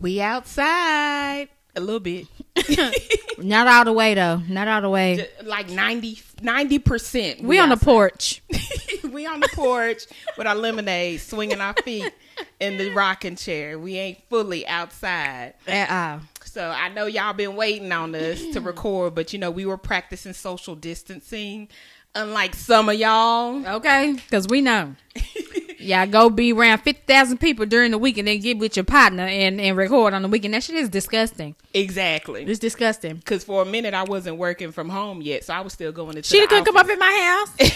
We outside a little bit. Not all the way though. Not all the way. like 90 percent. We on the porch. we on the porch with our lemonade, swinging our feet in the rocking chair. We ain't fully outside. At all. So I know y'all been waiting on us to record, but you know we were practicing social distancing, unlike some of y'all. Okay, because we know. Y'all go be around 50,000 people during the week and then get with your partner and, and record on the weekend. That shit is disgusting. Exactly. It's disgusting. Because for a minute I wasn't working from home yet, so I was still going to. Church. She couldn't come up in my house.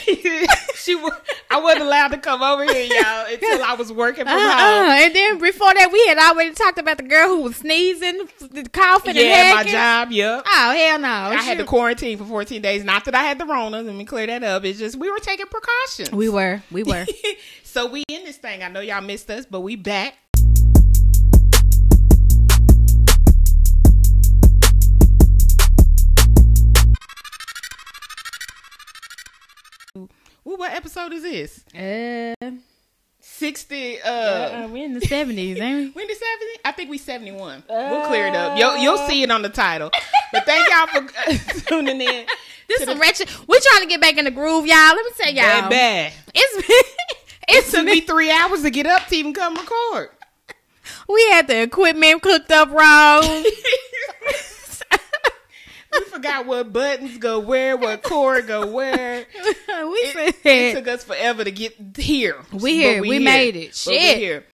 she, wa- I wasn't allowed to come over here, y'all, until I was working from uh-uh. home. Uh-uh. And then before that, we had already talked about the girl who was sneezing, coughing, Yeah, and my hacking. job. Yep. Oh hell no! I had to quarantine for 14 days. Not that I had the Rona. Let me clear that up. It's just we were taking precautions. We were, we were. so we in this thing. I know y'all missed us, but we back. What episode is this? uh, 60 uh, uh, we in the seventies, ain't we? we in the 70? I think we 71. we'll clear it up. You'll, you'll see it on the title. But thank y'all for uh, tuning in. This some wretched. We're trying to get back in the groove, y'all. Let me tell y'all. Bad, bad. It's It took me three hours to get up to even come record. we had the equipment cooked up wrong. we forgot what buttons go where, what cord go where. we It, said it took us forever to get here. We here. But We made it. We Shit.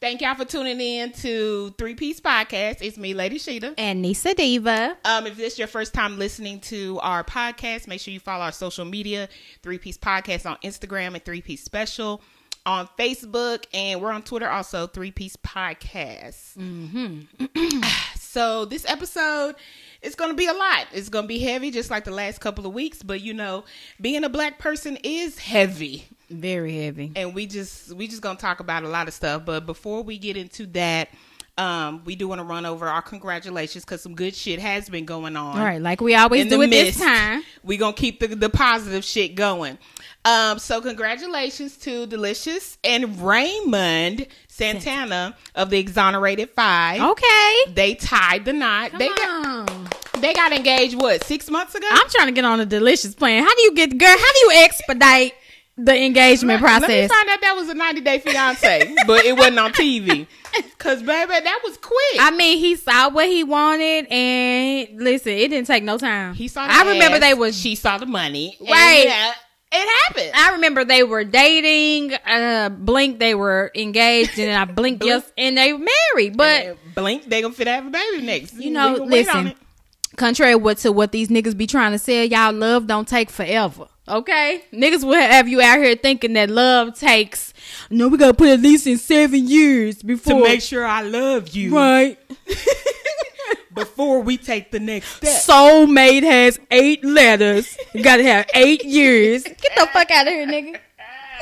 Thank y'all for tuning in to Three Piece Podcast. It's me, Lady Shida. and Nicea Diva. Um, if this is your first time listening to our podcast, make sure you follow our social media, Three Piece Podcast on Instagram and Three Piece Special on Facebook, and we're on Twitter also, Three Piece Podcast. Mm-hmm. so this episode is going to be a lot. It's going to be heavy, just like the last couple of weeks. But you know, being a black person is heavy Very heavy. and we just we just gonna talk about a lot of stuff but before we get into that um we do want to run over our congratulations because some good shit has been going on All right, like we always do at this time. we gonna keep the, the positive shit going um so congratulations to Deelishis and raymond santana of the exonerated five Okay. they tied the knot they got on. they got engaged what six months ago I'm trying to get on a Deelishis plan. How do you get, girl? How do you expedite the engagement Let- Let me find out that was a 90 Day Fiance, but it wasn't on TV. Cause baby, that was quick. I mean, he saw what he wanted, and listen, it didn't take no time. he saw. The I remember ass, they was. She saw the money. Right. yeah, it happened. I remember they were dating. Uh, blink, they were engaged, and I blinked Blink. yes, and they were married. But blink, they gonna fit to have a baby next. You know, We gonna wait on listen. contrary what to what these niggas be trying to say, y'all love don't take forever. Okay, niggas will have you out here thinking that love takes. No, we gotta put at least in seven years before to make sure I love you right. before we take the next step. Soulmate has eight letters. You gotta have eight years. Get the fuck out of here, nigga.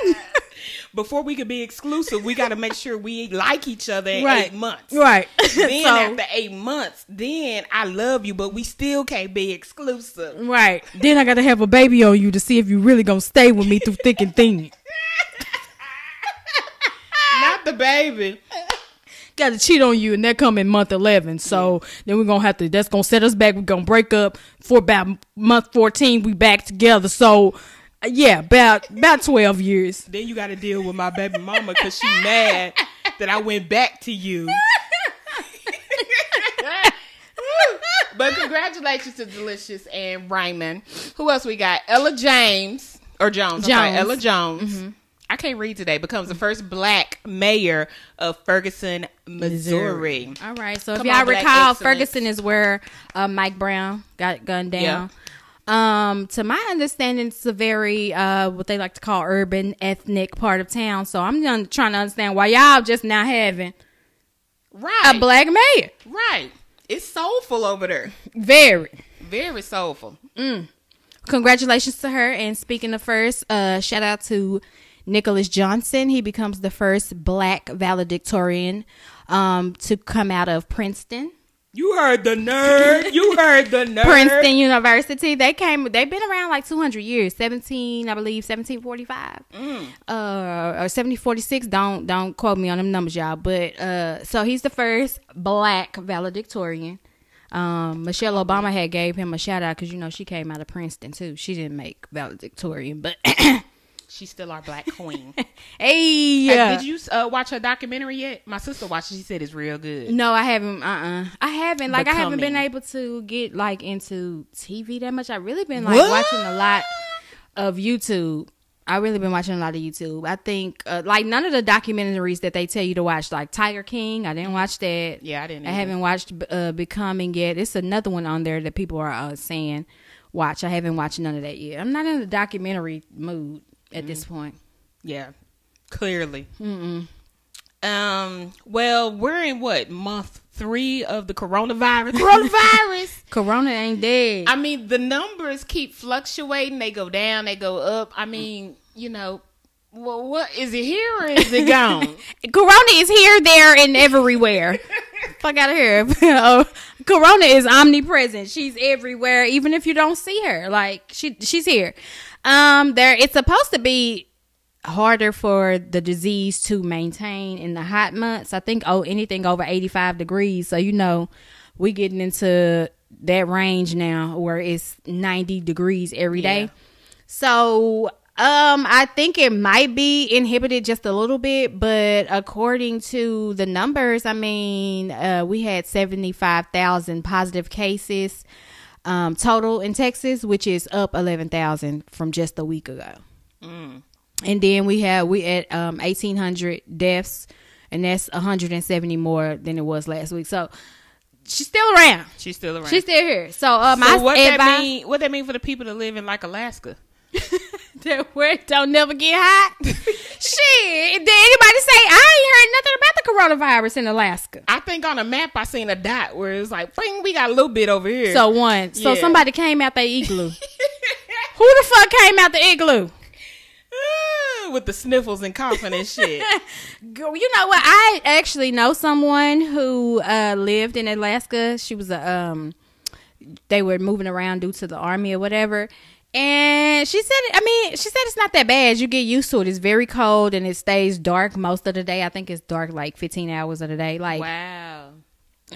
Before we can be exclusive, we got to make sure we like each other in Right. eight months. Right. Then So- after eight months, then I love you, but we still can't be exclusive. Right. Then I gotta have a baby on you to see if you really gonna stay with me through thick and thin. Not the baby. Gotta cheat on you, and that come in month eleven. So then we're gonna have to. That's gonna set us back. We're gonna break up for about month fourteen. We back together. So yeah, about about twelve years. Then you got to deal with my baby mama because she mad that I went back to you. but congratulations to Deelishis and Raymond. Who else we got? Ella James or Jones? I'm sorry, Jones. Ella Jones. I can't read today. Becomes the first black mayor of Ferguson, Missouri. All right. So if y'all on, recall, excellence. Ferguson is where uh, Mike Brown got gunned down. Um, to my understanding, it's a very uh, what they like to call urban, ethnic part of town. So I'm trying to understand why y'all just now having Right, a black mayor. right. It's soulful over there. Very. Very soulful. Congratulations to her. And speaking of first, uh, shout out to Nicholas Johnson. He becomes the first black valedictorian um, to come out of Princeton. You heard the nerd. You heard the nerd. Princeton University. They came. They've been around like 200 years. 17, I believe, 1745, Mm. uh, or 1746. Don't don't quote me on them numbers, y'all. But uh, so he's the first black valedictorian. Um, Michelle Obama had gave him a shout out because you know she came out of Princeton too. She didn't make valedictorian, but She's still our black queen. hey, Hey, did you uh, watch her documentary yet? My sister watched it. She said it's real good. No, I haven't. Uh, uh I haven't. Like, I haven't been able to get like into TV that much. I really been like What? watching a lot of YouTube. I really been watching a lot of YouTube. I think uh, like none of the documentaries that they tell you to watch, like Tiger King. I didn't watch that. Yeah, I didn't. I either. haven't watched uh, Becoming yet. It's another one on there that people are uh, saying watch. I haven't watched none of that yet. I'm not in the documentary mood at this Mm-hmm. point. Yeah, clearly. Um. Well, we're in what month three of the coronavirus? Coronavirus. Corona ain't dead. I mean, the numbers keep fluctuating. They go down. They go up. I mean, you know, well, what is it here or is it gone? Corona is here, there, and everywhere. Fuck out of here. Oh, Corona is omnipresent. She's everywhere, even if you don't see her. Like she, she's here. Um, there. It's supposed to be harder for the disease to maintain in the hot months. I think oh, anything over eighty five degrees. So you know, we getting into that range now where it's ninety degrees every day. Yeah. So, um, I think it might be inhibited just a little bit, but according to the numbers, I mean, uh, we had seventy five thousand positive cases um, total in Texas, which is up eleven thousand from just a week ago. And then we have we at um, eighteen hundred deaths, and that's hundred and seventy more than it was last week. So she's still around. She's still around. She's still here. So, um, so what that mean? What that mean for the people that live in like Alaska? that it don't never get hot. Shit, did anybody say I ain't heard nothing about the coronavirus in Alaska? I think on a map I seen a dot where it's like, "Bing, we got a little bit over here." So one, so Yeah. somebody came out the igloo. Who the fuck came out the igloo? With the sniffles and coughing and shit. Girl, you know what? I actually know someone who uh, lived in Alaska. She was a um, they were moving around due to the army or whatever. And she said, I mean, she said it's not that bad. You get used to it. It's very cold and it stays dark most of the day. I think it's dark like 15 hours of the day. Like, wow.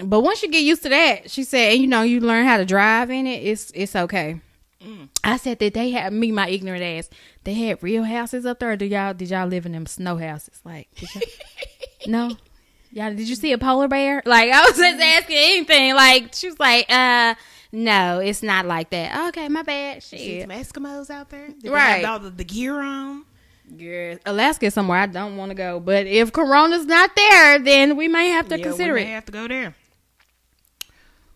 But once you get used to that, she said, and you know, you learn how to drive in it, it's it's okay. I said that they had me, my ignorant ass. They had real houses up there. Or do y'all did y'all live in them snow houses? Like, no, y'all did you see a polar bear? Like, I was just asking anything. Like, she was like, uh, no, it's not like that. Okay, my bad. See Shit. some Eskimos out there, they Right. All the, the gear on. Girl, Alaska is somewhere I don't want to go. But if Corona's not there, then we may have to Yeah, consider we it. may have to go there.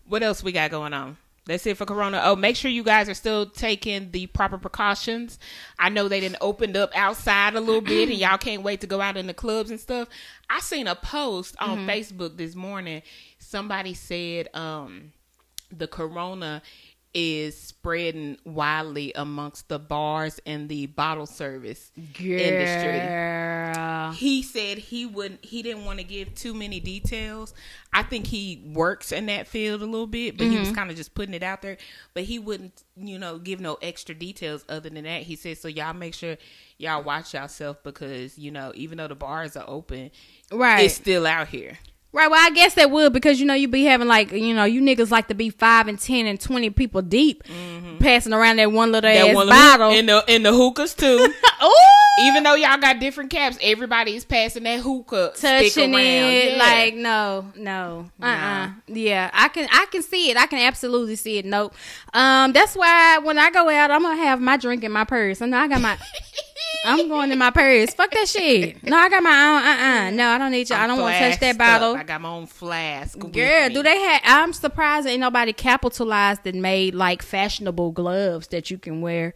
What else we got going on? That's it for Corona. Oh, make sure you guys are still taking the proper precautions. I know they didn't opened up outside a little bit, and y'all can't wait to go out in the clubs and stuff. I seen a post on Mm-hmm. Facebook this morning. Somebody said um, the Corona is spreading widely amongst the bars and the bottle service industry. He said he wouldn't he didn't want to give too many details. I think he works in that field a little bit but he was mm-hmm. kind of just putting it out there. But he wouldn't you know give no extra details other than that. He said so y'all make sure y'all watch yourself because you know even though the bars are open Right. it's still out here Right, well, I guess that would because you know you be having like you know you niggas like to be five and ten and twenty people deep, passing around that one little Mm-hmm. that ass one bottle. in the in the hookahs too Ooh, even though y'all got different caps everybody is passing that hookah stick touching around. it Yeah. like no, no, uh, uh yeah, I can I can see it. I can absolutely see it. Nope. Um, that's why when I go out, I'm gonna have my drink in my purse. I know I got my. I'm going in my purse. Fuck that shit. No, I got my own. Uh, uh No, I don't need you. I don't want to touch that bottle. up. I got my own flask. Girl, do they have? I'm surprised ain't nobody capitalized and made like fashionable gloves that you can wear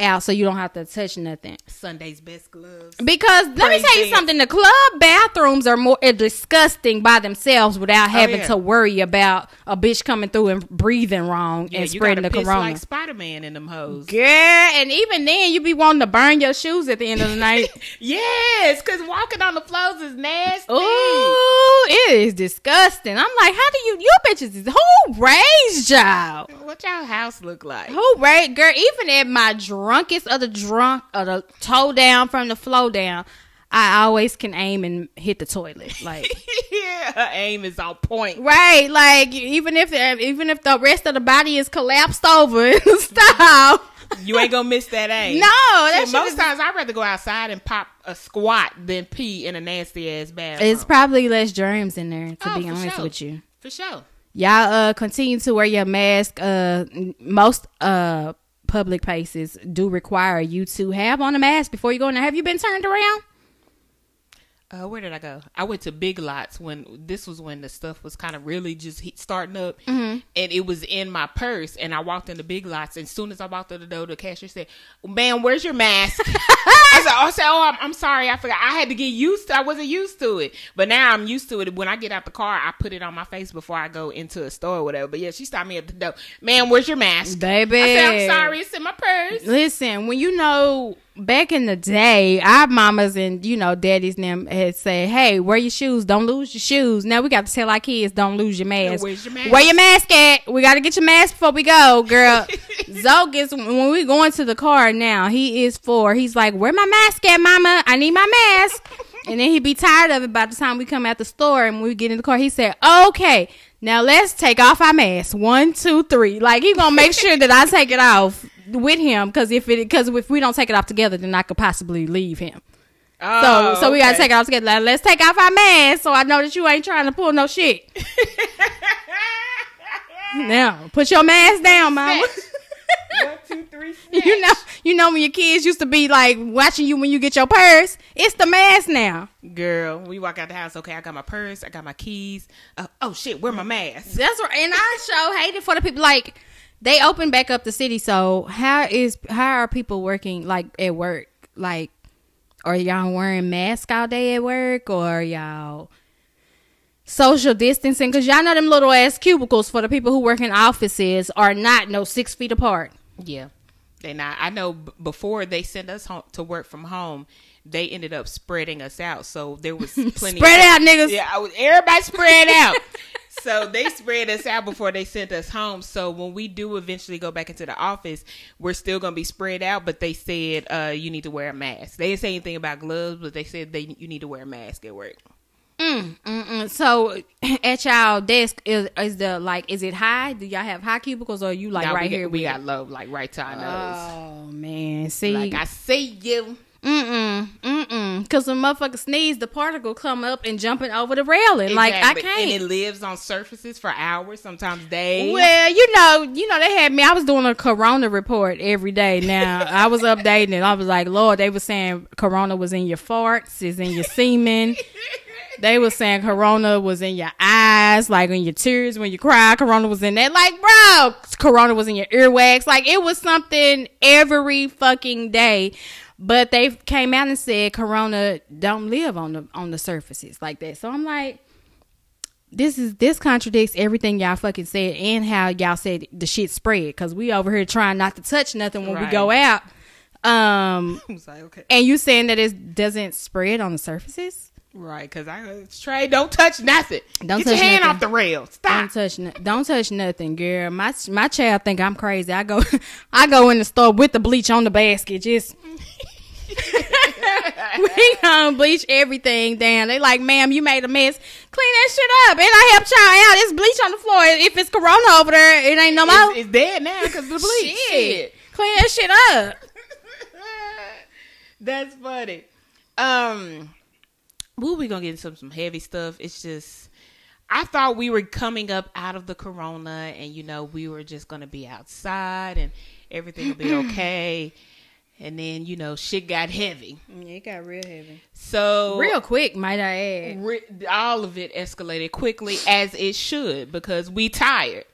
out so you don't have to touch nothing. Sunday's best gloves. Because let me tell you dance. something: the club bathrooms are more uh, disgusting by themselves without having Oh, yeah. to worry about a bitch coming through and breathing wrong Yeah, and spreading the corona. like Spider Man in them hoes. Girl, and even then, you be wanting to burn your shoes at the end of the night. Yes, because walking on the floors is nasty. Ooh, it is disgusting. I'm like, how do you, you bitches, who raised y'all? What y'all house look like? Who raised, girl, even at my drunkest of the drunk, of the toe down from the flow down, I always can aim and hit the toilet. Like, yeah, her aim is on point. right, like, even if, even if the rest of the body is collapsed over, and stop. You ain't gonna miss that aim. No, that shit most times I'd rather go outside and pop a squat than pee in a nasty ass bathroom. It's probably less germs in there, to Oh, be honest sure. with you. for sure. Y'all uh continue to wear your mask. Uh most uh public places do require you to have on a mask before you go in there. Have you been turned around? Uh, where did I go? I went to Big Lots when this was when the stuff was kind of really just starting up, Mm-hmm. and it was in my purse. And I walked into Big Lots, and as soon as I walked through the door, the cashier said, "Man, where's your mask?" I said, "I said, oh, I'm, I'm sorry, I forgot. I had to get used to. I wasn't used to it, but now I'm used to it. When I get out the car, I put it on my face before I go into a store or whatever. But yeah, she stopped me at the door. Man, where's your mask, Baby. I said, "I'm sorry, it's in my purse." Listen, when you know back in the day, our mamas and you know daddies and them had said, "Hey, wear your shoes. Don't lose your shoes." Now we got to tell our kids, "Don't lose your mask. your mask? Where your mask at? We got to get your mask before we go, girl." Zoe gets when we go into the car now. He is for. He's like, "Where my mask at, mama? I need my mask." And then he'd be tired of it by the time we come out the store and we get in the car. He said, "Okay, now let's take off our masks. One, two, three. Like he gonna make sure that I take it off with him because if it because if we don't take it off together, then I could possibly leave him. Oh, so so we gotta okay. take it off together. Like, let's take off our masks so I know that you ain't trying to pull no shit. now put your mask down, mama. One, two, three, you know you know when your kids used to be like watching you when you get your purse. It's the mask now. Girl, we walk out the house. Okay, I got my purse. I got my keys. Uh, oh shit, where my mask? That's right. And I show hate it for the people like they open back up the city. So how is how are people working like at work? Like are y'all wearing masks all day at work or y'all social distancing? Cause y'all know them little ass cubicles for the people who work in offices are not no six feet apart. Yeah, they not. I know b- before they sent us home to work from home, they ended up spreading us out. So there was plenty. Spread out, niggas. Yeah, I was, everybody spread out. so they spread us out before they sent us home. So when we do eventually go back into the office, we're still gonna be spread out. But they said uh, you need to wear a mask. They didn't say anything about gloves, but they said they you need to wear a mask at work. Mm, mm-mm. So at y'all desk is is the like is it high? Do y'all have high cubicles or you like right we, here? we got low, like right to our it? nose. Oh man, see, like I see you. Mm-mm, mm-mm. Cause when motherfucker sneeze, the particle come up and jumping over the railing. Like I Exactly. and it lives on surfaces for hours, sometimes days. Well, you know, you know, they had me. I was doing a corona report every day. Now I was updating it. I was like, Lord, they were saying corona was in your farts, is in your semen. They were saying corona was in your eyes, like in your tears when you cry. Corona was in that. Like, bro, corona was in your earwax. Like, it was something every fucking day. But they came out and said corona don't live on the on the surfaces like that. So I'm like, this is this contradicts everything y'all fucking said and how y'all said the shit spread because we over here trying not to touch nothing when we go out. Um, like, okay, and you saying that it doesn't spread on the surfaces? Right? Because I Trey, don't touch nothing. Don't Get touch your hand nothing. off the rail. Stop. Don't touch, no- don't touch nothing, girl. My my child think I'm crazy. I go, I go in the store with the bleach on the basket. Just we gonna bleach everything down. They like, ma'am, you made a mess. Clean that shit up, and I help child out. It's bleach on the floor. If it's corona over there, it ain't no more. It's, it's dead now because the bleach. Shit. Clean that shit up. That's funny. Um, well, we gonna get into some some heavy stuff. It's just. I thought we were coming up out of the corona and you know we were just gonna be outside and everything will be okay. And then, you know, shit got heavy. Yeah, it got real heavy. So Real quick, might I add. Re- all of it escalated quickly as it should because we tired.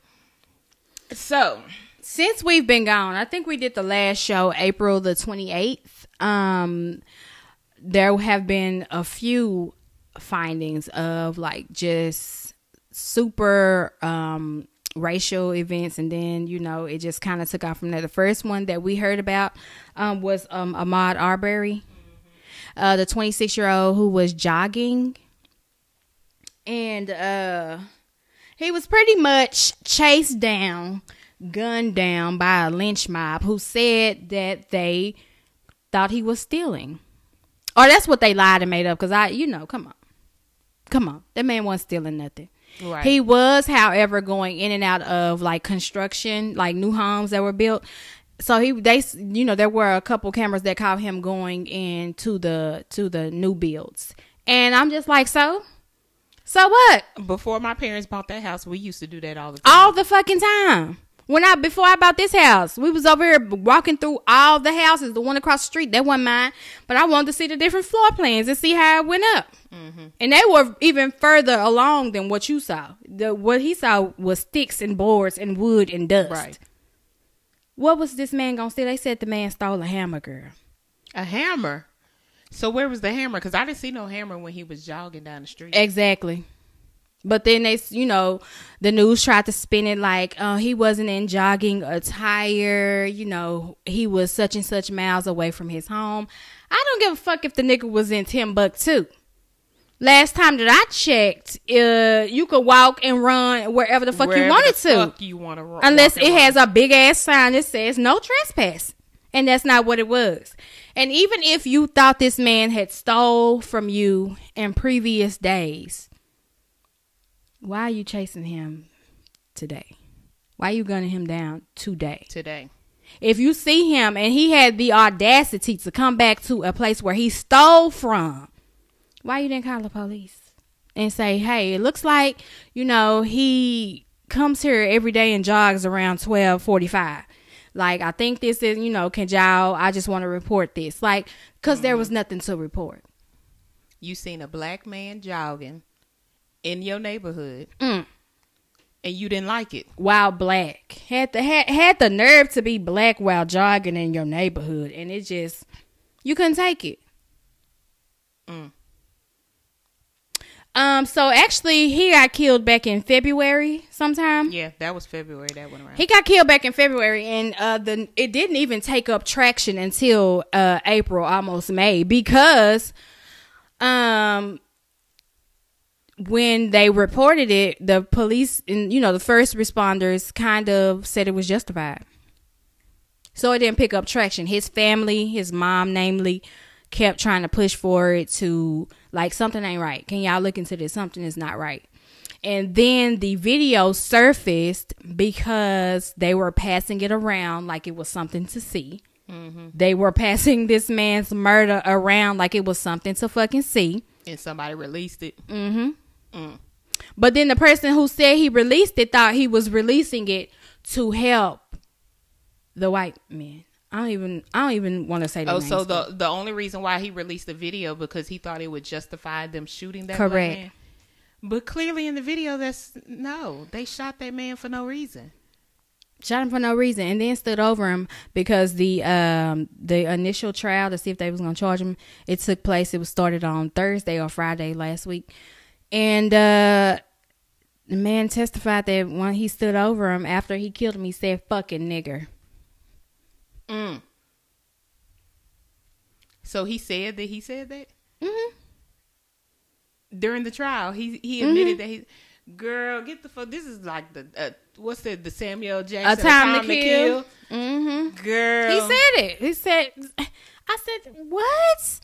So since we've been gone, I think we did the last show April the 28th. Um, there have been a few findings of like just super um racial events and then you know it just kind of took off from there. The first one that we heard about um was um Ahmaud Arbery uh the 26 year old who was jogging. And uh he was pretty much chased down gunned down by a lynch mob who said that they thought he was stealing or that's what they lied and made up because i you know come on come on that man wasn't stealing nothing Right. he was, however, going in and out of like construction, like new homes that were built. So he, they, you know, there were a couple cameras that caught him going into the to the new builds, and I'm just like, so, so what? Before my parents bought that house, we used to do that all the time. All the fucking time. When I before I bought this house, we was over here walking through all the houses. The one across the street, that wasn't mine, but I wanted to see the different floor plans and see how it went up. Mm-hmm. And they were even further along than what you saw. The what he saw was sticks and boards and wood and dust. Right. What was this man gonna steal? They said the man stole a hammer, girl. A hammer. So where was the hammer? Because I didn't see no hammer when he was jogging down the street. Exactly. But then they, you know, the news tried to spin it like, uh, he wasn't in jogging attire. You know, he was such and such miles away from his home. I don't give a fuck if the nigga was in Timbuktu. Last time that I checked, uh, you could walk and run wherever the fuck Wherever you wanted the to, you want to unless it has a big ass sign that says no trespass, and that's not what it was. And even if you thought this man had stole from you in previous days, why are you chasing him today? Why are you gunning him down today? today. If you see him and he had the audacity to come back to a place where he stole from, why you didn't call the police and say, "Hey, it looks like you know he comes here every day and jogs around twelve forty-five. Like I think this is you know, can y'all? I just want to report this, like, cause there mm-hmm. was nothing to report. You seen a black man jogging in your neighborhood, Mm. and you didn't like it. While black had the had, had the nerve to be black while jogging in your neighborhood, and it just you couldn't take it. Mm. Um, so actually, he got killed back in February sometime. Yeah, that was February. That went around. He got killed back in February, and uh, the it didn't even take up traction until uh, April, almost May, because um when they reported it, the police and you know the first responders kind of said it was justified. So it didn't pick up traction. His family, his mom, namely, kept trying to push for it to like something ain't right. Can y'all look into this? Something is not right. And then the video surfaced because they were passing it around like it was something to see. Mm-hmm. They were passing this man's murder around like it was something to fucking see. and somebody released it. Mm-hmm. But then the person who said he released it thought he was releasing it to help the white men. I don't even I don't even want to say the Oh, names, so but- the the only reason why he released the video because he thought it would justify them shooting that black Correct. man. But clearly in the video, that's no. They shot that man for no reason. shot him for no reason and then stood over him because the um the initial trial to see if they was gonna charge him it took place it was started on thursday or friday last week and uh the man testified that when he stood over him after he killed him he said fucking nigger Mm. So he said that he said that hmm during the trial. He he admitted that he. Girl, get the fuck. This is like the uh, what's that? The Samuel a Jackson time, to kill, hmm Girl, He said it. He said, "I said what?"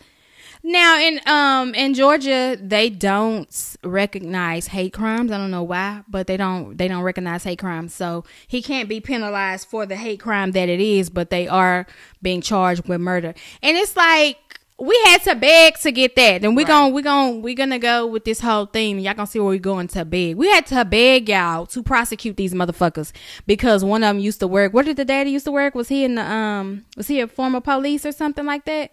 Now in um in Georgia, they don't recognize hate crimes. I don't know why, but they don't they don't recognize hate crimes. So he can't be penalized for the hate crime that it is, but they are being charged with murder. And it's like we had to beg to get that. Then we're Right. gon' we gon' we're gonna go with this whole theme. Y'all gonna see where we're going to beg. We had to beg y'all to prosecute these motherfuckers because one of them used to work. Where did the daddy used to work? Was he in the um? Was he a former police or something like that?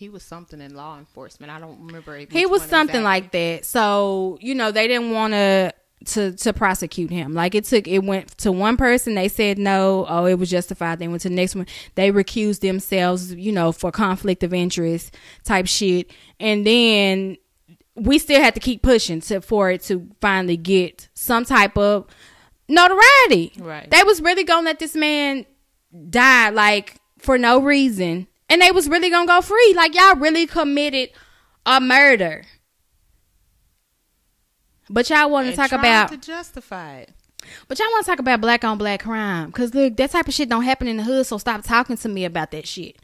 He was something in law enforcement. I don't remember. He was something exactly. like that. So you know they didn't want to to to prosecute him. Like it took it went to one person, they said no, oh it was justified. They went to the next one, they recused themselves, you know, for conflict of interest type shit. And then we still had to keep pushing to for it to finally get some type of notoriety. Right. They was really gonna let this man die like for no reason. And they was really gonna go free. Like y'all really committed a murder. But y'all want to talk about to justify it. but y'all want to talk about black on black crime. Cause look, that type of shit don't happen in the hood, so stop talking to me about that shit.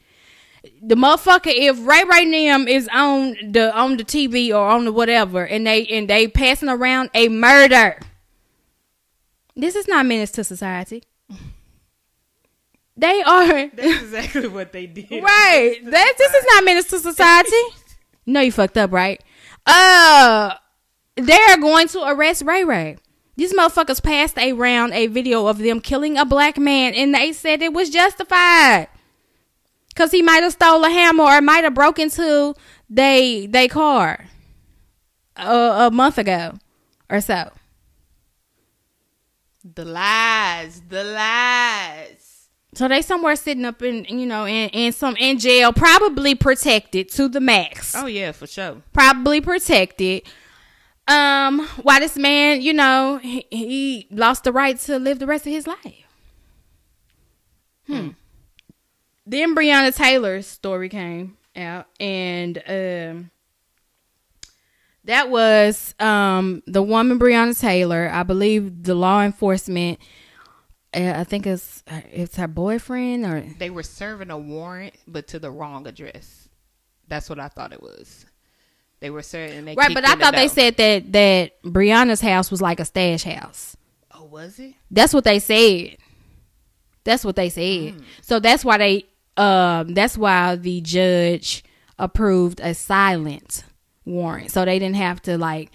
The motherfucker, if Ray Ray Nim is on the on the TV or on the whatever, and they and they passing around a murder, this is not menace to society. They are That's exactly what they did. right. That this is not minister society. no, you fucked up, right? Uh, they're going to arrest Ray Ray. These motherfuckers passed around a video of them killing a black man, and they said it was justified because he might have stole a hammer or might have broke into they they car a, a month ago or so. The lies, the lies. So they somewhere sitting up in you know in, in some in jail, probably protected to the max. Oh yeah, for sure. probably protected. Um, why this man, you know, he, he lost the right to live the rest of his life. Hmm. Then Breonna Taylor's story came out, and um, that was um the woman Breonna Taylor. I believe the law enforcement. I think it's it's her boyfriend or They were serving a warrant, but to the wrong address. That's what I thought it was. They were serving. They right, but I thought they said that that Breonna's house was like a stash house. Oh, was it? That's what they said. That's what they said. Mm. So that's why they um that's why the judge approved a silent warrant. So they didn't have to like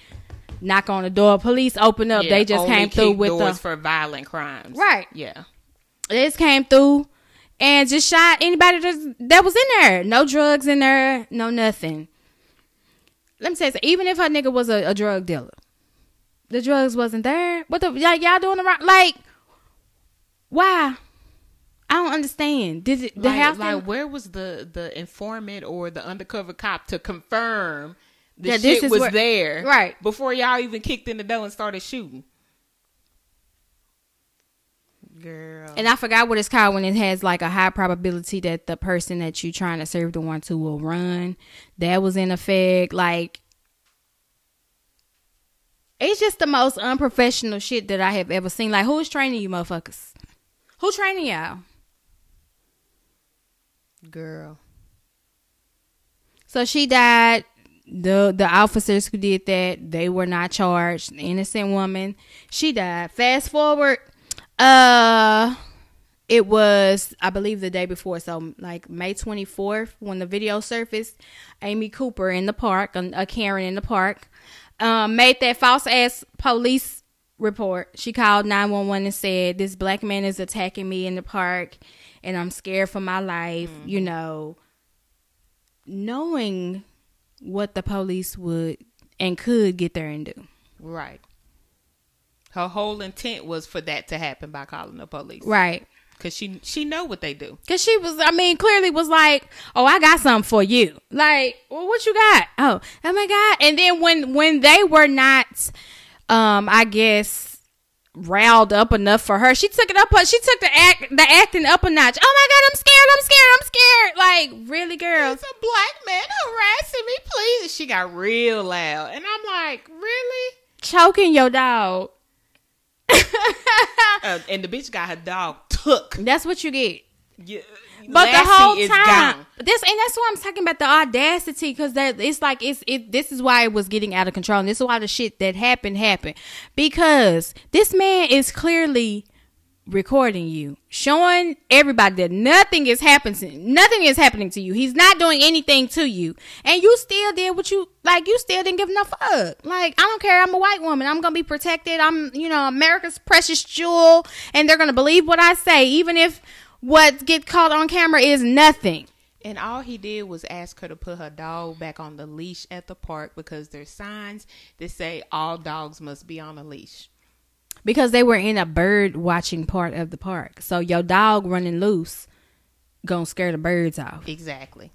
knock on the door. Police open up. Yeah, they just came through with doors the for violent crimes. Right. Yeah. they just came through and just shot anybody that, that was in there. No drugs in there, no nothing. Let me say this. Even if her nigga was a, a drug dealer, the drugs wasn't there. What the like y'all doing the right like why? I don't understand. Did it the like, house like where was the the informant or the undercover cop to confirm the Yeah, this shit is was where- there Right. before y'all even kicked in the door and started shooting? Girl, and I forgot what it's called when it has like a high probability that the person that you're trying to serve the one to will run. That was in effect. Like it's just the most unprofessional shit that I have ever seen. Like who's training you motherfuckers? Who training y'all? girl, So she died. The the officers who did that, they were not charged. Innocent woman. She died. Fast forward, uh it was I believe the day before, so like May 24th when the video surfaced, Amy Cooper in the park, a, a Karen in the park, um, made that false ass police report. She called 911 and said this black man is attacking me in the park and I'm scared for my life, you know, knowing what the police would and could get there and do. right. Her whole intent was for that to happen by calling the police, Right. Because she she know what they do. Cause she was, I mean, clearly was like, "Oh, I got something for you." Like, well, what you got? Oh, oh my god! And then when when they were not, um, I guess riled up enough for her, she took it up. She took the act, the acting up a notch. Oh my god, I'm scared! I'm scared! I'm scared! Like, really, girl? It's a black man harassing me, please. She got real loud, and I'm like, really? Choking your dog. Uh, and the bitch got her dog took. That's what you get. Yeah, But the Lassie whole is time, this and that's why I'm talking about the audacity because that it's like it's it. This is why it was getting out of control, and this is why the shit that happened happened because this man is clearly recording you, showing everybody that nothing is happening, nothing is happening to you. He's not doing anything to you, and you still did what you like. You still didn't give enough fuck. Like I don't care. I'm a white woman. I'm gonna be protected. I'm you know America's precious jewel, and they're gonna believe what I say, even if what get caught on camera is nothing. And all he did was ask her to put her dog back on the leash at the park because there's signs that say all dogs must be on a leash. Because they were in a bird watching part of the park. So your dog running loose gonna scare the birds off. Exactly.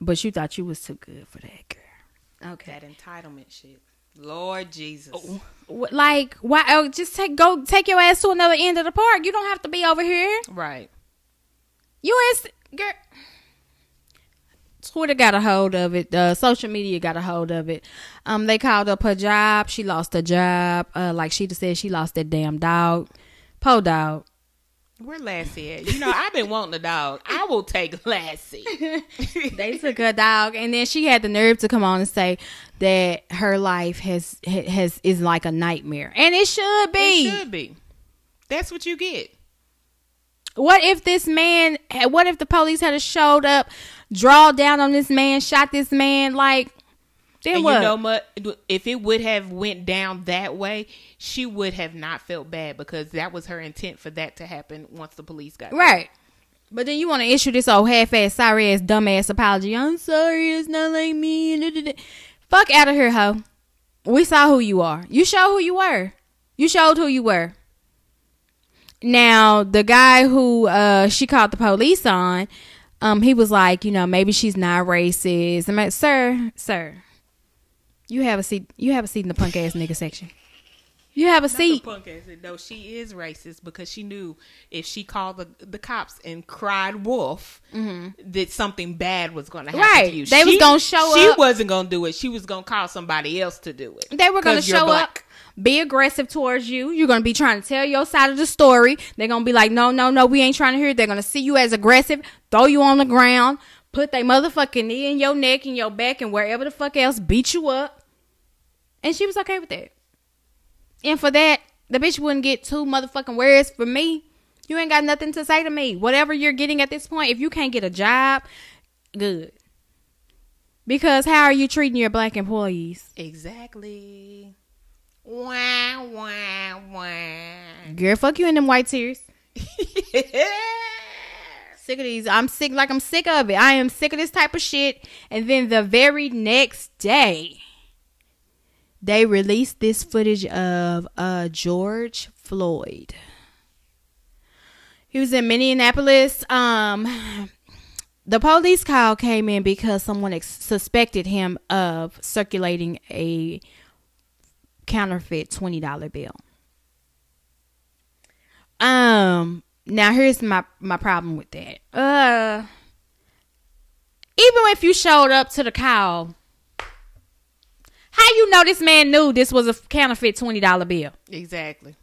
But you thought you was too good for that girl. Okay. That entitlement shit. Lord Jesus. Wh- Like why oh, just take go take your ass to another end of the park. You don't have to be over here. Right. You ain't girl. Twitter got a hold of it. Uh, social media got a hold of it. Um, they called up her job. She lost her job. Uh, like she just said, she lost that damn dog. Po dog. Where Lassie at? You know, I've been wanting a dog. I will take Lassie. They took her dog, and then she had the nerve to come on and say that her life has has is like a nightmare, and it should be. It should be. That's what you get. What if this man? What if the police had a showed up, draw down on this man, shot this man? Like, then and what? you know what? If it would have went down that way, she would have not felt bad because that was her intent for that to happen once the police got there. right. But then you want to issue this old half-ass, sorry-ass, dumb-ass apology. I'm sorry, it's not like me. Fuck out of here, hoe. We saw who you are. You showed who you were. You showed who you were. Now, the guy who uh, she called the police on, um, he was like, you know, maybe she's not racist. I'm like, sir, sir, you have a seat. You have a seat in the punk ass nigga section. You have a Not seat. punk ass. No, she is racist because she knew if she called the, the cops and cried wolf, that something bad was going to happen Mm-hmm. Right. to you. They was gonna show She up. wasn't going to do it. She was going to call somebody else to do it. They were going to show up, be aggressive towards you. You're going to be trying to tell your side of the story. They're going to be like, no, no, no, we ain't trying to hear it. They're going to see you as aggressive, throw you on the ground, put their motherfucking knee in your neck and your back and wherever the fuck else, beat you up. And she was okay with that. And for that, the bitch wouldn't get two motherfucking words for me. You ain't got nothing to say to me. Whatever you're getting at this point, if you can't get a job, good. Because how are you treating your black employees? Exactly. Wah, wah, wah. Girl, fuck you in them white tears. Sick of these. I'm sick, like I'm sick of it. I am sick of this type of shit. And then the very next day, they released this footage of uh George Floyd. He was in Minneapolis. Um, the police call came in because someone ex- suspected him of circulating a counterfeit twenty dollar bill. Um. Now here's my my problem with that. Uh. Even if you showed up to the call, how you know this man knew this was a counterfeit twenty dollar bill? exactly.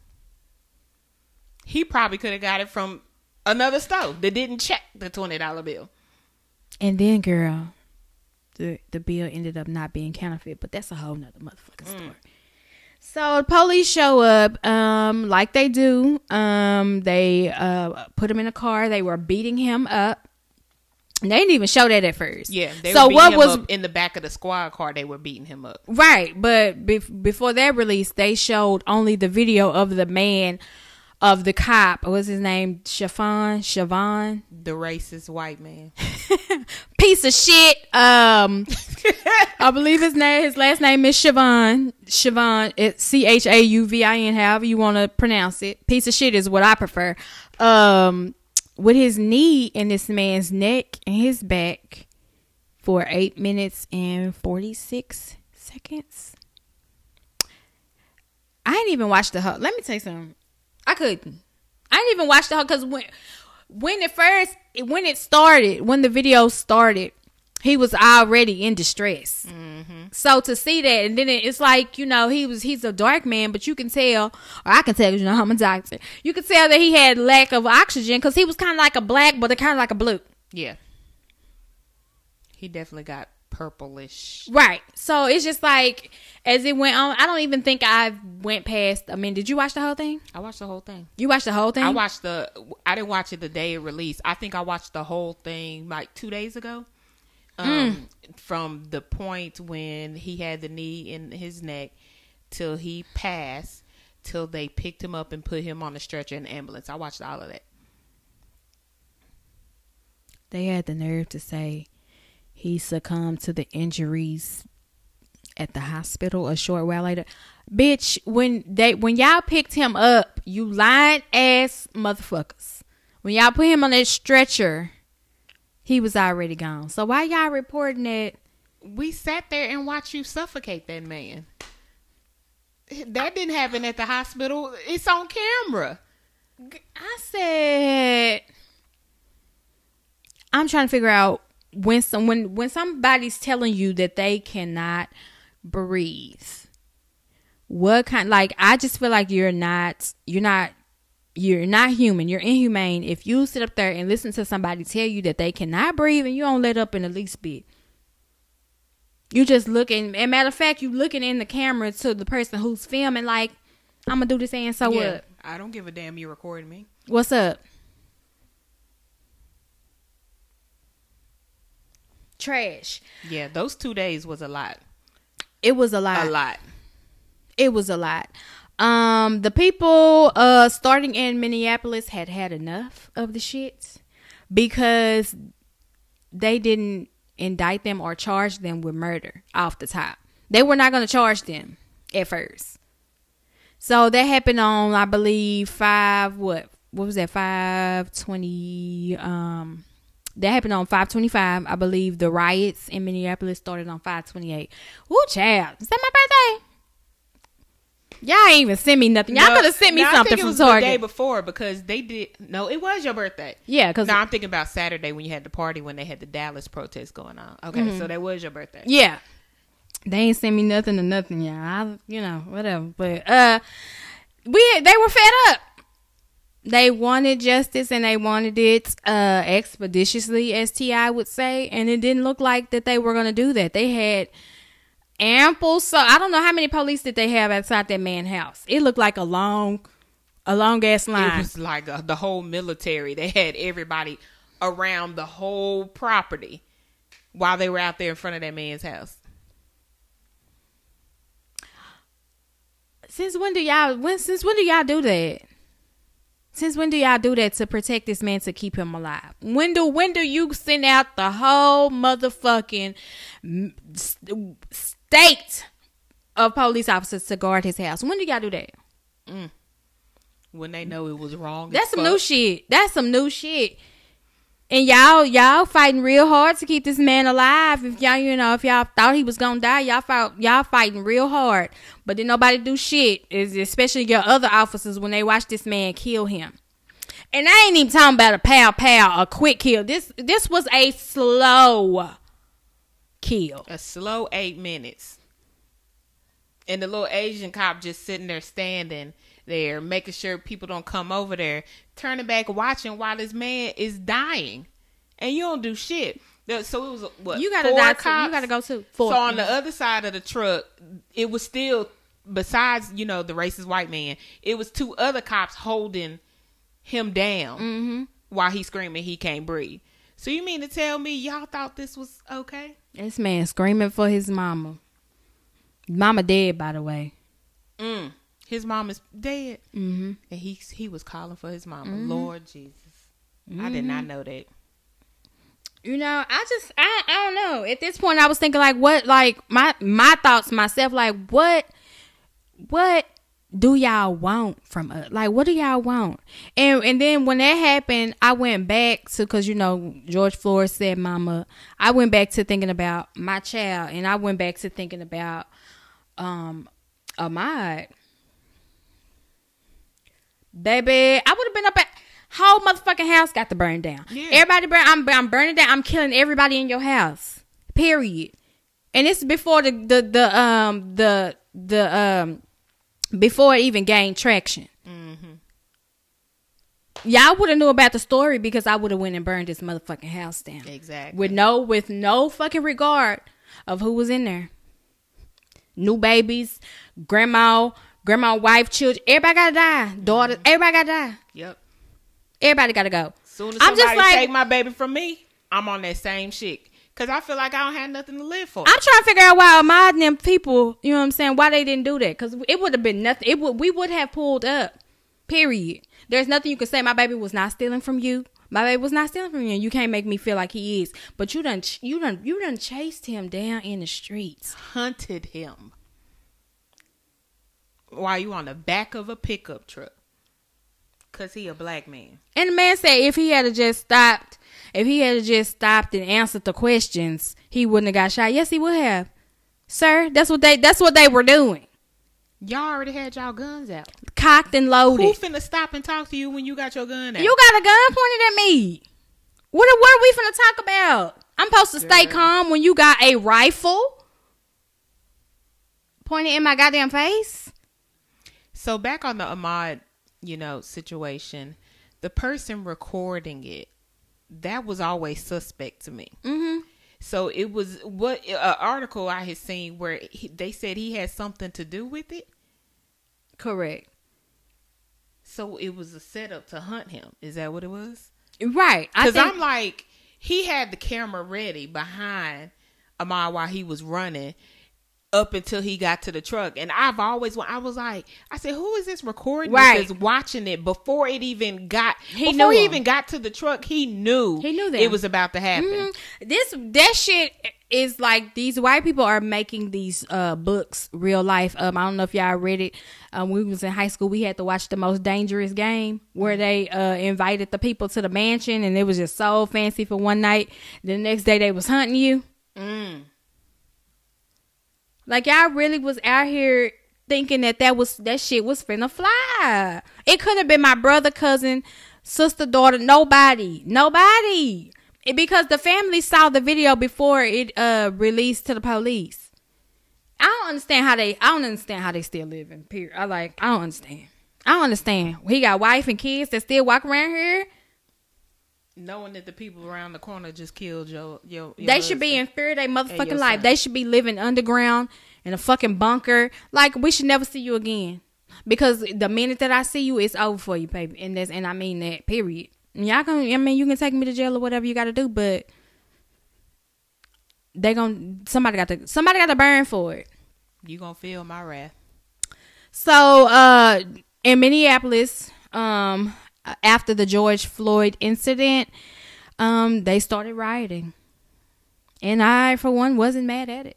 He probably could have got it from another store that didn't check the $20 bill. And then, girl, the the bill ended up not being counterfeit, but that's a whole nother motherfucking story. So police show up, um, like they do. Um, they uh put him in a car. They were beating him up. And they didn't even show that at first. Yeah. They so were what him was up in the back of the squad car? They were beating him up. right? But bef- before that release, they showed only the video of the man, of the cop. What was his name? Chavon. Chavon. The racist white man. piece of shit. Um, I believe his name, his last name is Siobhan. Siobhan, it's C H A U V I N. However you want to pronounce it. Piece of shit is what I prefer. Um, with his knee in this man's neck and his back for eight minutes and forty six seconds. I didn't even watch the whole. Let me tell you something. I couldn't. I didn't even watch the whole because when when it first when it started when the video started, he was already in distress. So to see that and then it's like you know he was he's a dark man, but you can tell or I can tell you know I'm a doctor. You can tell that he had lack of oxygen because he was kind of like a black, but kind of like a blue. Yeah. He definitely got purplish. Right. So it's just like as it went on. I don't even think I went past. I mean, did you watch the whole thing? I watched the whole thing. You watched the whole thing. I watched the. I didn't watch it the day it released. I think I watched the whole thing like two days ago. Um, from the point when he had the knee in his neck till he passed, till they picked him up and put him on the stretcher in the ambulance. I watched all of that. they had the nerve to say he succumbed to the injuries at the hospital a short while later. Bitch, when they when y'all picked him up, you lying ass motherfuckers. When y'all put him on that stretcher, he was already gone. So why y'all reporting that? We sat there and watched you suffocate that man. That didn't happen at the hospital. It's on camera. I said I'm trying to figure out when some when when somebody's telling you that they cannot breathe. What kind like I just feel like you're not you're not you're not human. You're inhumane if you sit up there and listen to somebody tell you that they cannot breathe and you don't let up in the least bit. You just looking and matter of fact, you looking in the camera to the person who's filming like I'm gonna do this and so Yeah, what? I don't give a damn you recording me. What's up? Trash. Yeah, those two days was a lot. It was a lot. A lot. It was a lot. Um, the people uh starting in Minneapolis had had enough of the shits because they didn't indict them or charge them with murder off the top. They were not going to charge them at first. So that happened on, I believe, five. What? What was that? Five twenty. Um, that happened on five twenty five. I believe the riots in Minneapolis started on five twenty eight. Ooh, child, is that my birthday? Y'all ain't even sent me nothing. Y'all No, could have sent me no, I something think it from was The day before because they did. No, it was your birthday. Yeah, because No, I'm thinking about Saturday when you had the party when they had the Dallas protest going on. Okay, Mm-hmm. so that was your birthday. Yeah. They ain't send me nothing or nothing, y'all. I, you know, whatever. But uh we they were fed up. They wanted justice and they wanted it uh expeditiously, as T.I. would say, and it didn't look like that they were gonna do that. They had ample so I don't know how many police did they have outside that man's house. It looked like a long a long ass line. It was like uh the whole military. They had everybody around the whole property while they were out there in front of that man's house. Since when do y'all when since when do y'all do that? Since when do y'all do that to protect this man to keep him alive? When do when do you send out the whole motherfucking mm, st- state of police officers to guard his house? When do y'all do that? Mm. When they know it was wrong. That's some fuck. new shit. That's some new shit. And y'all, y'all fighting real hard to keep this man alive. If y'all, you know, if y'all thought he was gonna die, y'all fought, y'all fighting real hard. But then nobody do shit. Is especially your other officers when they watch this man kill him. And I ain't even talking about a pow pow, a quick kill. This this was a slow kill. A slow eight minutes. And the little Asian cop just sitting there standing there, making sure people don't come over there, turning back, watching while this man is dying. And you don't do shit. So it was what? You gotta die too. You gotta go too. Four. So on the other side of the truck, it was still besides, you know, the racist white man, it was two other cops holding him down Mm-hmm. while he's screaming he can't breathe. So you mean to tell me y'all thought this was okay? This man screaming for his mama. Mama dead, by the way. Mm. His mom is dead, Mm-hmm. and he he was calling for his mama. Lord Jesus, I did not know that. You know, I just I I don't know. At this point I was thinking like what like my my thoughts myself like what what do y'all want from us? Like what do y'all want? And and then when that happened, I went back to cuz you know George Floyd said mama. I went back to thinking about my child and I went back to thinking about um Ahmaud. Baby, I would have been up at whole motherfucking house got to burn down. Yeah. Everybody burn I'm I'm burning down. I'm killing everybody in your house. Period. And it's before the the the um the the um before it even gained traction. Mm-hmm. Y'all would have knew about the story because I would have went and burned this motherfucking house down Exactly. with no with no fucking regard of who was in there. New babies, grandma, grandma, wife, children. Everybody gotta die. Mm-hmm. Daughter, everybody gotta die. Yep. Everybody gotta go. Soon as I'm somebody just like- take my baby from me, I'm on that same shit. Cause I feel like I don't have nothing to live for. I'm trying to figure out why and them people, you know what I'm saying, why they didn't do that. Because it would have been nothing. It would we would have pulled up. Period. There's nothing you can say. My baby was not stealing from you. My baby was not stealing from you, you can't make me feel like he is. But you done, you done, you done chased him down in the streets, hunted him while you on the back of a pickup truck, cause he a black man. And the man said if he had just stopped, if he had just stopped and answered the questions, he wouldn't have got shot. Yes, he would have, sir. That's what they. That's what they were doing. Y'all already had y'all guns out. Cocked and loaded. Who finna stop and talk to you when you got your gun out? You got a gun pointed at me. What what are we finna talk about? I'm supposed to stay Girl. calm when you got a rifle pointed in my goddamn face. So back on the Ahmaud, you know, situation, the person recording it, that was always suspect to me. Mm-hmm. So it was what an article I had seen where he, they said he had something to do with it. Correct. So it was a setup to hunt him. Is that what it was? Right. Because think, I'm like, he had the camera ready behind Ahmaud while he was running up until he got to the truck. And I've always, I was like, I said, who is this recording Right. this is watching it before it even got, He before he him. even got to the truck, he knew, He knew that. it was about to happen. Mhm. this that shit is like these white people are making these uh books real life. Um, I don't know if y'all read it. Um, we was in high school. We had to watch the most dangerous game where they uh invited the people to the mansion, and it was just so fancy for one night. The next day they was hunting you. Mm. Like y'all really was out here thinking that that was that shit was finna fly. It could have been my brother, cousin, sister, daughter, nobody, nobody. It, because the family saw the video before it uh released to the police. I don't understand how they. I don't understand how they still living. Period. I like. I don't understand. I don't understand. He got wife and kids that still walk around here. Knowing that the people around the corner just killed your, your, your They should be in fear of their motherfucking life. They should be living underground in a fucking bunker. Like we should never see you again. Because the minute that I see you, it's over for you, baby. And that's and I mean that. Period. Y'all can. I mean, you can take me to jail or whatever you got to do, but they gon' somebody got to somebody got to burn for it. You gonna feel my wrath. So, uh, in Minneapolis, um, after the George Floyd incident, um, they started rioting, and I, for one, wasn't mad at it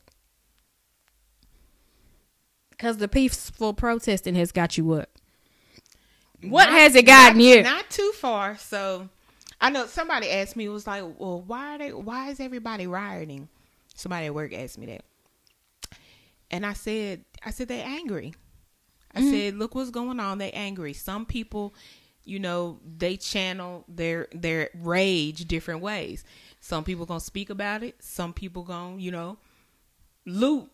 because the peaceful protesting has got you up. What Not- has it gotten not, you? Not too far. So I know somebody asked me, it was like, well, why are they why is everybody rioting? Somebody at work asked me that. And I said I said they're angry. I Mm-hmm. said, look what's going on. They're angry. Some people, you know, they channel their their rage different ways. Some people gonna speak about it. Some people gonna, you know, loot.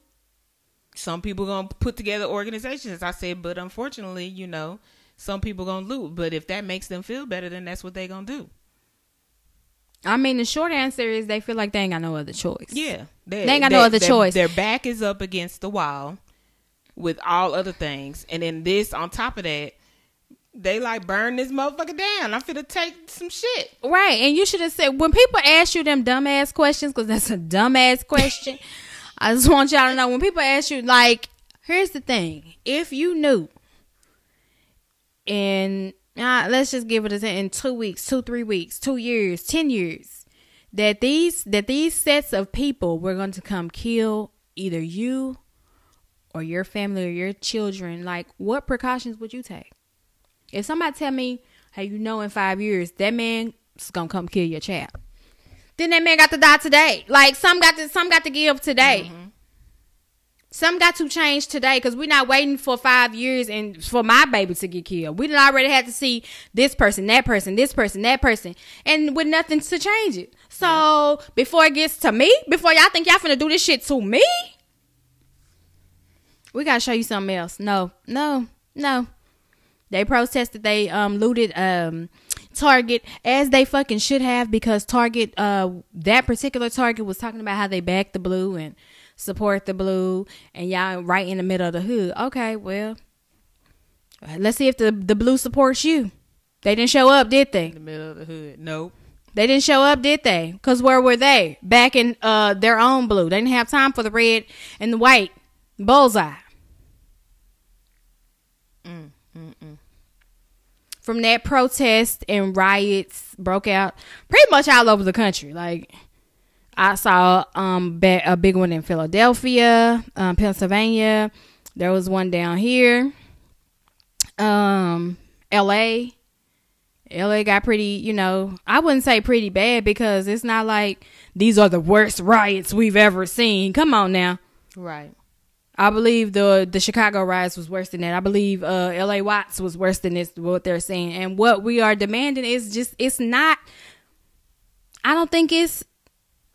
Some people gonna put together organizations. I said, but unfortunately, you know, some people gonna loot. But if that makes them feel better, then that's what they gonna do. I mean, the short answer is they feel like they ain't got no other choice. Yeah, They ain't got no other their- choice. Their back is up against the wall with all other things, and then this on top of that, they like burn this motherfucker down. I'm finna take some shit. Right, and you should have said when people ask you them dumbass questions because that's a dumbass question. I just want y'all to know when people ask you, like, here's the thing: if you knew, and uh, let's just give it a in two weeks, two three weeks, two years, ten years, that these that these sets of people were going to come kill either you or your family or your children, like, what precautions would you take? If somebody tell me, hey, you know, in five years that man is gonna come kill your child, then that man got to die today. Like some got to some got to give today. Mm-hmm. Some got to change today because we're not waiting for five years and for my baby to get killed. We done already had to see this person, that person, this person, that person, and with nothing to change it. So before it gets to me, before y'all think y'all finna do this shit to me, we gotta show you something else. No, no, no. They protested. They um looted um Target as they fucking should have because Target uh that particular Target was talking about how they back the blue and support the blue and y'all right in the middle of the hood. Okay, well, let's see if the the blue supports you. They didn't show up, did they? In the middle of the hood. Nope. They didn't show up, did they? Cause where were they? Back in uh their own blue. They didn't have time for the red and the white bullseye. Mm, mm, mm. From that protest and riots broke out pretty much all over the country. Like I saw um a big one in Philadelphia, um, Pennsylvania. There was one down here. Um, L.A. LA got pretty, you know, I wouldn't say pretty bad because it's not like these are the worst riots we've ever seen. Come on now. Right. I believe the the Chicago riots was worse than that. I believe uh, L.A. Watts was worse than this. What they're saying and what we are demanding is just it's not. I don't think it's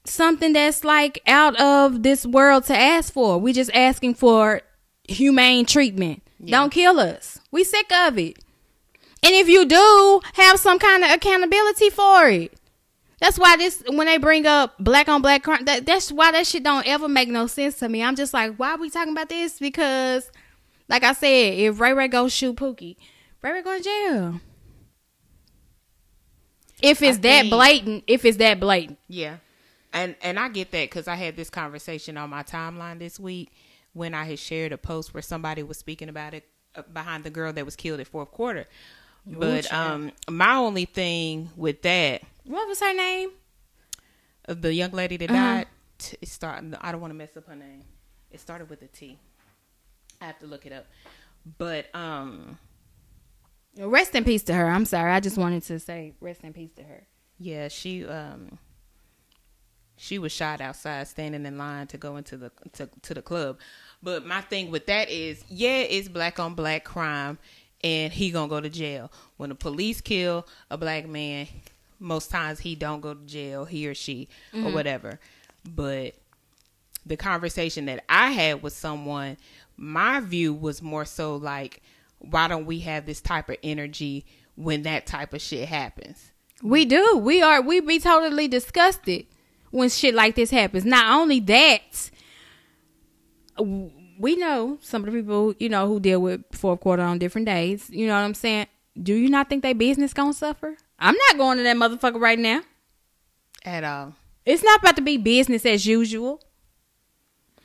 something that's like out of this world to ask for. We're just asking for humane treatment. Yeah. Don't kill us. We sick of it. And if you do, have some kind of accountability for it. That's why this when they bring up black on black crime, that, that's why that shit don't ever make no sense to me. I'm just like, why are we talking about this? Because, like I said, if Ray Ray goes shoot Pookie, Ray Ray going to jail. If it's I that think, blatant, if it's that blatant, yeah, and and I get that because I had this conversation on my timeline this week when I had shared a post where somebody was speaking about it uh, behind the girl that was killed at fourth quarter. But um, my only thing with that what was her name? The young lady that uh-huh. died. It started. I don't want to mess up her name. It started with a T. I have to look it up. But um, rest in peace to her. I'm sorry. I just wanted to say rest in peace to her. Yeah, she um she was shot outside standing in line to go into the to, to the club. But my thing with that is, yeah, it's black on black crime and he gonna go to jail. When the police kill a black man, most times he don't go to jail, he or she mm-hmm. or whatever. But the conversation that I had with someone, my view was more so like, why don't we have this type of energy when that type of shit happens? We do. We are. We be totally disgusted when shit like this happens. Not only that, we know some of the people you know who deal with fourth quarter on different days. You know what I'm saying? Do you not think their business gonna suffer? I'm not going to that motherfucker right now. At all. It's not about to be business as usual.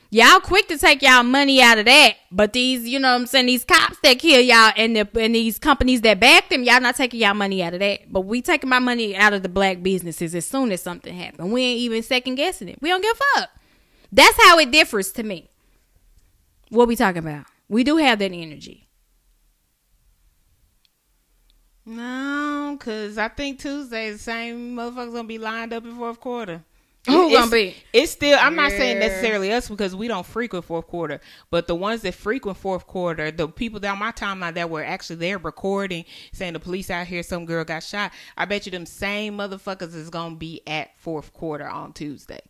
Y'all quick to take y'all money out of that, but these, you know what I'm saying, these cops that kill y'all and the and these companies that back them, y'all not taking y'all money out of that. But we taking my money out of the black businesses as soon as something happens. We ain't even second guessing it. We don't give a fuck. That's how it differs to me. What we talking about? We do have that energy. No, because I think Tuesday the same motherfuckers gonna be lined up in fourth quarter. Who gonna be? It's still. I'm not saying necessarily us because we don't frequent fourth quarter, but the ones that frequent fourth quarter, the people down my timeline that were actually there recording, saying the police out here, some girl got shot. I bet you them same motherfuckers is gonna be at fourth quarter on Tuesday.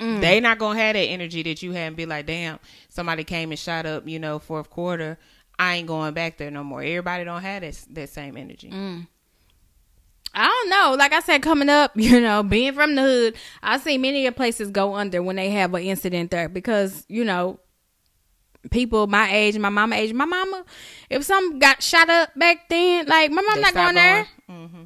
Mm. They not gonna have that energy that you had and be like, damn, somebody came and shot up, you know, fourth quarter. I ain't going back there no more. Everybody don't have that that same energy. Mm. I don't know. Like I said, coming up, you know, being from the hood, I see many of places go under when they have an incident there because you know, people my age, my mama age, my mama, if some got shot up back then, like my mom not going, going, there. Mm-hmm.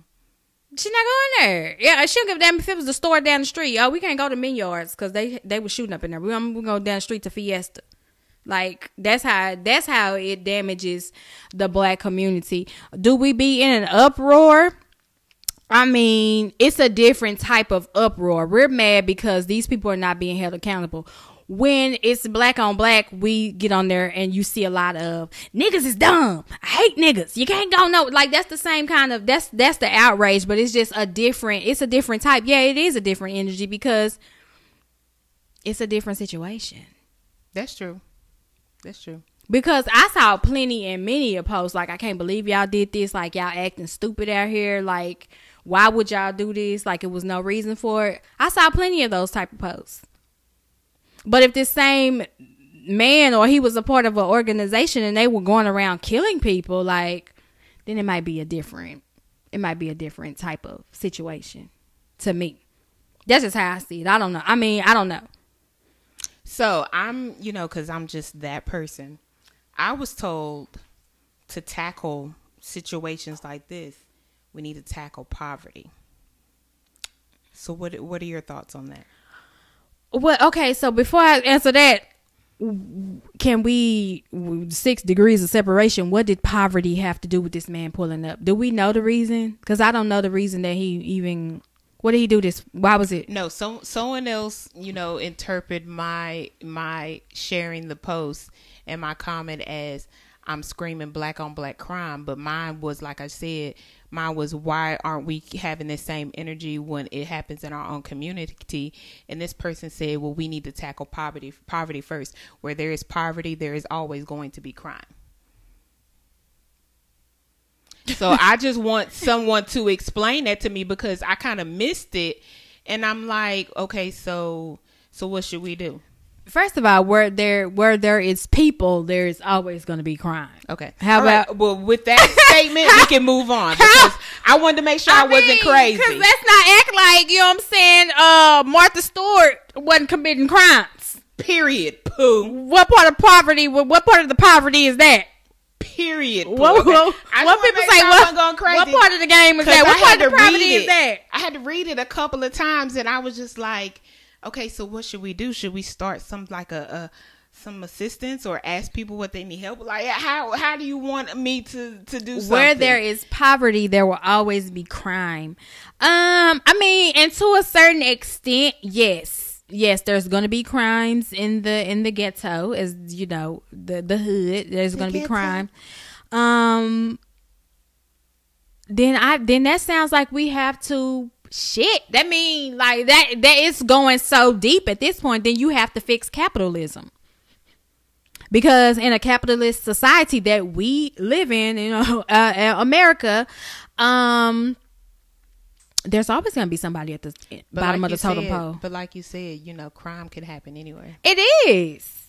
She's not going there. Yeah, she don't give a damn if it was the store down the street. Oh, we can't go to Menards because they they were shooting up in there. We gonna go down the street to Fiesta. Like that's how that's how it damages the black community. Do we be in an uproar? I mean, it's a different type of uproar. We're mad because these people are not being held accountable. When it's black on black, we get on there and you see a lot of niggas is dumb. I hate niggas. You can't go no like that's the same kind of that's that's the outrage, but it's just a different it's a different type. Yeah, it is a different energy because it's a different situation. That's true. That's true. Because I saw plenty and many of posts like I can't believe y'all did this, like y'all acting stupid out here, like why would y'all do this? Like it was no reason for it. I saw plenty of those type of posts. But if this same man or he was a part of an organization and they were going around killing people, like then it might be a different it might be a different type of situation to me. That's just how I see it. I don't know. I mean, I don't know. So I'm, you know, because I'm just that person. I was told to tackle situations like this, we need to tackle poverty. So what what are your thoughts on that? Well, okay, so before I answer that, can we six degrees of separation? What did poverty have to do with this man pulling up? Do we know the reason? Because I don't know the reason that he even. What did he do this? Why was it? No, so someone else, you know, interpret my my sharing the post and my comment as I'm screaming black on black crime, but mine was like I said, mine was why aren't we having the same energy when it happens in our own community? And this person said, well, we need to tackle poverty poverty first. Where there is poverty, there is always going to be crime. So I just want someone to explain that to me because I kind of missed it, and I'm like, okay, so so what should we do? First of all, where there where there is people, there is always going to be crime. Okay. How All right, about well with that statement we can move on because I wanted to make sure I, wasn't crazy. Because let's not act like you know what I'm saying. Uh, Martha Stewart wasn't committing crimes. Period. Pooh. What part of poverty? What part of the poverty is that? Period. What, what, what people say? What, what part of the game is that? What I part of the poverty is that? I had to read it a couple of times, and I was just like, okay, so what should we do? Should we start some like a, a some assistance or ask people what they need help? Like, how how do you want me to to do something? Where there is poverty, there will always be crime. Um, I mean, and to a certain extent, yes, yes, there's going to be crimes in the in the ghetto, as you know, the the hood. There's going to be crime. Um, then I then that sounds like we have to shit. That mean like that that is going so deep at this point. Then you have to fix capitalism because in a capitalist society that we live in, you know, uh, uh, America, um, there's always going to be somebody at the But bottom like of the totem said- pole. But like you said, you know, crime can happen anywhere. It is.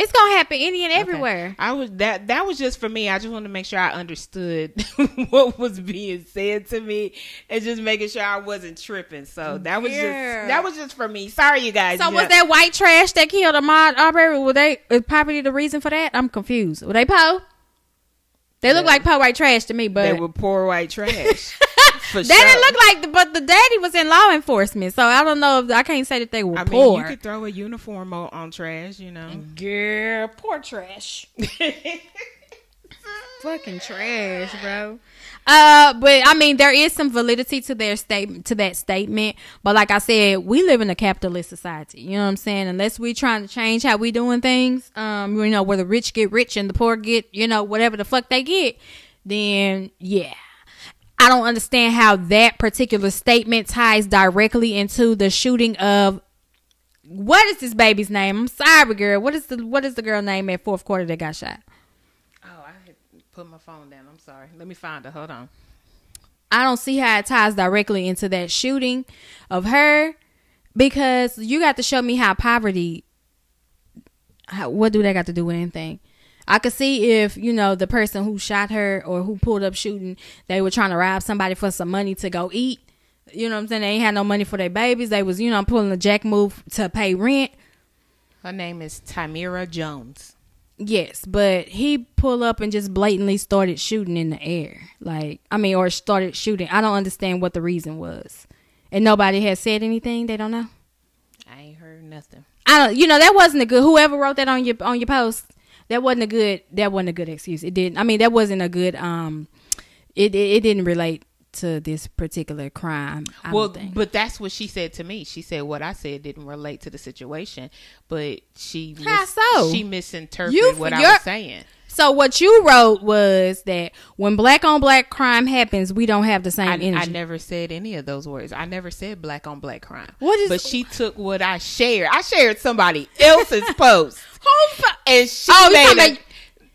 It's gonna happen any and Okay. everywhere. I was that that was just for me. I just wanted to make sure I understood what was being said to me and just making sure I wasn't tripping. So that was Yeah. just that was just for me. Sorry, you guys. So Yeah. was that white trash that killed Ahmaud Arbery? Were they is poverty the reason for that? I'm confused. Were they Poe? They look Yeah. like poor white trash to me, but they were poor white trash? for They didn't look like, the, but the daddy was in law enforcement, so I don't know if I can't say that they were I mean, you could throw a uniform on, on trash, you know. Girl, poor trash. Fucking trash, bro. Uh, but I mean, there is some validity to their statement, to that statement. But like I said, we live in a capitalist society. You know what I'm saying? Unless we're trying to change how we doing things, um, you know, where the rich get rich and the poor get, you know, whatever the fuck they get, then yeah. I don't understand how that particular statement ties directly into the shooting of what is this baby's name? I'm sorry, girl. What is the what is the girl name at fourth quarter that got shot? Oh, I had put my phone down. Sorry. Let me find her. Hold on. I don't see how it ties directly into that shooting of her because you got to show me how poverty. How, what do they got to do with anything? I could see if you know the person who shot her or who pulled up shooting, they were trying to rob somebody for some money to go eat. You know what I'm saying? They ain't had no money for their babies. They was you know pulling a jack move to pay rent. Her name is Tamira Jones. Yes, but he pull up and just blatantly started shooting in the air. Like, I mean, or started shooting. I don't understand what the reason was. And nobody has said anything. They don't know. I ain't heard nothing. I don't. You know, that wasn't a good. Whoever wrote that on your on your post, that wasn't a good. That wasn't a good excuse. It didn't. I mean, that wasn't a good. Um, it it, it didn't relate to this particular crime. I well, but that's what she said to me. She said what I said didn't relate to the situation, but she How so? she misinterpreted You- what I was saying. So what you wrote was that when black on black crime happens, we don't have the same I, energy. I never said any of those words. I never said black on black crime. What is- But she took what I shared. I shared somebody else's post, and she Oh, made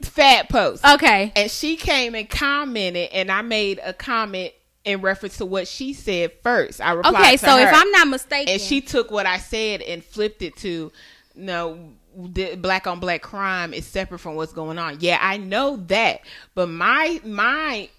a fat post. Okay. and she came and commented, and I made a comment in reference to what she said first. I replied Okay, so if. I'm not mistaken, and she took what I said and flipped it to no black on black crime is separate from what's going on. Yeah, I know that, but my my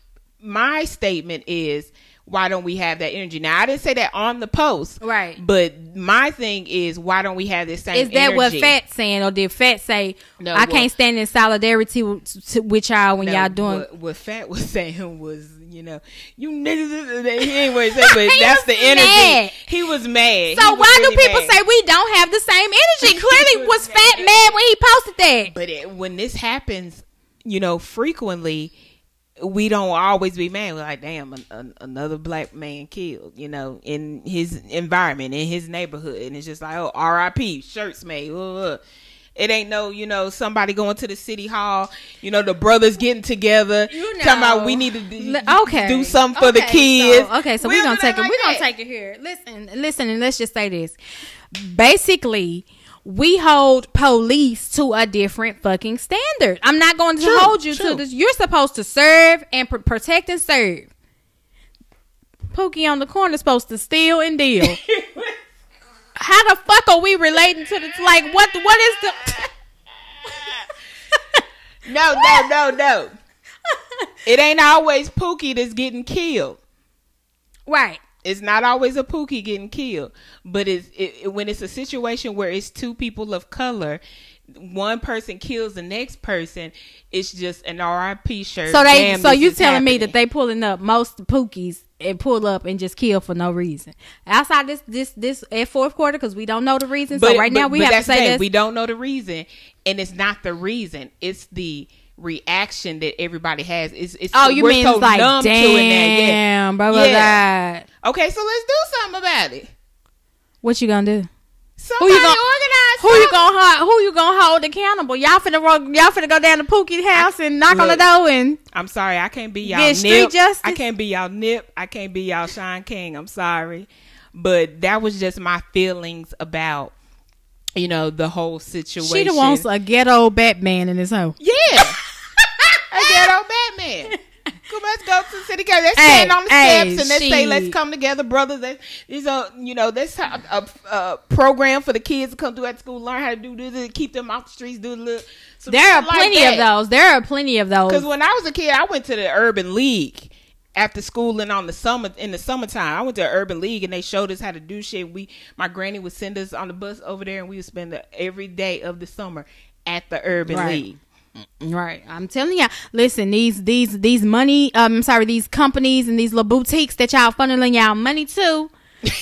my statement is why don't we have that energy? Now I didn't say that on the post, Right. But my thing is, why don't we have this same? Is that what? Fat saying, or did Fat say, No, "I what- can't stand in solidarity with, with y'all when No, y'all doing"? what, what Fat was saying was, you know, you niggas. He ain't what he said, but that's the energy. mad. He was mad. so was why really do people mad. say we don't have the same energy? Clearly, was was Fat mad. mad when he posted that? But it, when this happens, you know, frequently, we don't always be mad. We're like, damn, an, an, another black man killed, you know, in his environment, in his neighborhood. And it's just like, oh, R.I.P., shirts made. uh. It ain't no, you know, somebody going to the city hall, you know, the brothers getting together, You talking about we need to do, okay. do something for the kids. So, okay, so We we're don't gonna take it. nothing We're like gonna take it here. Listen, listen, and let's just say this. Basically, we hold police to a different fucking standard. I'm not going to True, hold you true. to this. You're supposed to serve and pr- protect and serve. Pookie on the corner supposed to steal and deal. How the fuck are we relating to this? Like, what? What is the? No, no, no, no. It ain't always Pookie that's getting killed. right. It's not always a Pookie getting killed, but it's it, it- when it's a situation where it's two people of color, one person kills the next person. It's just an R.I.P. shirt. So they, Damn, so you telling me that they pulling up most pookies and pull up and just kill for no reason outside this this this at fourth quarter because we don't know the reason. so right now we have to say we don't know the reason, and it's not the reason. It's the reaction that everybody has. It's, it's oh, you mean so it's like numb to it now. Yeah. damn, blah blah Yeah. blah. Okay, so let's do something about it. What you gonna do? Somebody you gonna- organize. Who you gonna who you gonna hold accountable? Y'all finna y'all finna go down to Pookie's house and knock on the door and I'm sorry, I can't be y'all nip. street justice? I can't be y'all nip. I can't be y'all Shaun King. I'm sorry, but that was just my feelings about you know the whole situation. she wants a ghetto Batman in his home. yeah, Batman. Come, let's go to the city. council. Let's Hey, stand on the hey, steps and let's say, "Let's come together, brothers." Let's, these are, you know, this a, a, a program for the kids to come through at school, learn how to do this, keep them off the streets, do the little. There are shit like plenty of those. There are plenty of those. Because when I was a kid, I went to the Urban League after school and on the summer in the summertime. I went to the Urban League and they showed us how to do shit. We my granny would send us on the bus over there and we would spend the, every day of the summer at the Urban Right. League. Right. I'm telling y'all. Listen, these these these money um I'm sorry, these companies and these little boutiques that y'all funneling y'all money to,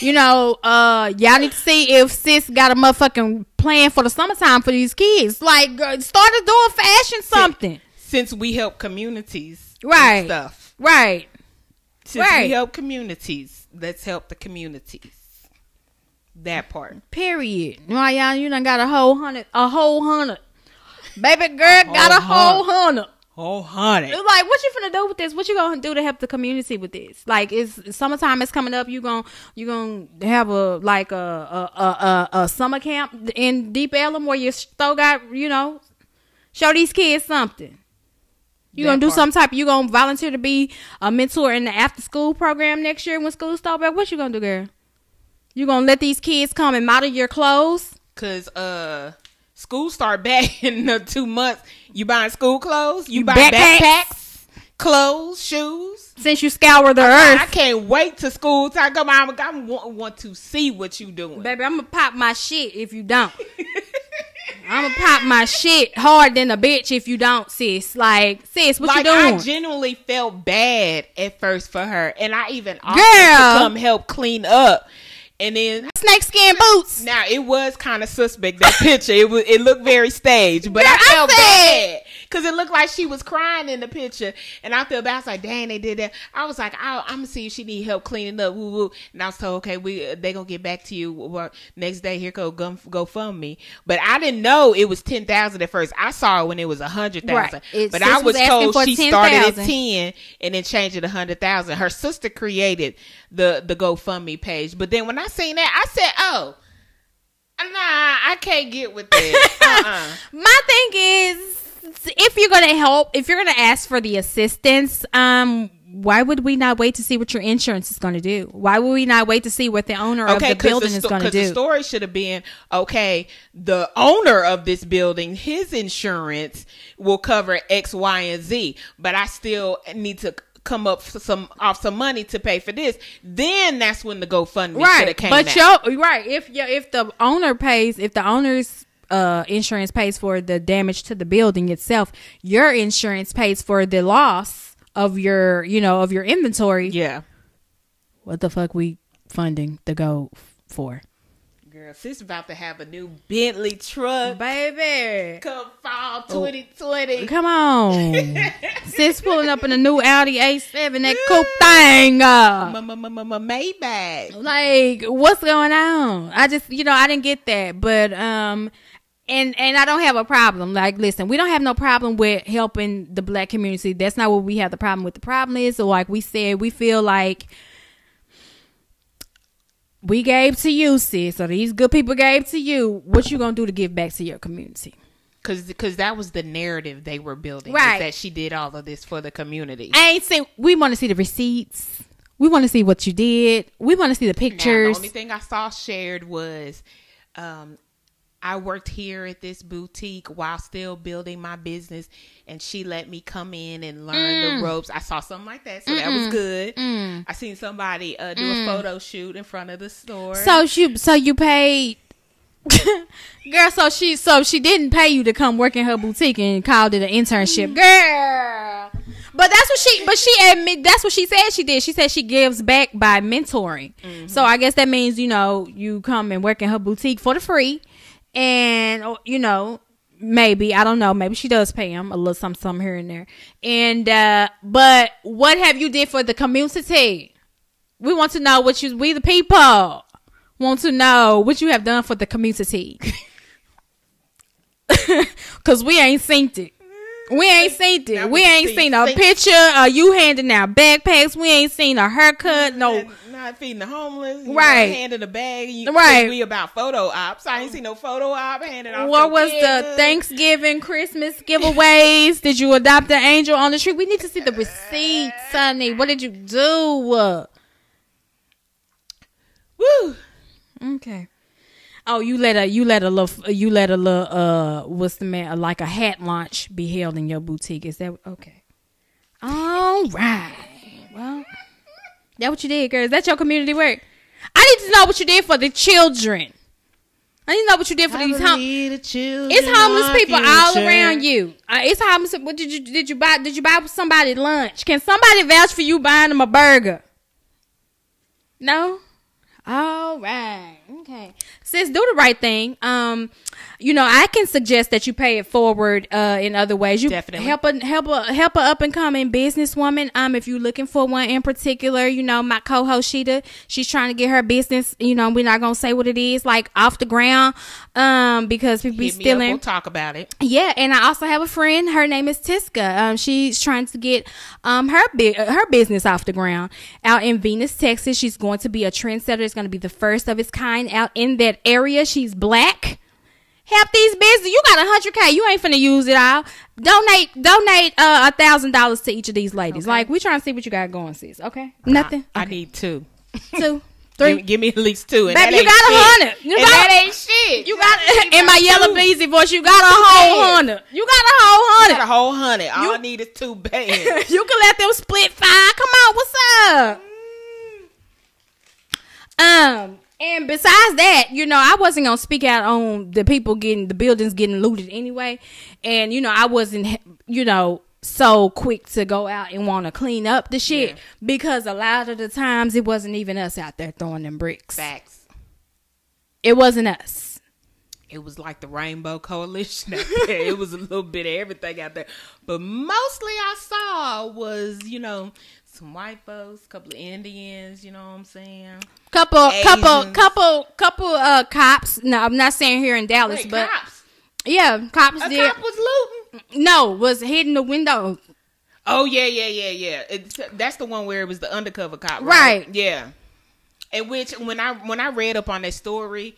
you know, uh y'all need to see if sis got a motherfucking plan for the summertime for these kids. Like uh, started doing fashion something. Since we help communities, and Right. stuff. Right. Since Right. we help communities, let's help the communities. That part. Period. Why y'all you done got a whole hundred a whole hundred. Baby girl got a whole honey. whole hundred. Honey. Like what you finna do with this? What you gonna do to help the community with this? Like it's summertime is coming up. You gonna you gonna have a like a a, a, a, a summer camp in Deep Ellum where you still got you know show these kids something. You That gonna do part. some type? You gonna volunteer to be a mentor in the after school program next year when school start back? What you gonna do, girl? You gonna let these kids come and model your clothes? Cause uh school start back in the two months. You buying school clothes? You, You buying backpacks? backpacks, clothes, shoes. Since you scour the I earth, I can't wait to school I go, on, I want, want to see what you doing. Baby, I'm gonna pop my shit if you don't. I'm gonna pop my shit hard than a bitch if you don't, sis. Like, sis, what like you doing? I genuinely felt bad at first for her, and I even offered Girl. to come help clean up. And then Snake skin boots. now it was kind of suspect that picture. It was it looked very staged, but Girl, I I felt said- bad because it looked like she was crying in the picture, and I feel bad. I was like, "Dang, they did that." I was like, "I'm gonna see if she need help cleaning up." Woo woo. And I was told, "Okay, we they gonna get back to you well, next day. Here go go go fund me." But I didn't know it was ten thousand at first. I saw it when it was a hundred thousand. Right. But I was was told she started at ten and then changed it a hundred thousand. Her sister created the the GoFundMe page, but then when I seen that, I said, "Oh." Nah, I can't get with that. Uh-uh. My thing is, if you're gonna help, if you're gonna ask for the assistance, um, why would we not wait to see what your insurance is gonna do? Why would we not wait to see what the owner of the building sto- is gonna 'cause do? The story should have been okay. The owner of this building, his insurance will cover X, Y, and Z, but I still need to come up some off some money to pay for this. Then that's when the GoFundMe should have right. came But out. yo, right. If you if the owner pays, if the owner's uh, insurance pays for the damage to the building itself, your insurance pays for the loss of your, you know, of your inventory. yeah. What the fuck we funding the go f- for, Girl, sis about to have a new Bentley truck. baby? Come fall 2020. Come on, sis pulling up in a new Audi A7, that coupe thing. Maybach. like what's going on i just you know i didn't get that but um and and i don't have a problem. Like listen we don't have no problem with helping the black community. That's not what we have the problem with. The problem is so like we said we feel like we gave to you sis so these good people gave to you. What you gonna do to give back to your community? Cause, cause that was the narrative they were building. Right. That she did all of this for the community. i ain't saying we want to see the receipts. We want to see what you did. We want to see the Now, pictures the only thing I saw shared was, um, I worked here at this boutique while still building my business, and she let me come in and learn Mm. the ropes. I saw something like that, so that was good. I seen somebody uh, do a photo shoot in front of the store. Mm. So you so you paid Girl, so she so she didn't pay you to come work in her boutique and called it an internship. Girl. But that's what she but she admit that's what she said she did. She said she gives back by mentoring. So I guess that means, you know, you come and work in her boutique for the free and oh, you know, maybe I don't know, maybe she does pay him a little something, something here and there. And uh but what have you did for the community? We want to know what you we the people want to know what you have done for the community. Cause we ain't seen it. We ain't seen it. We ain't seen a picture of you handing out backpacks. We ain't seen a haircut. No. Not, feeding the homeless, you Right. Know, handing a bag, you, Right. We about photo ops. I ain't seen no photo op handing out. What was the Thanksgiving, Christmas giveaways? Did you adopt an angel on the tree? We need to see the receipt, Sonny. What did you do? Woo! Okay. Oh, you let a you let a little you let a little uh what's the man like a hat launch be held in your boutique? Is that okay? All right. Well, that what you did, girl. Is that your community work? I need to know what you did for the children. I need to know what you did for these hom- It's homeless people all around you. Uh, it's homeless. What did you did you buy? Did you buy somebody lunch? Can somebody vouch for you buying them a burger? No. All right. Okay. Sis, do the right thing. Um, you know, I can suggest that you pay it forward uh in other ways. You Definitely. help a help a help a up and coming businesswoman. Um, if you're looking for one in particular, you know, my co-host Shida, she's trying to get her business. You know, we're not gonna say what it is, like off the ground, um, because people be stealing. We'll talk about it. Yeah, and I also have a friend. Her name is Tiska. Um, she's trying to get um her bi- her business off the ground out in Venus, Texas. She's going to be a trendsetter. It's going to be the first of its kind out in that area. She's black. Help these business. You got a hundred k. You ain't finna use it all. Donate donate uh, a thousand dollars to each of these ladies. Like we trying to see what you got going, sis. Okay, nothing. I, I need two. two. Give, give me at least two. And Baby, that you got a hundred. You and got- that ain't shit. You got in my two. Yella Beezy voice. You got a whole hundred. You got a whole hundred. got a whole hundred. All You- I need is two bands. you can let them split five. Come on, what's up? Um, and besides that, you know, I wasn't gonna speak out on the people getting the buildings getting looted anyway, and you know, I wasn't, you know, so quick to go out and want to clean up the shit Yeah. because a lot of the times it wasn't even us out there throwing them bricks. Facts. It wasn't us. It was like the Rainbow Coalition out there. it was a little bit of everything out there. But mostly I saw was, you know, some white folks, a couple of Indians, you know what I'm saying? Couple, couple, Asians. couple, couple uh cops. No, I'm not saying here in Dallas, Wait, but cops. yeah, cops A did. cop was looting. No, was hitting the window. Oh yeah, yeah, yeah, yeah. It's, that's the one where it was the undercover cop, Right. right? Yeah. And which when I when I read up on that story,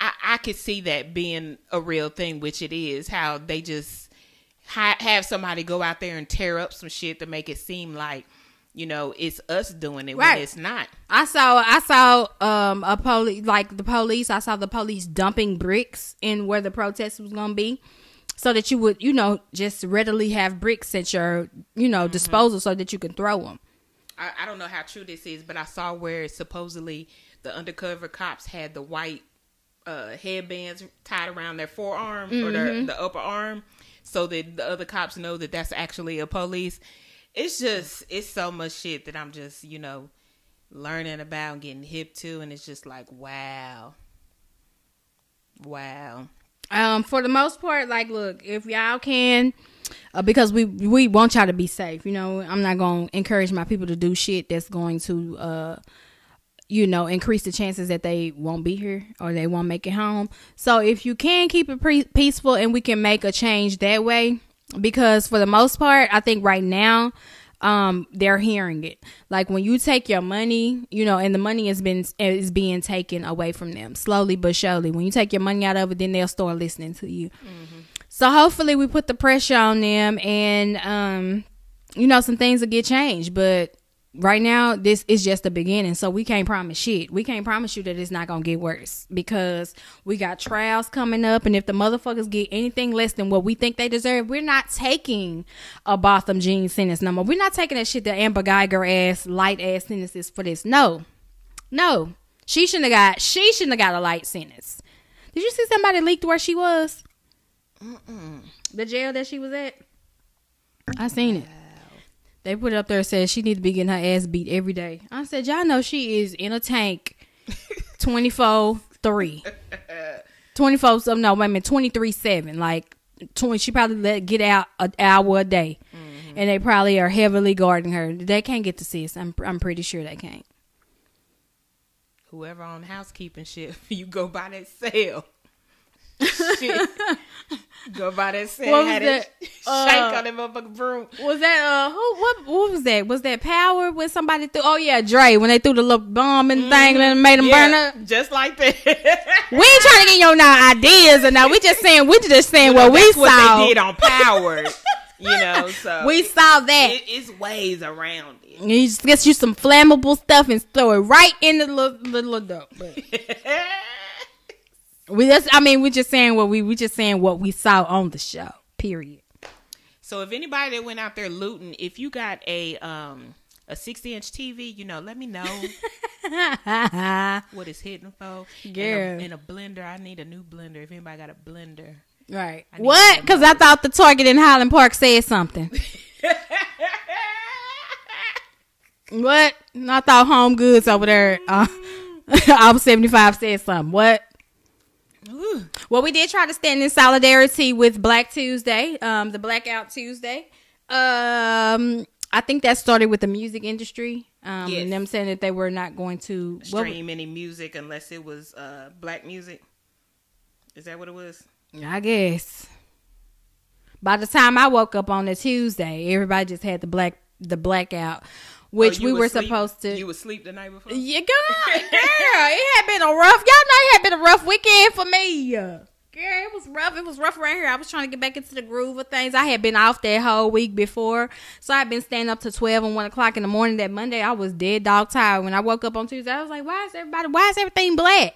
I, I could see that being a real thing, which it is. How they just ha- have somebody go out there and tear up some shit to make it seem like you know it's us doing it Right. when it's not. I saw I saw um a police like the police. I saw the police dumping bricks in where the protest was gonna be, so that you would you know just readily have bricks at your you know disposal so that you can throw them. I, I don't know how true this is, but I saw where supposedly the undercover cops had the white uh, headbands tied around their forearm or their Mm-hmm. the upper arm, so that the other cops know that that's actually a police. It's just it's so much shit that I'm just you know learning about, and getting hip to, and it's just like wow, wow. Um, for the most part, like, look, if y'all can, uh, because we we want y'all to be safe. You know, I'm not gonna encourage my people to do shit that's going to, uh, you know, increase the chances that they won't be here or they won't make it home. So if you can keep it pre- peaceful and we can make a change that way, because for the most part, I think right now. Um, they're hearing it. Like when you take your money, you know, and the money has been is being taken away from them slowly but surely. When you take your money out of it, then they'll start listening to you. So hopefully we put the pressure on them and um you know some things will get changed, but right now this is just the beginning. So we can't promise shit. We can't promise you that it's not going to get worse because we got trials coming up and if the motherfuckers get anything less than what we think they deserve, we're not taking a Botham Jean sentence no more. We're not taking that shit the Amber Guyger ass light ass sentences for this. No. No. She shouldn't have got she shouldn't have got a light sentence. Did you see somebody leaked where she was? The jail that she was at. I seen it. They put it up there and said she need to be getting her ass beat every day. I said, y'all know she is in a tank 24 3. 24 so no, wait a minute, 23 7. Like 20 she probably let get out an hour a day. Mm-hmm. And they probably are heavily guarding her. They can't get to sis. I'm I'm pretty sure they can't. Whoever on housekeeping shit, you go by that cell. Shit. Go by that. What was had that? it Uh, shake on that motherfucking broom. Was that uh who what what was that? Was that power when somebody threw oh yeah, Dre, when they threw the little bomb and thing and made them burn up? Just like that. We ain't trying to get your no ideas or now. We just saying we just saying You know, what we that's what saw. they did on Power. you know, so we saw that. it, it's ways around it. you just get you some flammable stuff and throw it right in the little little dope. We just I mean we're just saying what we we just saying what we saw on the show. Period. So if anybody that went out there looting, if you got a um a sixty inch TV, you know, let me know what it's hitting for. Girl. And a, blender. I need a new blender. If anybody got a blender. Right. What? Because I thought the Target in Highland Park said something. what? I thought Home Goods over there, uh, off 75 said something. What? Ooh. Well, we did try to stand in solidarity with Black Tuesday, um, the Blackout Tuesday. Um, I think that started with the music industry. Um, Yes. and them saying that they were not going to Stream any music unless it was uh black music. Is that what it was? I guess. By the time I woke up on the Tuesday, everybody just had the black the blackout, which Oh, we were sleep- supposed to. You was sleep the night before. yeah, girl, girl, it had been a rough. Y'all know it had been a rough weekend for me. Girl, it was rough. It was rough around here. I was trying to get back into the groove of things. I had been off that whole week before, so I'd been staying up to twelve and one o'clock in the morning. That Monday, I was dead dog tired. When I woke up on Tuesday, I was like, "Why is everybody? Why is everything black?"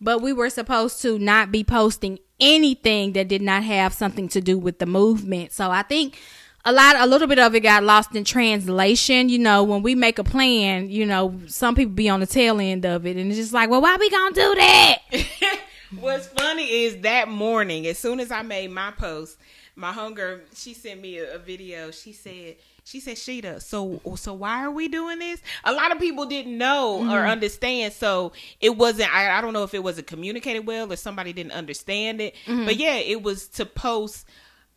but we were supposed to not be posting anything that did not have something to do with the movement. So I think a lot, a little bit of it got lost in translation. You know, when we make a plan, you know, some people be on the tail end of it, and it's just like, well, why we gonna do that? What's funny is that morning, as soon as I made my post, my hunger, she sent me a, a video. She said, she said, Shida, so so why are we doing this? A lot of people didn't know or mm-hmm. understand, so it wasn't. I, I don't know if it wasn't communicated well or somebody didn't understand it, mm-hmm. but yeah, it was to post.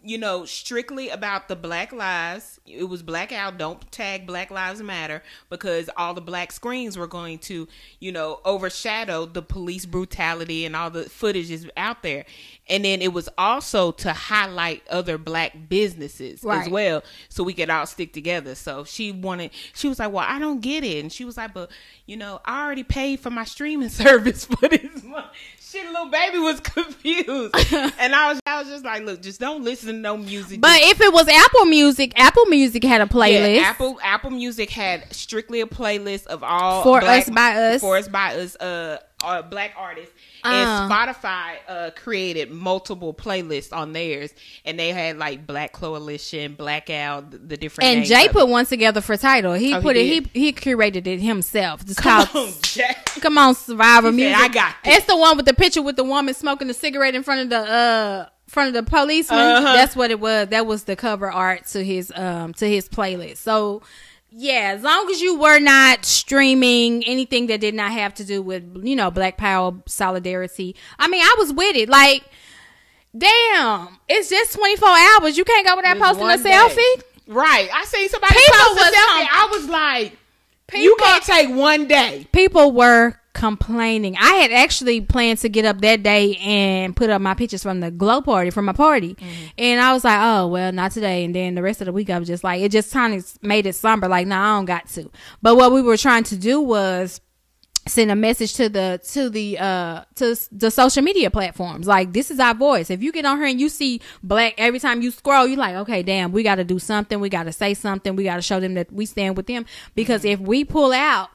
You know, strictly about the Black Lives. It was blackout. Don't tag Black Lives Matter because all the black screens were going to, you know, overshadow the police brutality and all the footage is out there. And then it was also to highlight other black businesses as well, so we could all stick together. So she wanted, she was like, "Well, I don't get it," and she was like, "But you know, I already paid for my streaming service for this month." Shit, little baby was confused, and I was, I was just like, "Look, just don't listen to no music." But if it was Apple Music, Apple Music had a playlist. Yeah, Apple Apple Music had strictly a playlist of all For black- Us, By Us. for us by us uh, uh black artists, and Uh. Spotify uh, created multiple playlists on theirs, and they had like Black Coalition, Blackout, the, the different. And Jay put one together for Tidal. He Oh, he put it. did? He he curated it himself. It's Come called on, Jay. Come on, Survivor He said, Music. "I got this." It's the one with the picture with the woman smoking the cigarette in front of the uh front of the policeman. Uh-huh. That's what it was. That was the cover art to his um to his playlist. So yeah, as long as you were not streaming anything that did not have to do with you know Black Power solidarity. I mean, I was with it. Like, damn, it's just twenty four hours. You can't go without posting a day. selfie. Right. I seen somebody People post a selfie. I was like, you can't take one day. people were complaining. I had actually planned to get up that day and put up my pictures from the glow party from my party, and I was like, oh well, not today. And then the rest of the week, I was just like, it just kind of made it somber. Like, no, I don't got to. But what we were trying to do was send a message to the to the uh to the social media platforms like this is our voice if you get on here and you see black every time you scroll you're like okay damn we got to do something we got to say something we got to show them that we stand with them because if we pull out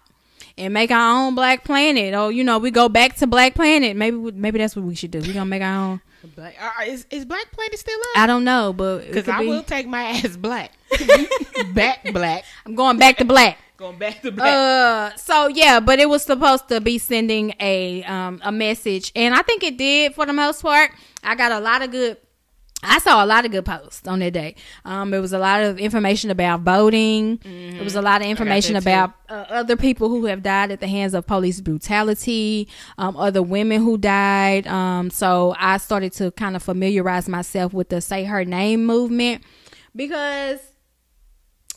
and make our own black planet or you know we go back to black planet maybe maybe that's what we should do we gonna make our own Black, uh, is, is Black Planet still up? i don't know but Because I be- will take my ass black. back black. i'm going back to black Going back to black. Uh, so yeah, but it was supposed to be sending a um a message, and I think it did for the most part. I got a lot of good. I saw a lot of good posts on that day. Um, it was a lot of information about voting. It was a lot of information about uh, other people who have died at the hands of police brutality, um, other women who died. Um, so I started to kind of familiarize myself with the "Say Her Name" movement because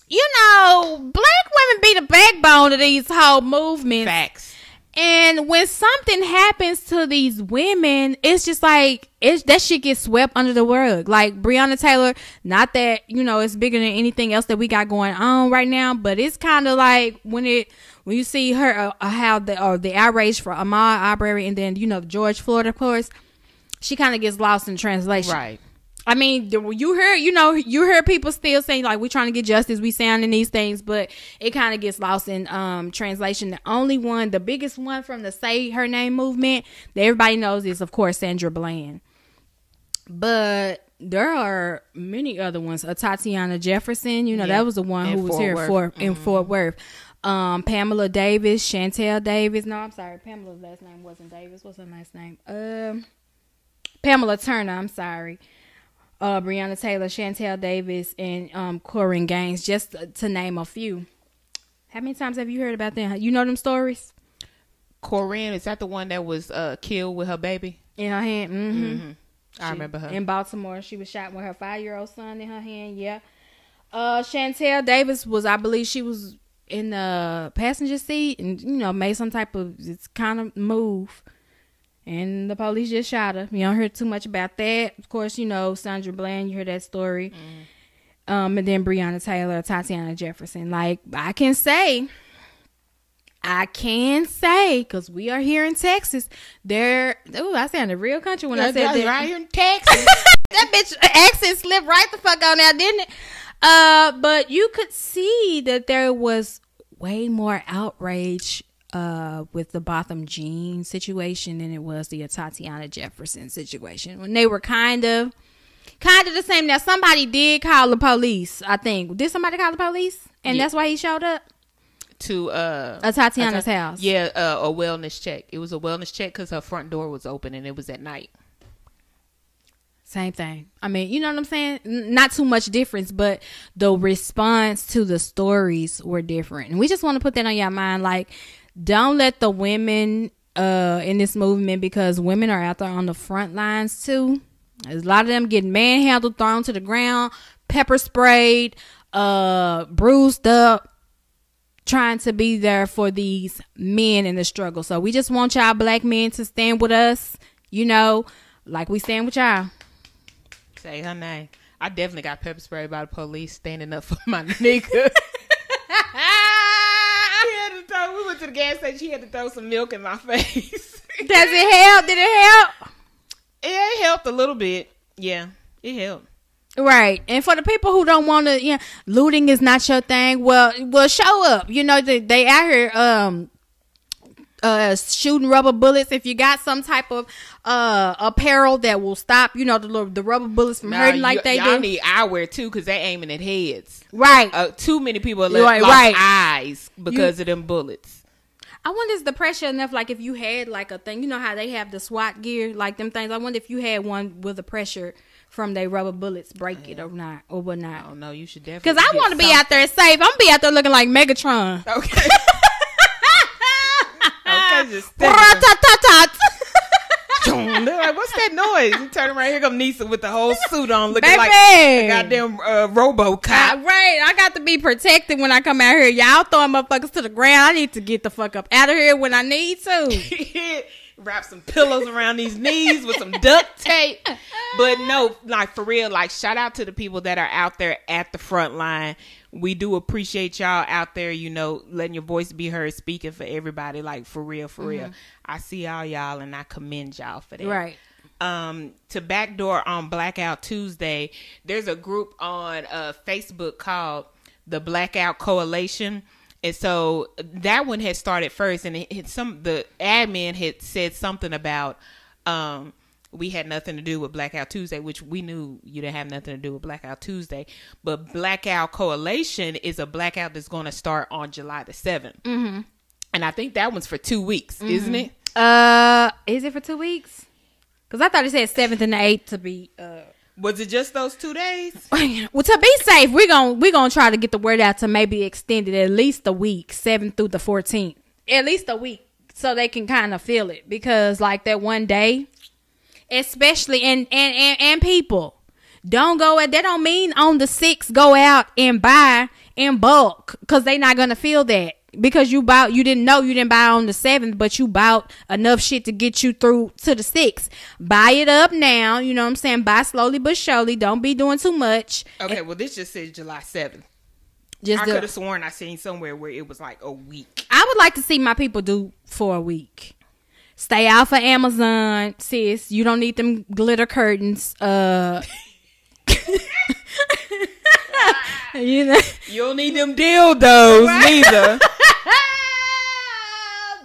you know, black women be the backbone of these whole movements. Facts. And when something happens to these women, it's just like it's that shit gets swept under the rug. Like Breonna Taylor, not that you know it's bigger than anything else that we got going on right now, but it's kind of like when it when you see her uh, uh, how the or the outrage for Ahmaud Arbery and then you know George Floyd, of course, she kind of gets lost in translation. Right. I mean, you hear, you know, you hear people still saying like we're trying to get justice, we sounding these things, but it kind of gets lost in um translation. The only one, the biggest one from the Say Her Name movement that everybody knows is, of course, Sandra Bland. But there are many other ones. Uh, Tatiana Jefferson, you know, Yeah. that was the one In who was Fort here Worth. for in Fort Worth. Um, Pamela Davis, Shantel Davis. No, I'm sorry, Pamela's last name wasn't Davis. What's her last name? Um, Pamela Turner. I'm sorry uh, Breonna Taylor, Shantel Davis, and um, Korryn Gaines, just to name a few. How many times have you heard about them? You know them stories Corinne, is that the one that was uh, killed with her baby? in her hand. Mm-hmm. I remember her. in Baltimore. She was shot with her five year old son in her hand. Yeah. Uh, Shantel Davis was, I believe, she was in the passenger seat and you know made some type of it's kind of move. And the police just shot her. You don't hear too much about that. Of course, you know Sandra Bland. You heard that story. Um, and then Breonna Taylor, Tatiana Jefferson. Like I can say, I can say because we are here in Texas. There, ooh, I sounded real country when I said that. right here in Texas. that bitch accent slipped right the fuck on out, didn't it? Uh, but you could see that there was way more outrage uh with the Botham Jean situation than it was the Tatiana Jefferson situation when they were kind of kind of the same. Now somebody did call the police. I think did somebody call the police, and Yeah. that's why he showed up to uh at Tatiana's a- house. Yeah, uh, a wellness check. It was a wellness check because her front door was open and it was at night. Same thing. I mean, you know what I'm saying? Not too much difference, but the response to the stories were different. And we just want to put that on your mind. Like, don't let the women uh in this movement because women are out there on the front lines too. There's a lot of them getting manhandled, thrown to the ground, pepper sprayed, uh, bruised up, trying to be there for these men in the struggle. So we just want y'all black men to stand with us, you know, like we stand with y'all. Say her name. I definitely got pepper sprayed by the police standing up for my nigga. to the gas station. He had to throw some milk in my face. Does it help? Did it help? It helped a little bit. Yeah, it helped. Right. And for the people who don't want to, you know, looting is not your thing. Well, well, show up. You know, they, they out here um uh shooting rubber bullets if you got some type of uh apparel that will stop you know the little- the rubber bullets from Nah, hurting like you- they y'all do need eyewear too because they aiming at heads. right Uh, too many people You're lost right, right. eyes because of them bullets. I wonder is the pressure enough like if you had like a thing you know how they have the swat gear like them things i wonder if you had one with the pressure from they rubber bullets break it or not or what I not oh, don't know. You should definitely because i want to be out there safe i'm gonna be out there looking like megatron Okay. okay, just. They're like, what's that noise? You turn around, here come Nicea with the whole suit on, looking Baby. like a goddamn uh, Robo Uh, right, I got to be protected when I come out here. Y'all throwing motherfuckers to the ground. I need to get the fuck up out of here when I need to. Wrap some pillows around these knees with some duct tape. But no, like for real, like shout out to the people that are out there at the front line. We do appreciate y'all out there, you know, letting your voice be heard, speaking for everybody. Like for real, for real. I see all y'all and I commend y'all for that. Right. um to backdoor on blackout tuesday there's a group on uh facebook called the blackout coalition and so that one had started first and it, it some the admin had said something about um we had nothing to do with blackout tuesday which we knew you didn't have nothing to do with blackout tuesday but blackout coalition is a blackout that's going to start on july the 7th mm-hmm. and i think that one's for two weeks isn't it Uh, is it for two weeks? Because I thought it said seventh and the eighth to be. Uh, was it just those two days well, to be safe, we're gonna we're gonna try to get the word out to maybe extend it at least a week, seventh through the fourteenth, at least a week, so they can kind of feel it. Because like that one day, especially and and and, and people don't go at that don't mean on the six go out and buy in bulk because they not gonna feel that because you bought you didn't know you didn't buy on the seventh but you bought enough shit to get you through to the sixth buy it up now you know what i'm saying buy slowly but surely don't be doing too much Okay, well, this just says July 7th. just I could have sworn I seen somewhere where it was like a week. I would like to see my people do for a week. Stay out for Amazon, sis. You don't need them glitter curtains. Uh, you know, You don't need them dildos neither.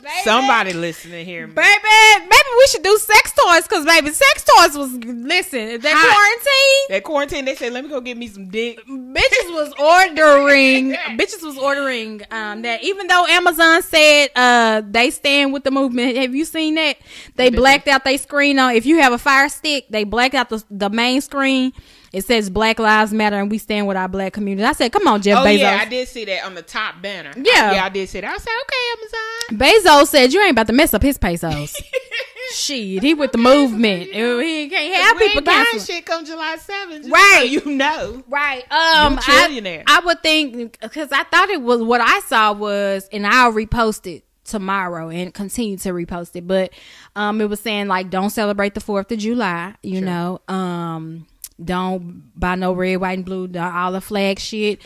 baby, Somebody listening here. baby, maybe we should do sex toys because baby, sex toys was listen. That Hot. quarantine, That quarantine, they said, let me go get me some dick. bitches was ordering bitches was ordering um that even though amazon said uh they stand with the movement have you seen that they blacked out their screen on if you have a fire stick they blacked out the, the main screen it says black lives matter and we stand with our black community i said come on jeff Oh, bezos yeah, I did see that on the top banner. Yeah. Yeah, I did see that. I said, okay, Amazon. bezos said you ain't about to mess up his pesos shit he with the movement he can't have people buying shit come July 7th. Right. so you know. Right. Um, I. I would think because I thought it was what I saw was, and I'll repost it tomorrow and continue to repost it. But um, it was saying like, don't celebrate the Fourth of July. You know, um, don't buy no red, white, and blue, all the flag shit.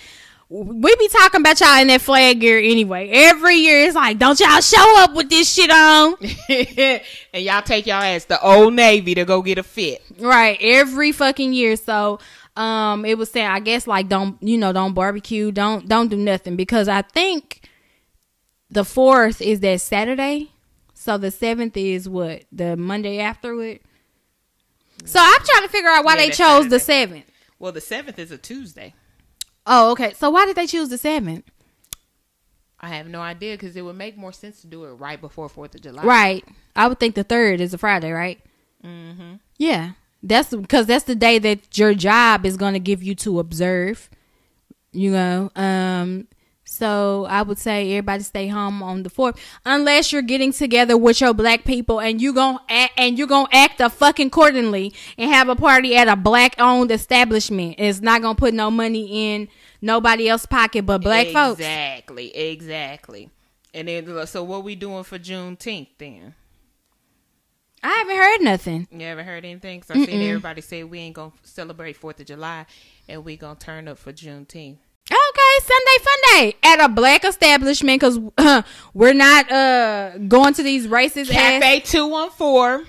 We be talking about y'all in that flag gear anyway. Every year it's like, don't y'all show up with this shit on. and y'all take y'all ass to Old Navy to go get a fit. Right, every fucking year. So, um, it was saying, I guess, like, don't you know, don't barbecue, don't don't do nothing because I think the fourth is that Saturday, so the seventh is what the Monday after it. So I'm trying to figure out why Yeah, they chose the seventh. Well, the 7th is a Tuesday. Oh, okay. So why did they choose the seventh? I have no idea because it would make more sense to do it right before 4th of July. Right. I would think the third is a Friday, right? Mm-hmm. Yeah, that's because that's the day that your job is going to give you to observe. You know, um, so I would say everybody stay home on the fourth, unless you're getting together with your black people and you gon' act, and you gonna act a fucking accordingly and have a party at a black owned establishment. It's not gonna put no money in nobody else's pocket but black folks. Exactly, exactly. And then, uh, so what we doing for Juneteenth then? I haven't heard nothing. You ever heard anything? Cause I seen everybody say we ain't gonna celebrate Fourth of July, and we gonna turn up for Juneteenth. Okay, Sunday fun day at a black establishment because uh, we're not uh going to these racist ass. Cafe two one four.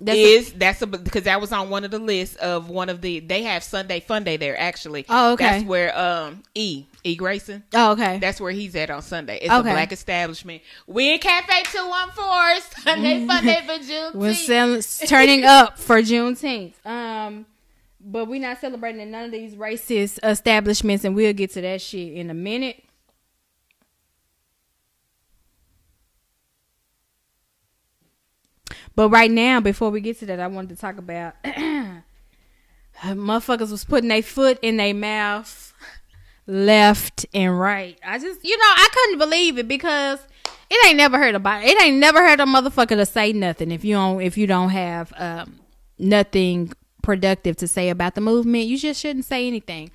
That's a- is that's a because that was on one of the lists of one of the they have Sunday Funday there actually. Oh, okay. That's where um E E Grayson. oh, okay. That's where he's at on Sunday. It's Okay. a black establishment. We in Cafe Two One Four Sunday Fun Day for June. We're selling, turning up for Juneteenth. Um, but we're not celebrating in none of these racist establishments, and we'll get to that shit in a minute. But right now, before we get to that, I wanted to talk about motherfuckers was putting their foot in their mouth left and right. I just, you know, I couldn't believe it because it ain't never heard about it. Ain't never heard a motherfucker to say nothing if you don't if you don't have um, nothing productive to say about the movement. You just shouldn't say anything.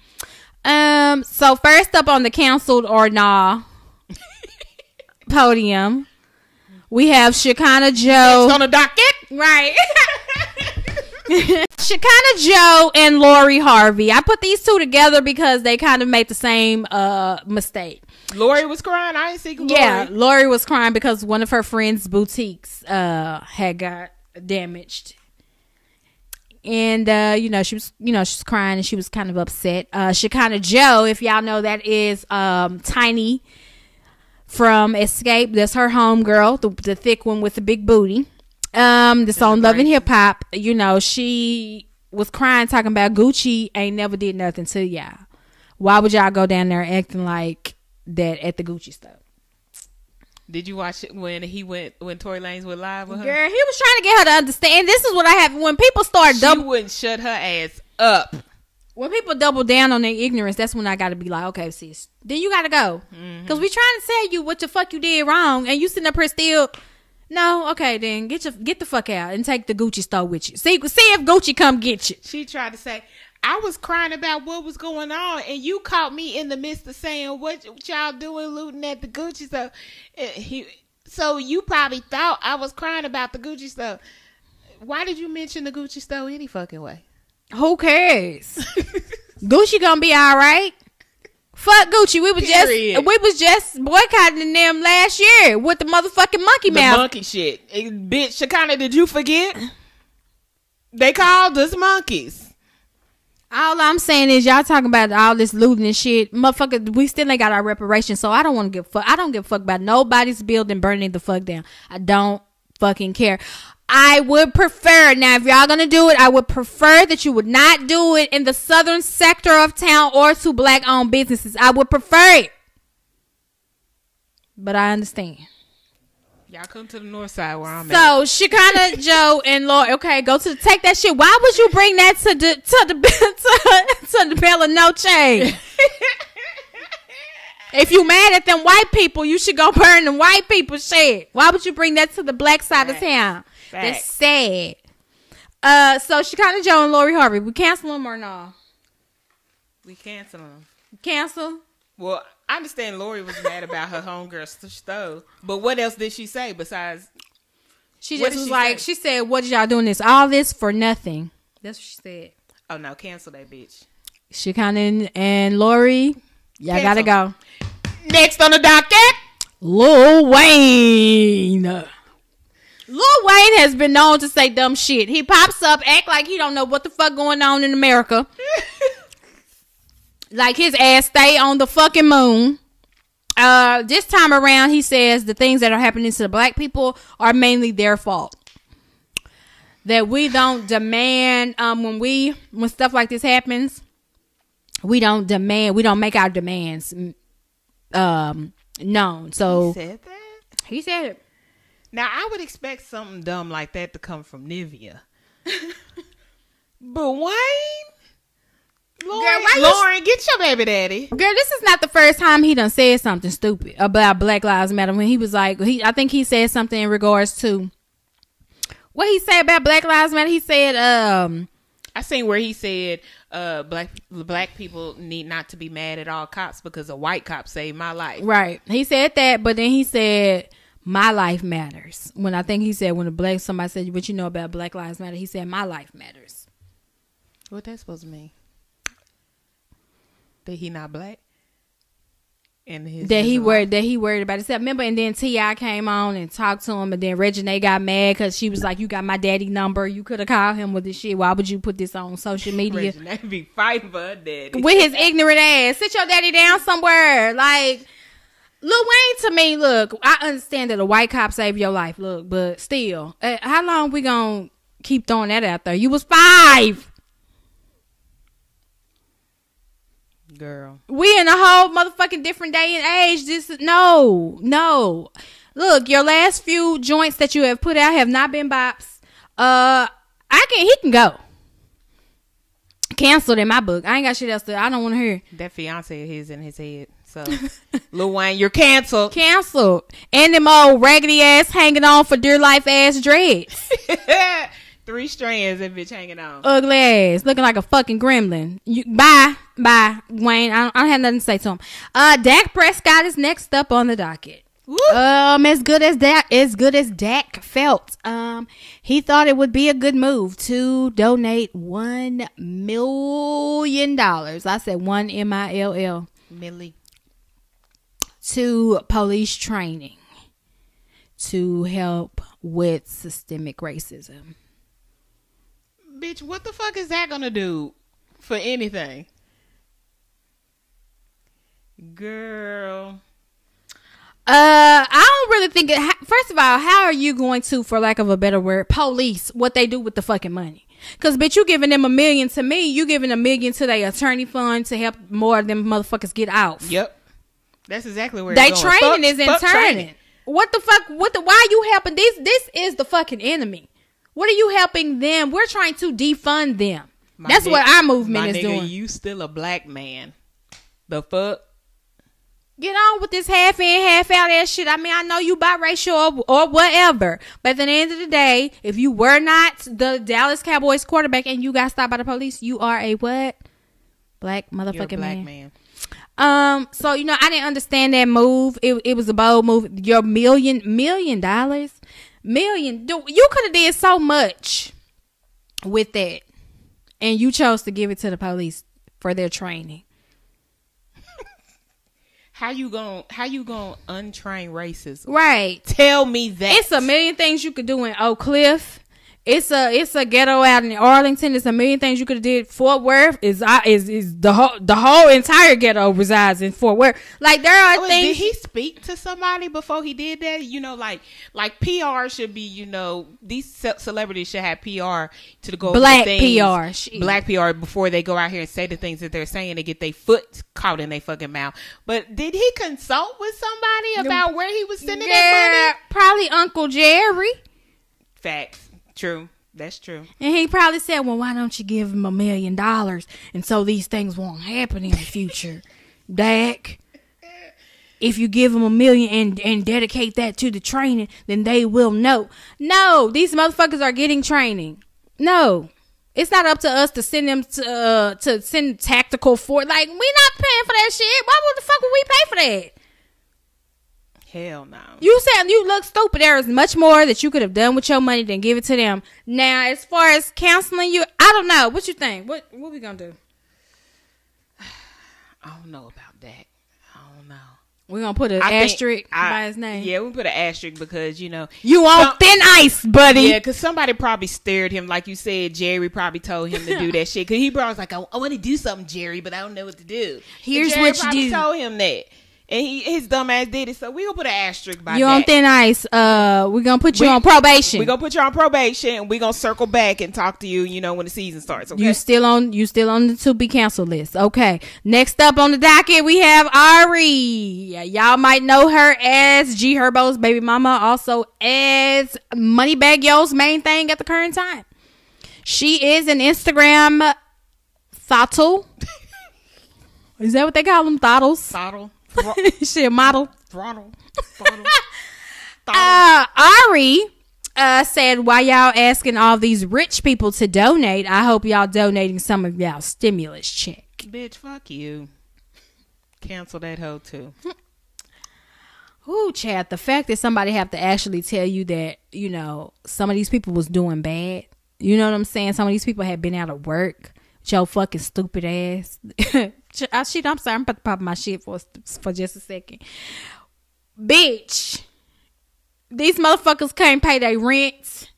Um. So first up on the canceled or nah podium, we have Shekinah Jo. It's on the docket. Right. Shekinah Jo and Lori Harvey. I put these two together because they kind of made the same uh mistake. Lori was crying. I ain't see Lori. Yeah, Lori was crying because one of her friends' boutiques uh had got damaged. And uh, you know, she was you know, she was crying and she was kind of upset. Uh Shekinah Jo, if y'all know that is um Tiny from Xscape. That's her homegirl, the, the thick one with the big booty. Um, this on Love and Hip Hop. You know, she was crying talking about Gucci ain't never did nothing to y'all. Why would y'all go down there acting like that at the Gucci store? Did you watch it when he went when Tory Lanez went live with her? Girl, he was trying to get her to understand. This is what I have when people start she double wouldn't shut her ass up. when people double down on their ignorance. That's when I got to be like, okay, sis, then you got to go mm-hmm. because we trying to tell you what the fuck you did wrong, and you sitting up here still. No, okay, then get your get the fuck out and take the Gucci store with you. See, see if Gucci come get you. She tried to say, I was crying about what was going on, and you caught me in the midst of saying, What, y'all doing looting at the Gucci stuff? He, so you probably thought I was crying about the Gucci stuff. Why did you mention the Gucci store any fucking way? Who cares? Gucci gonna be all right. Fuck Gucci. We was Period. just we was just boycotting them last year with the motherfucking monkey The mouth. monkey shit. Eh, bitch, Shekinah, did you forget? They called us monkeys. All I'm saying is y'all talking about all this looting and shit. Motherfucker, we still ain't got our reparations, so I don't want to give fuck. I don't give fuck about nobody's building burning the fuck down. I don't fucking care. I would prefer now if y'all gonna do it, I would prefer that you would not do it in the southern sector of town or to black owned businesses. I would prefer it. But I understand. Y'all come to the north side where I'm so, at. So Shekinah Joe and Lord, okay, go to the, take that shit. Why would you bring that to the to the to, to the Bella Noche? if you mad at them white people, you should go burn the white people shit. Why would you bring that to the black side of town? That's Facts. sad. Uh, so Shekinah Jo and Lori Harvey, we cancel them or no? we cancel them. Cancel. Well, I understand Lori was mad about her homegirl st- stove, but what else did she say besides She just was she like, say? she said, "What did y'all doing this? All this for nothing." That's what she said. Oh no, cancel that bitch. Shekinah and, and Lori, y'all gotta go. Next on the docket, Lil Wayne. Lil Wayne has been known to say dumb shit. He pops up, act like he don't know what the fuck going on in America. like his ass stay on the fucking moon. Uh, this time around, he says the things that are happening to the black people are mainly their fault. That we don't demand um when we when stuff like this happens, we don't demand we don't make our demands mm, um known. So he said that. he said it. Now I would expect something dumb like that to come from Nivea, but Wayne, Lauren, why you- Lauren, get your baby daddy. Girl, this is not the first time he done said something stupid about Black Lives Matter. When he was like, he, I think he said something in regards to what he said about Black Lives Matter. He said, um, I seen where he said uh, black black people need not to be mad at all cops because a white cop saved my life. right. He said that, but then he said, my life matters. When I think he said, when a black somebody said, what you know about Black Lives Matter, he said, my life matters. What that supposed to mean? That he not black? And his that he worried that he worried about himself. Remember, and then T.I. came on and talked to him, and then Regina got mad because she was like, "You got my daddy number. You could have called him with this shit. Why would you put this on social media be fighting for her daddy. with his ignorant ass? Sit your daddy down somewhere." Like Lil Wayne to me, look, I understand that a white cop saved your life, look, but still, uh, how long we gonna keep throwing that out there? You was five. Girl. We in a whole motherfucking different day and age. This is no, no. Look, your last few joints that you have put out have not been bops. Uh, I can he can go. Canceled in my book. I ain't got shit else to. I don't want to hear. That fiance of his in his head. So, Lil Wayne, you're canceled. Canceled. And them old raggedy ass hanging on for dear life ass dreads. Three strands of bitch hanging on. Ugly ass, looking like a fucking gremlin. You bye, bye, Wayne. I don't, I don't have nothing to say to him. Uh, Dak Prescott is next up on the docket. Woo. Um, as good as Dak, as good as Dak felt, um, he thought it would be a good move to donate one million dollars. I said one M I L L Millie. to police training to help with systemic racism. Bitch, what the fuck is that gonna do for anything? Girl. Uh, I don't really think it. ha- First of all, how are you going to, for lack of a better word, police what they do with the fucking money? Cause bitch, you giving them a million to me, you giving a million to their attorney fund to help more of them motherfuckers get out. Yep. That's exactly where They training Fuck- is in turning. training. What the fuck? What the? Why you helping? This this is the fucking enemy. What are you helping them? We're trying to defund them. My That's nigga- what our movement my is nigga, doing. You still a black man. The fuck? Get on with this half in, half out ass shit. I mean, I know you biracial or, or whatever, but at the end of the day, if you were not the Dallas Cowboys quarterback and you got stopped by the police, you are a what? Black You're a motherfucking black man. man. Um, so you know, I didn't understand that move. It it was a bold move. Your million million dollars, million. do- You could have did so much with that, and you chose to give it to the police for their training. How you gon' how you gon' untrain racism? Right. Tell me that. It's a million things you could do in Oak Cliff. It's a it's a ghetto out in Arlington. It's a million things you could have did. Fort Worth is is is the whole the whole entire ghetto resides in Fort Worth. Like there are oh, Wait, things. did he speak to somebody before he did that? You know, like like PR should be. You know, these ce- celebrities should have PR to go Black things- PR, shit. black PR before they go out here and say the things that they're saying to get their foot caught in their fucking mouth. But did he consult with somebody about where he was sending yeah, that money? probably Uncle Jerry, Facts. True. That's true. and he probably said, "Well, why don't you give him a million dollars, and so these things won't happen in the future, Dak." If you give them a million and, and dedicate that to the training, then they will know. No, these motherfuckers are getting training. No, it's not up to us to send them to uh, to send tactical for like we not paying for that shit. Why would the fuck would we pay for that? Hell no. You said you look stupid. There is much more that you could have done with your money than give it to them. Now, as far as counseling you, I don't know. What you think? What what we gonna do? I don't know about that. I don't know. We're gonna put an I asterisk I- by his name. Yeah, we put an asterisk because you know You on Some- thin ice, buddy. Yeah, because somebody probably stared him, like you said. Jerry probably told him to do that shit. Because he probably was like, "I, want to do something, Jerry, but I don't know what to do." Here's what you probably do. Told him that, and he his dumb ass did it. So we gonna put an asterisk by You that. on thin ice. Uh, we're gonna put you We- on probation. We gonna put you on probation, and we gonna circle back and talk to you. You know when the season starts. Okay. You still on you still on the to be canceled list. Okay. Next up on the docket we have Ari. Yeah, y'all might know her as G Herbo's baby mama, also as Moneybagg Yo's main thing at the current time. She is an Instagram thottle. is that what they call them? Thottles? throttle, she a model. throttle, throttle. Uh, Ari uh, said, "Why y'all asking all these rich people to donate? I hope y'all donating some of y'all stimulus check." Bitch, fuck you. Cancel that hoe too. Ooh, Chad, the fact that somebody have to actually tell you that, you know, some of these people was doing bad. You know what I'm saying? Some of these people had been out of work. Your fucking stupid ass. I, ah, shit, I'm sorry. I'm about to pop my shit for for just a second. Bitch, these motherfuckers can't pay their rent.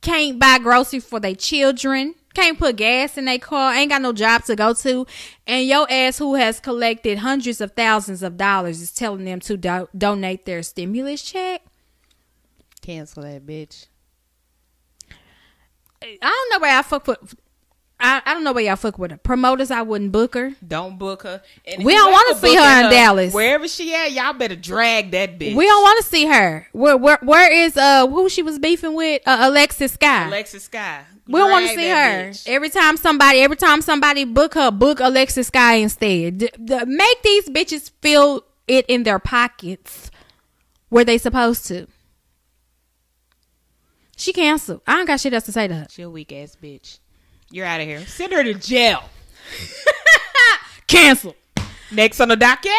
Can't buy groceries for their children. Can't put gas in their car. Ain't got no job to go to. And your ass, who has collected hundreds of thousands of dollars, is telling them to do- donate their stimulus check. Cancel that bitch. I don't know why I fuck with. I, I don't know why y'all fuck with her. Promoters, I wouldn't book her. Don't book her. And We don't wanna see her in Dallas. Wherever she at, y'all better drag that bitch. We don't want to see her. Where where where is uh who she was beefing with? Uh, Alexis Skyy. Alexis Skyy. we don't want to see her. bitch. Every time somebody, every time somebody book her, book Alexis Skyy instead. D- d- make these bitches feel it in their pockets where they supposed to. She canceled. I don't got shit else to say to her. She a weak ass bitch. You're out of here. Send her to jail. Cancel. Next on the docket.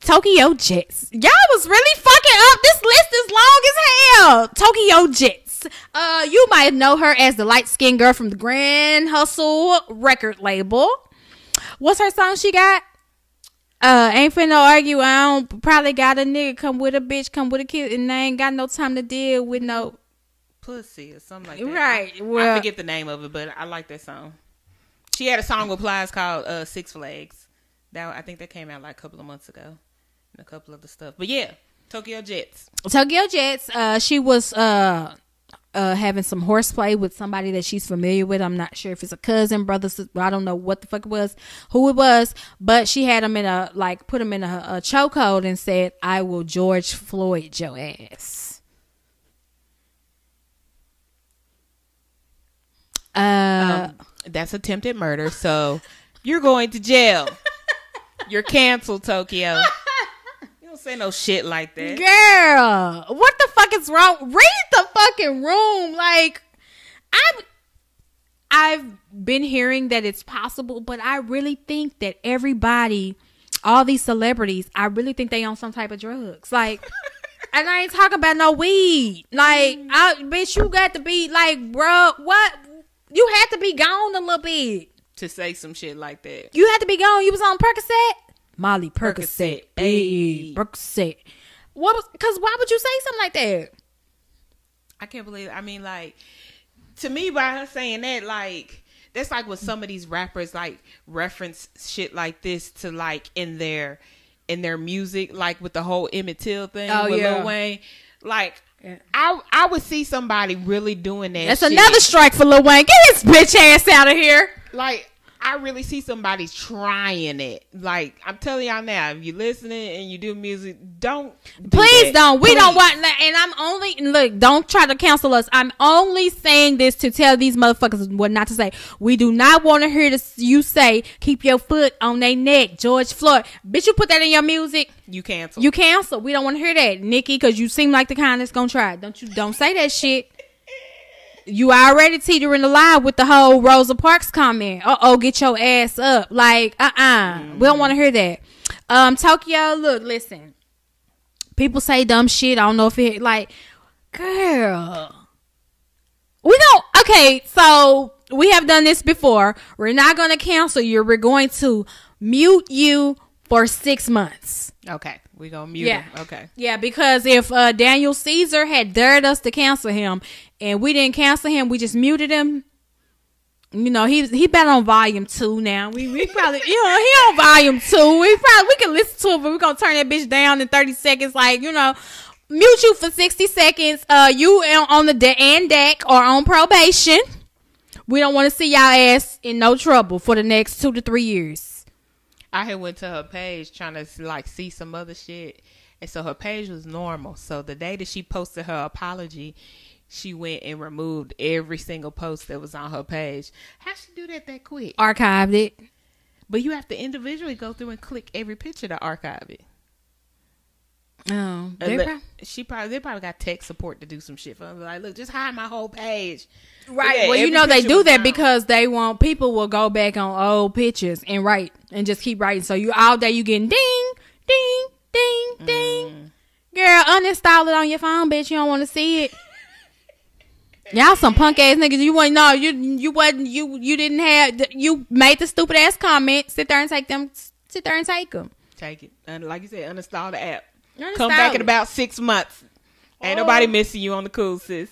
Tokyo Jetz. Y'all was really fucking up. This list is long as hell. Tokyo Jetz. Uh, you might know her as the light skinned girl from the Grand Hustle record label. What's her song she got? Uh, ain't finna argue. I don't probably got a nigga come with a bitch, come with a kid, and I ain't got no time to deal with no. Pussy or something like that. Right, I, well- I forget the name of it, but I like that song. She had a song with Plies called uh, Six Flags. That I think that came out like a couple of months ago. And a couple of the stuff. But yeah, Tokyo Jetz. Tokyo Jetz. Uh, she was uh, uh, having some horseplay with somebody that she's familiar with. I'm not sure if it's a cousin, brother. sis- I don't know what the fuck it was, who it was, but she had him in a like put him in a, a chokehold and said, "I will George Floyd your ass." Uh, Um, that's attempted murder, so you're going to jail. You're canceled, Tokyo. You don't say no shit like that. girl, what the fuck is wrong? Read the fucking room. Like, I've I've been hearing that it's possible, but I really think that everybody, all these celebrities, I really think they on some type of drugs. Like, and I ain't talking about no weed. Like, I bitch, you got to be like, bro, what? You had to be gone a little bit. To say some shit like that. You had to be gone. You was on Percocet. Molly Percocet. Percocet. Hey. Percocet. What was? Cause why would you say something like that? I can't believe. I mean, like to me, by her saying that, like that's like when some of these rappers like reference shit like this to like in their in their music, like with the whole Emmett Till thing Oh, with yeah. Lil Wayne. Like Yeah. I I would see somebody really doing that. That's shit. another strike for Lil Wayne. Get his bitch ass out of here. like I really see somebody trying it. Like I'm telling y'all now, if you're listening and you do music, don't do Please that. don't. We don't want. And I'm only look. Don't try to cancel us. I'm only saying this to tell these motherfuckers what not to say. We do not want to hear this. You say keep your foot on their neck, George Floyd. Bitch, you put that in your music. You cancel. You cancel. We don't want to hear that, Nikki, because you seem like the kind that's gonna try. Don't you? Don't say that shit. You already teetering the line with the whole Rosa Parks comment. Uh oh, get your ass up. Like, uh uh We don't want to hear that. Um, Tokyo, look, listen. People say dumb shit. I don't know if it, like, girl. We don't, okay, so we have done this before. We're not going to cancel you. We're going to mute you for six months. okay, we gonna mute Yeah. him. Okay. Yeah, because if uh, Daniel Caesar had dared us to cancel him and we didn't cancel him, we just muted him. You know, he he been on volume two now. We we probably you know, he on volume two. We probably we can listen to it, but we're gonna turn that bitch down in 30 seconds, like, you know. Mute you for 60 seconds. Uh you on on the de- and deck or on probation. We don't want to see y'all ass in no trouble for the next two to three years. I had went to her page trying to like see some other shit, and so her page was normal. So the day that she posted her apology, she went and removed every single post that was on her page. How she do that that quick? Archived it. But you have to individually go through and click every picture to archive it. Oh, they look, prob- she probably they probably got tech support to do some shit for them. Like, look, just hide my whole page. Right. Yeah, well, you know they do that gone. because they want people will go back on old pictures and write and just keep writing. So you all day you getting ding, ding, ding, ding. Mm. Girl, uninstall it on your phone, bitch. You don't want to see it. Y'all some punk ass niggas. You wasn't no, you you wasn't you you didn't have you made the stupid ass comment. Sit there and take them. Sit there and take them. Take it. And like you said, uninstall the app. Uninstall Come back in about six months. Ain't Oh. nobody missing you on the cool, sis.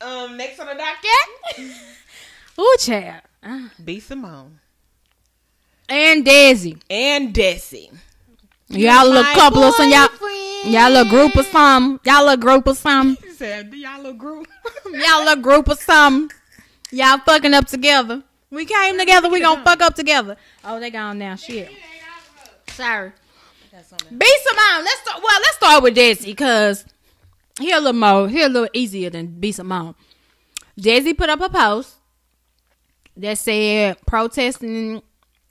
Um, next on the docket, Ooh, child. Ah. B Simone And Desi. and Desi. Y'all look couple of some y'all. boyfriend. Y'all little group of some. Y'all little group of some. He said, y'all little group. Y'all little group of some. Y'all fucking up together. We came together. We gonna fuck up together. Oh, they gone now. Shit. Sorry. B Simone. Let's start. Well, let's start with Desi because he a little more. He a little easier than B Simone. Desi put up a post that said protesting.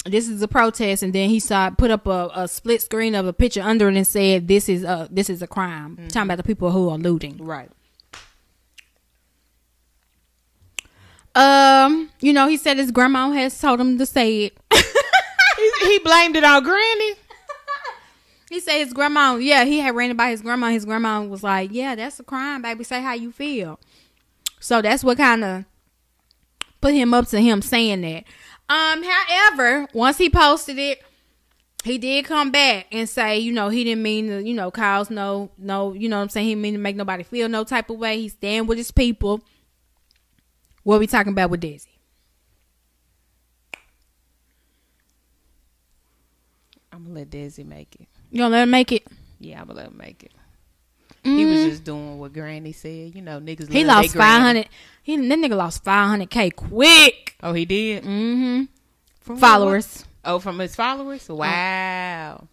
This is a protest, and then he saw put up a, a split screen of a picture under it and said, "This is a this is a crime." Talking about the people who are looting. Right. Um, you know, he said his grandma has told him to say it. He, he blamed it on Granny. He said his grandma, yeah, he had ran it by his grandma. His grandma was like, "Yeah, that's a crime, baby. Say how you feel." So that's what kind of put him up to him saying that. Um, however, once he posted it, he did come back and say, you know, he didn't mean to, you know, cause no, no, you know what I'm saying? He mean to make nobody feel no type of way. He's staying with his people. What we talking about with Desi? I'm gonna let Desi make it. You gonna let him make it? Yeah, I'm gonna let him make it. He was just doing what Granny said. You know, niggas. Mm-hmm. He lost five hundred. He that nigga lost five hundred k quick. Oh, he did. Mm-hmm. From what? Followers. Oh, from his followers. Wow.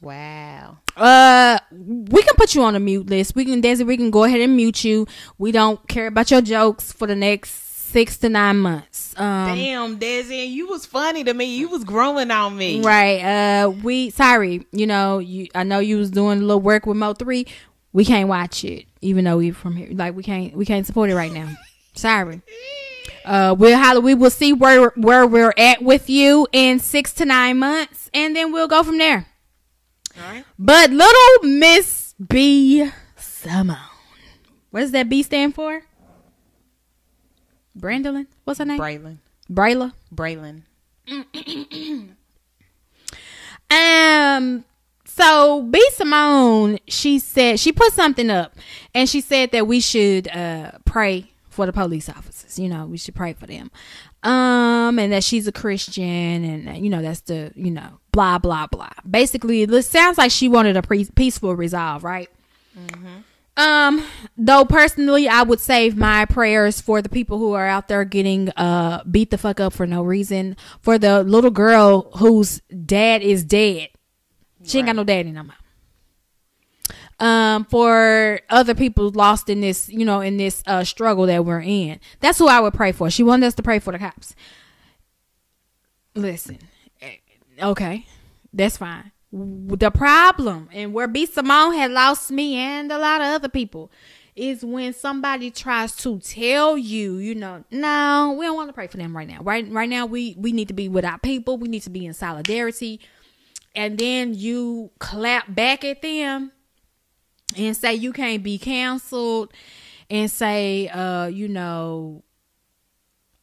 Wow. Uh, we can put you on a mute list. We can, Desi. We can go ahead and mute you. We don't care about your jokes for the next six to nine months. Um, Damn, Desi, you was funny to me. You was growing on me. right. Uh, we sorry. You know, you. I know you was doing a little work with Mo three. We can't watch it, even though we from here. Like we can't. We can't support it right now. Sorry. Uh, we'll holler, we will see where where we're at with you in six to nine months, and then we'll go from there. All right. But little Miss B Simone, what does that B stand for? Brandolin, what's her name? Braylon. Brayla. Braylon. Um. So B Simone, she said she put something up, and she said that we should uh pray for the police officers. You know, we should pray for them. Um, and that she's a Christian, and you know that's the you know blah blah blah. Basically, it sounds like she wanted a pre- peaceful resolve, right? Um, though personally, I would save my prayers for the people who are out there getting uh beat the fuck up for no reason. For the little girl whose dad is dead, she ain't got no daddy no more. Um, for other people lost in this, you know, in this uh struggle that we're in, that's who I would pray for. She wanted us to pray for the cops. Listen, eh, okay, that's fine the problem and where B Simone had lost me and a lot of other people is when somebody tries to tell you, you know, no, we don't want to pray for them right now. Right right now we we need to be with our people. We need to be in solidarity. And then you clap back at them and say you can't be canceled and say uh you know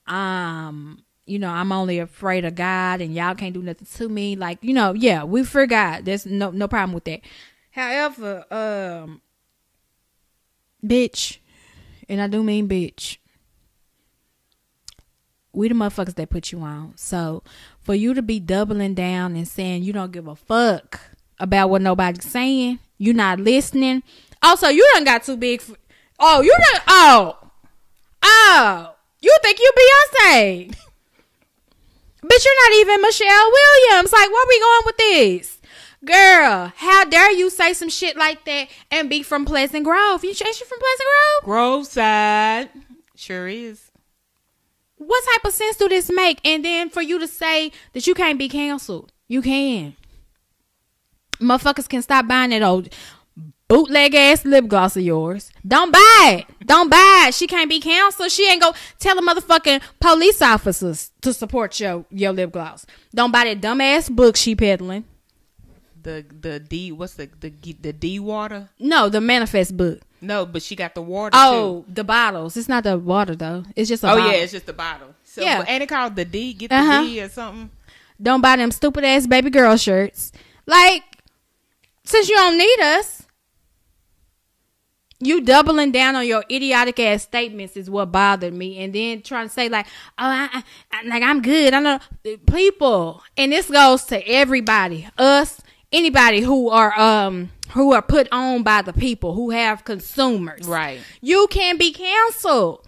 um you know, I'm only afraid of God and y'all can't do nothing to me. Like, you know, yeah, we forgot. There's no no problem with that. However, um bitch, and I do mean bitch. We the motherfuckers that put you on. So for you to be doubling down and saying you don't give a fuck about what nobody's saying, you not listening. Also, you done got too big for Oh, you done oh. Oh. You think you Beyonce. Bitch, you're not even Michelle Williams. Like, where we going with this? Girl, how dare you say some shit like that and be from Pleasant Grove? You, ain't you from Pleasant Grove? Grove side. Sure is. What type of sense do this make? And then for you to say that you can't be canceled. You can. Motherfuckers can stop buying that old bootleg ass lip gloss of yours. Don't buy it. Don't buy it. She can't be canceled. She ain't go tell the motherfucking police officers to support your your lip gloss. Don't buy that dumbass book she peddling. The the D what's the the the D water? No, the manifest book. No, but she got the water. Oh, too. the bottles. It's not the water though. It's just a oh bottle. yeah, it's just the bottle. So, Yeah. and it called the D. Get the Uh-huh. D or something. Don't buy them stupid ass baby girl shirts. Like, since you don't need us, you doubling down on your idiotic ass statements is what bothered me, and then trying to say like, oh, I, I, like I'm good. I know people, and this goes to everybody, us, anybody who are um who are put on by the people who have consumers. Right. You can be canceled.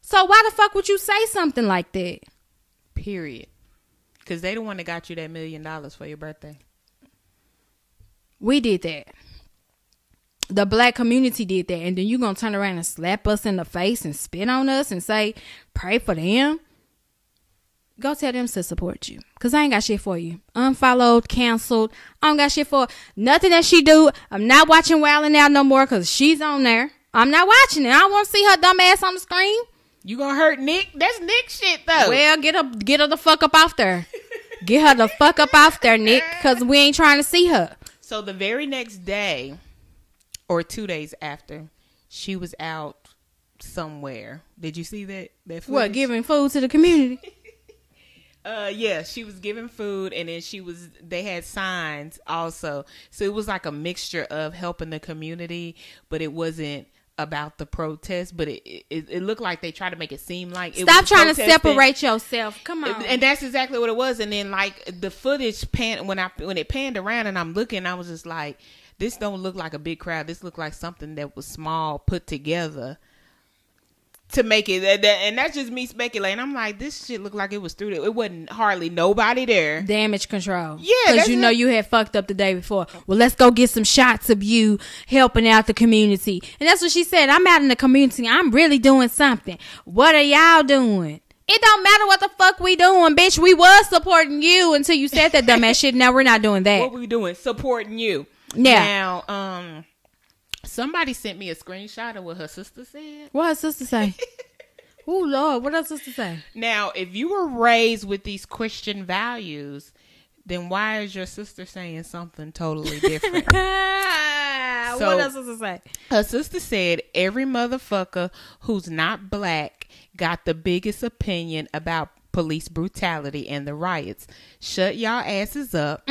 So why the fuck would you say something like that? Period. Because they the one that got you that million dollars for your birthday. We did that. The black community did that, and then you're gonna turn around and slap us in the face and spit on us and say, "Pray for them." Go tell them to support you, cause I ain't got shit for you. Unfollowed, canceled. I don't got shit for nothing that she do. I'm not watching Wildin' Out no more, cause she's on there. I'm not watching it. I want to see her dumb ass on the screen. You gonna hurt Nick? That's Nick shit though. Well, get her, get her the fuck up off there. Get her the fuck up off there, Nick, cause we ain't trying to see her. So the very next day, or two days after, she was out somewhere. Did you see that? That What, giving food to the community? Uh, yeah, she was giving food, and then she was. They had signs also, so it was like a mixture of helping the community, but it wasn't about the protest. But it it, it looked like they tried to make it seem like it Stop trying to separate yourself. Come on. And that's exactly what it was. And then like the footage pan when I when it panned around and I'm looking, I was just like, this don't look like a big crowd. This looked like something that was small put together to make it. And that's just me speculating. I'm like, this shit looked like it was through there. It wasn't hardly nobody there. Damage control. Yeah, because you know you had fucked up the day before. Well, let's go get some shots of you helping out the community. And that's what she said. I'm out in the community. I'm really doing something. What are y'all doing? It don't matter what the fuck we doing, bitch. We was supporting you until you said that dumbass shit. Now we're not doing that. What we doing? Supporting you. Yeah. Now, um, somebody sent me a screenshot of what her sister said. What her sister say? oh Lord, what her sister say? Now, if you were raised with these Christian values, then why is your sister saying something totally different? so, what her sister say? Her sister said every motherfucker who's not black got the biggest opinion about police brutality and the riots. Shut y'all asses up.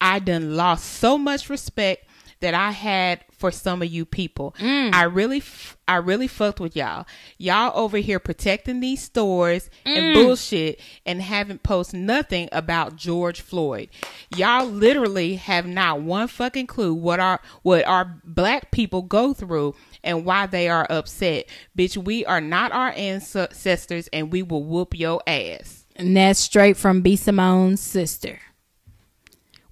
I done lost so much respect that I had for some of you people. Mm. I really, f- I really fucked with y'all. Y'all over here protecting these stores and mm. bullshit, and haven't posted nothing about George Floyd. Y'all literally have not one fucking clue what our what our black people go through and why they are upset. Bitch, we are not our ancestors, and we will whoop your ass. And that's straight from B. Simone's sister.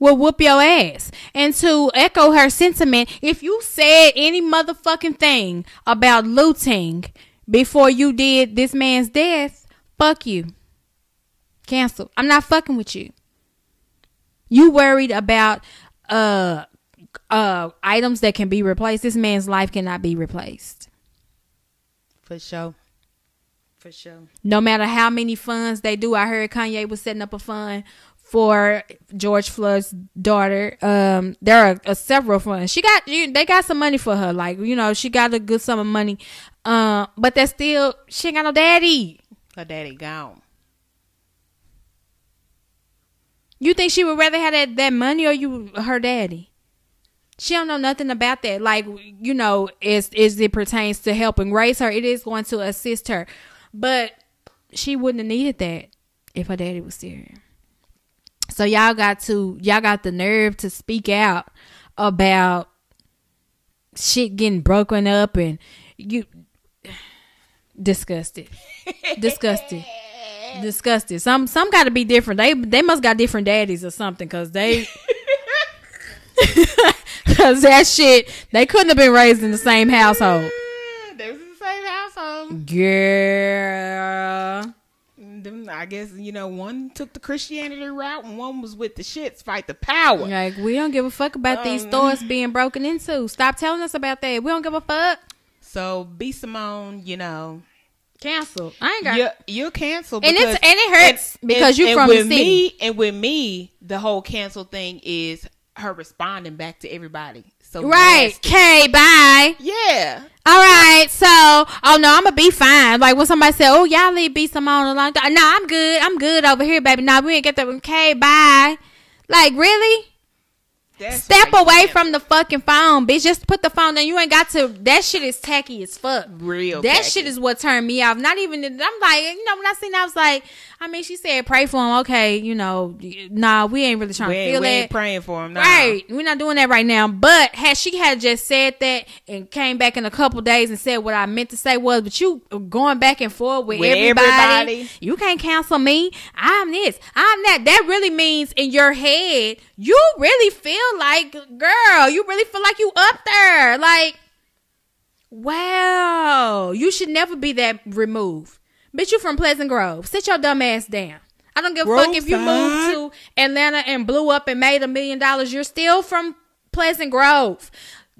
Will whoop your ass. And to echo her sentiment, if you said any motherfucking thing about looting before you did this man's death, fuck you. Cancel. I'm not fucking with you. You worried about uh uh items that can be replaced. This man's life cannot be replaced. For sure. For sure. no matter how many funds they do. I heard Kanye was setting up a fund for George Floyd's daughter. Um, there are uh, several funds. She got you, they got some money for her. Like you know, she got a good sum of money. Uh, but that's still she ain't got no daddy. Her daddy gone. You think she would rather have that, that money or you her daddy? She don't know nothing about that. Like you know, as as it pertains to helping raise her, it is going to assist her, but she wouldn't have needed that if her daddy was still here. So y'all got to y'all got the nerve to speak out about shit getting broken up and you disgusted, disgusted. Disgusted. Some some got to be different. They they must got different daddies or something because they because that shit they couldn't have been raised in the same household. They was in the same household. Girl, Them, I guess you know one took the Christianity route and one was with the shits fight the power. like we don't give a fuck about um, these stores being broken into. Stop telling us about that. We don't give a fuck. So B Simone, you know, Cancel. I ain't got. you're, you're canceled, And it's- and it hurts because you from the with city. me and with me, the whole cancel thing is her responding back to everybody So Right. nasty. Okay, bye. Yeah. All right, so oh no, I'm gonna be fine. Like when somebody said, "Oh, y'all leave be some on long time," no, I'm good. I'm good over here, baby. No, we ain't get the okay. Bye. Like really? That's Step away that. from the fucking phone, bitch. Just put the phone down. You ain't got to. That shit is tacky as fuck. real. That tacky. shit is what turned me off. Not even. I'm like, you know, when I seen, that, I was like, I mean, she said pray for him. Okay, you know, nah, we ain't really trying We to feel we ain't praying for him now. Right. We're not doing that right now. But had she had just said that and came back in a couple days and said what I meant to say was, but you going back and forth with, With everybody, everybody. you can't cancel me. I'm this. I'm that. That really means in your head, you really feel like, girl, you really feel like you up there. Like, wow, you should never be that removed. Bitch, you from Pleasant Grove. Sit your dumb ass down. I don't give a fuck if you moved to Atlanta and blew up and made a million dollars. You're still from Pleasant Grove.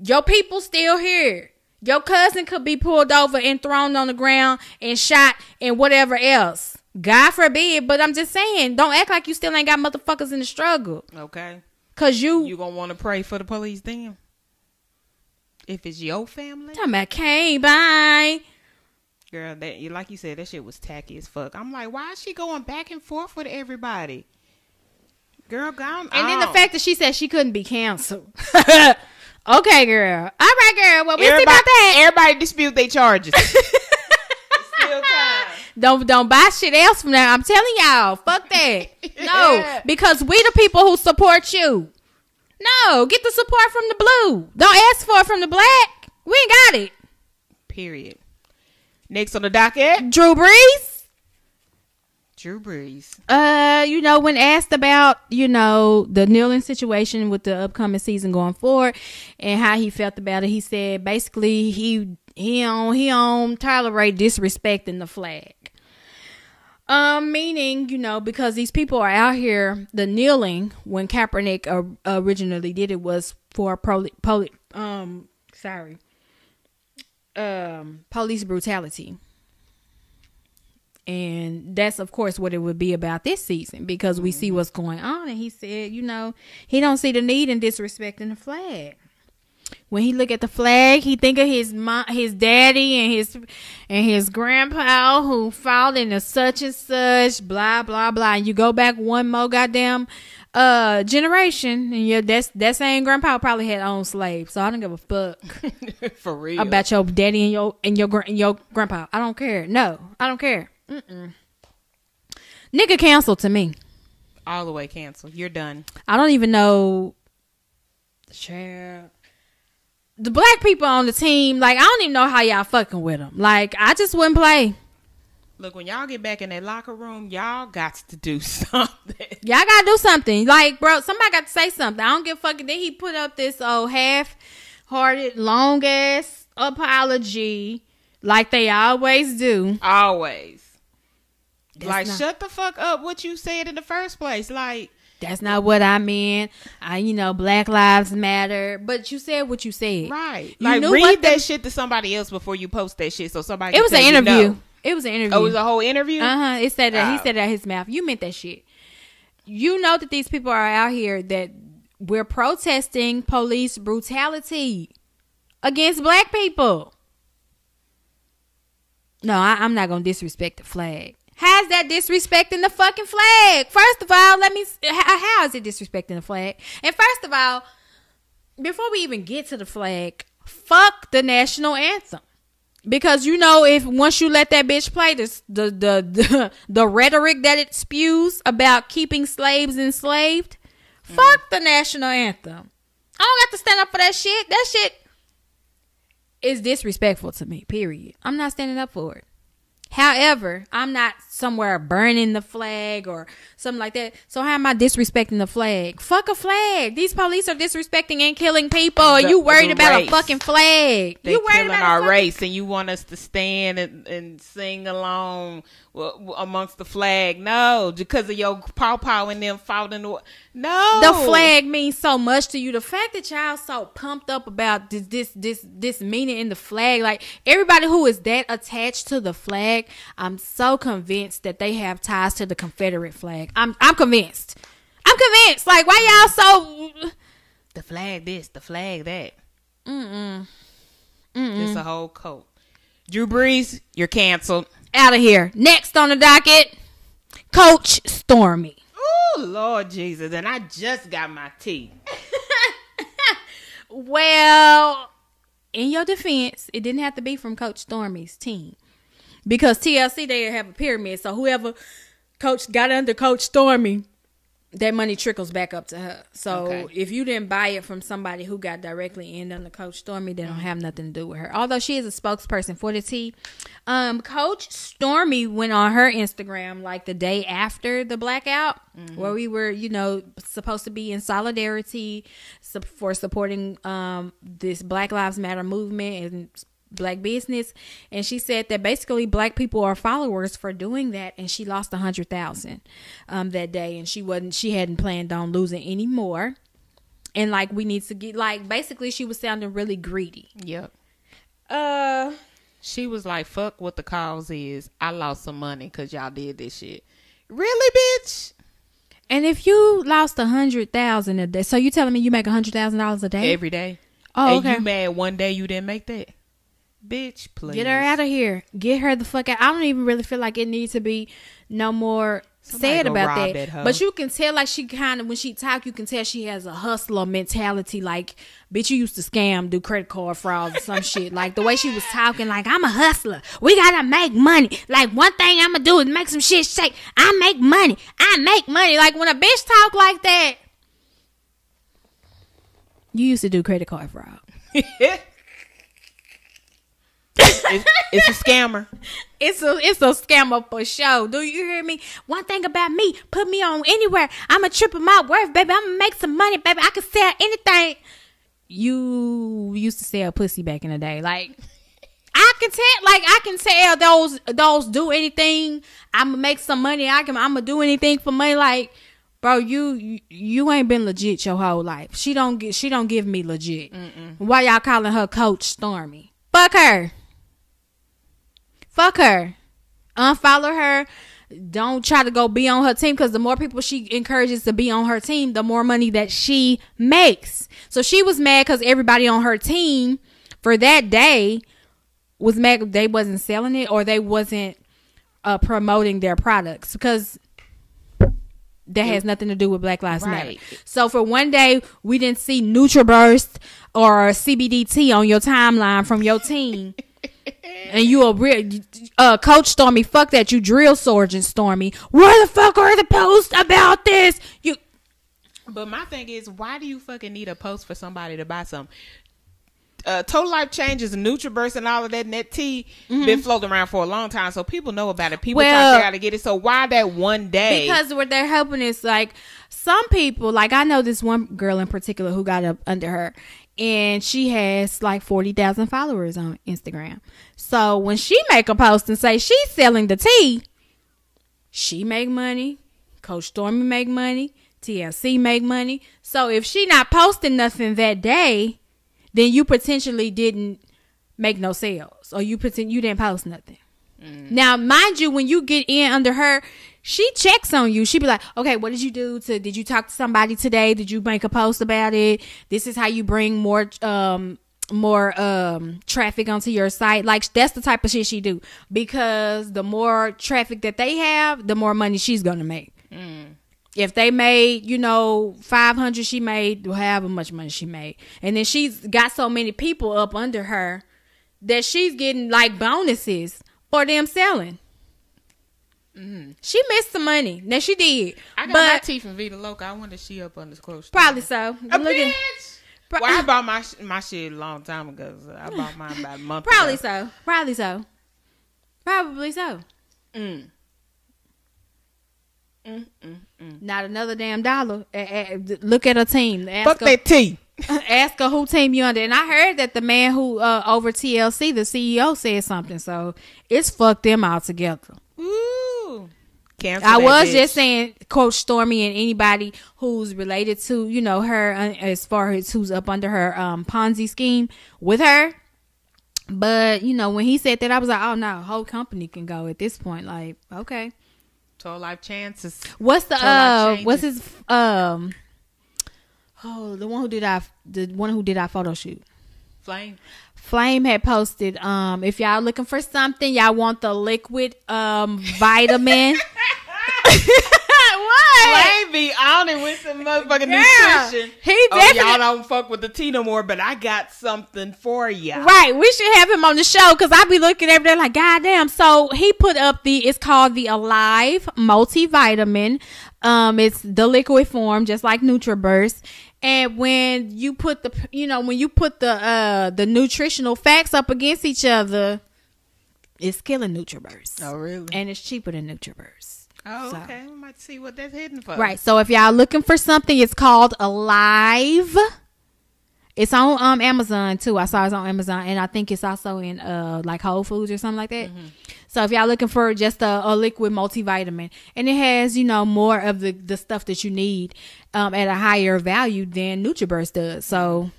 Your people still here. Your cousin could be pulled over and thrown on the ground and shot and whatever else. God forbid, but I'm just saying, don't act like you still ain't got motherfuckers in the struggle. Okay. Cause you, You gonna want to pray for the police then? If it's your family, talking about okay, bye. Girl, that you like you said, that shit was tacky as fuck. I'm like, why is she going back and forth with everybody? Girl, gone. And then the fact that she said she couldn't be canceled. okay, girl. All right, girl. Well, we'll see everybody, about that. everybody dispute their charges. It's still time. Don't don't buy shit else from that. I'm telling y'all, fuck that. No, Yeah. because we the people who support you. No, get the support from the blue. Don't ask for it from the black. We ain't got it. Period. Next on the docket, Drew Brees. Drew Brees. Uh, you know, when asked about, you know, the kneeling situation with the upcoming season going forward and how he felt about it, he said basically he he don't he don't tolerate disrespecting the flag. Um, meaning, you know, because these people are out here, the kneeling when Kaepernick uh, originally did it was for poli- poli- um, sorry, um, police brutality. And that's of course what it would be about this season because we see what's going on. And he said, you know, he don't see the need in disrespecting the flag. When he look at the flag, he think of his mom, his daddy, and his and his grandpa who fought in the such and such, blah blah blah. And you go back one more goddamn uh generation, and yeah, that's that same grandpa probably had owned slaves. So I don't give a fuck For real. about your daddy and your and your and your grandpa. I don't care. No, I don't care. Mm-mm. Nigga cancel to me. all the way canceled. You're done. I don't even know. Share the black people on the team. Like I don't even know how y'all fucking with them. Like I just wouldn't play. Look, when y'all get back in that locker room, y'all got to do something. Y'all gotta do something. Like bro, somebody got to say something. I don't give a fuck. Then he put up this old half-hearted, long ass apology, like they always do. Always. That's like, not- shut the fuck up what you said in the first place. Like, That's not what I meant. I, you know, Black Lives Matter. But you said what you said. right. You like, read that the- shit to somebody else before you post that shit so somebody It was an tell you interview. It was an interview. Oh, it was a whole interview? Uh huh. It said that he Oh. said it out his mouth. You meant that shit. You know that these people are out here that we're protesting police brutality against black people. No, I, I'm not gonna disrespect the flag. How's that disrespecting the fucking flag? First of all, let me. How, how is it disrespecting the flag? And first of all, before we even get to the flag, fuck the national anthem. Because you know, if once you let that bitch play this, the the the, the rhetoric that it spews about keeping slaves enslaved, mm. fuck the national anthem. I don't got to stand up for that shit. That shit is disrespectful to me. Period. I'm not standing up for it. However, I'm not somewhere burning the flag or something like that. So how am I disrespecting the flag? Fuck a flag. These police are disrespecting and killing people. The- you worried about race. a fucking flag? They you worried killing about our fucking- race, and you want us to stand and, and sing along amongst the flag? No, because of your pow pow and them in the no. The flag means so much to you. The fact that y'all so pumped up about this this this this meaning in the flag, like everybody who is that attached to the flag, I'm so convinced that they have ties to the Confederate flag. I'm I'm convinced. I'm convinced. Like why y'all so the flag this, the flag that. Mm-mm. It's a whole cult. Drew Brees, you're canceled. Out of here. Next on the docket, Coach Stormy. Oh Lord Jesus! And I just got my tea. Well, in your defense, it didn't have to be from Coach Stormy's team because TLC they have a pyramid. So whoever coach got under Coach Stormy, that money trickles back up to her. So Okay. if you didn't buy it from somebody who got directly in under Coach Stormy, they don't have nothing to do with her. Although she is a spokesperson for the T. Um, Coach Stormy went on her Instagram like the day after the blackout, where we were, you know, supposed to be in solidarity for supporting um this Black Lives Matter movement and black business and she said that basically black people are followers for doing that and she lost a hundred thousand um that day and she wasn't she hadn't planned on losing any more and like we need to get like basically she was sounding really greedy Yep. uh She was like, "Fuck what the cause is. I lost some money because y'all did this shit." Really, bitch? and if you lost a hundred thousand a day so you telling me you make a hundred thousand dollars a day Every day. oh and okay you mad one day you didn't make that? Bitch, please. Get her out of here. Get her the fuck out. I don't even really feel like it needs to be no more Somebody said about that. But you can tell like she kind of when she talk, you can tell she has a hustler mentality. Like, bitch, you used to scam, do credit card frauds or some shit. Like the way she was talking, like I'm a hustler. We gotta make money. Like one thing I'm gonna do is make some shit shake. I make money. I make money. Like when a bitch talk like that. You used to do credit card fraud. it's, it's a scammer. It's a it's a scammer for sure. Do you hear me? One thing about me, put me on anywhere. I'ma triple my worth, baby. I'ma make some money, baby. I can sell anything. You used to sell pussy back in the day. Like I can tell like I can tell those those do anything. I'ma make some money. I can I'ma do anything for money. Like Bro, you, you you ain't been legit your whole life. She don't get she don't give me legit. Why y'all calling her Coach Stormy? Fuck her. Fuck her. Unfollow her. Don't try to go be on her team because the more people she encourages to be on her team, the more money that she makes. So she was mad because everybody on her team for that day was mad they wasn't selling it or they wasn't uh, promoting their products because that has nothing to do with Black Lives Matter. Right. So for one day, we didn't see NutriBurst or CBDT on your timeline from your team. And you a real uh coach Stormy, fuck that, you drill sergeant Stormy. Where the fuck are the posts about this? You But my thing is, why do you fucking need a post for somebody to buy some? Uh, Total Life Changes, NutriBurst, and all of that net tea been floating around for a long time, so people know about it. People Mm-hmm. Well- try to figure out how to get it. So why that one day? because what they're helping is like some people like i know this one girl in particular who got up under her and she has like 40,000 followers on instagram. So when she make a post and say she's selling the tea she make money coach stormy make money tlc make money. So if she not posting nothing that day then you potentially didn't make no sales or you pretend you didn't post nothing now, mind you, when you get in under her, she checks on you. She be like, "Okay, what did you do? To did you talk to somebody today? Did you make a post about it? This is how you bring more um more um traffic onto your site. Like that's the type of shit she do because the more traffic that they have, the more money she's gonna make. If they made, you know, five hundred, she made however much money she made, and then she's got so many people up under her that she's getting like bonuses for them selling. She missed some money. Now she did, I got my but tea from Vita Loca. I wonder if she up on this close. probably so. A Look at- bitch. Pro- well, I bought my sh- my shit a long time ago. So I bought mine about a month. probably ago. so. Probably so. Probably so. Mm. Mm, mm, mm. Not another damn dollar. Eh, eh, look at her team. Ask Fuck her, that tea. ask her who team you under. And I heard that the man who uh, over TLC, the CEO, said something. So it's fucked them all together. Ooh. Cancel I was bitch. just saying, Coach Stormy and anybody who's related to, you know, her uh, as far as who's up under her um, Ponzi scheme with her. But you know, when he said that, I was like, oh no, whole company can go at this point. Like, okay, Total Life Changes. what's the uh, what's his um, Oh, the one who did our the one who did our photo shoot. Flame. Flame had posted, um, if y'all looking for something, y'all want the liquid um vitamin. what? Flame be on it with some motherfucking Yeah. nutrition. He Oh, y'all don't fuck with the tea no more, but I got something for you. Right, we should have him on the show because I be looking every day like, God damn. So he put up the, it's called the Alive Multivitamin. Um, it's the liquid form, just like NutriBurst. And when you put the, you know, when you put the uh the nutritional facts up against each other, it's killing NutriBurst, Oh, really? and it's cheaper than NutriBurst. oh, so- okay. We might see what that's hidden for. Right. So if y'all looking for something, it's called Alive. It's on um Amazon too. I saw it's on Amazon, and I think it's also in uh like Whole Foods or something like that. So if y'all looking for just a, a liquid multivitamin, and it has you know more of the the stuff that you need um at a higher value than NutriBurst does. So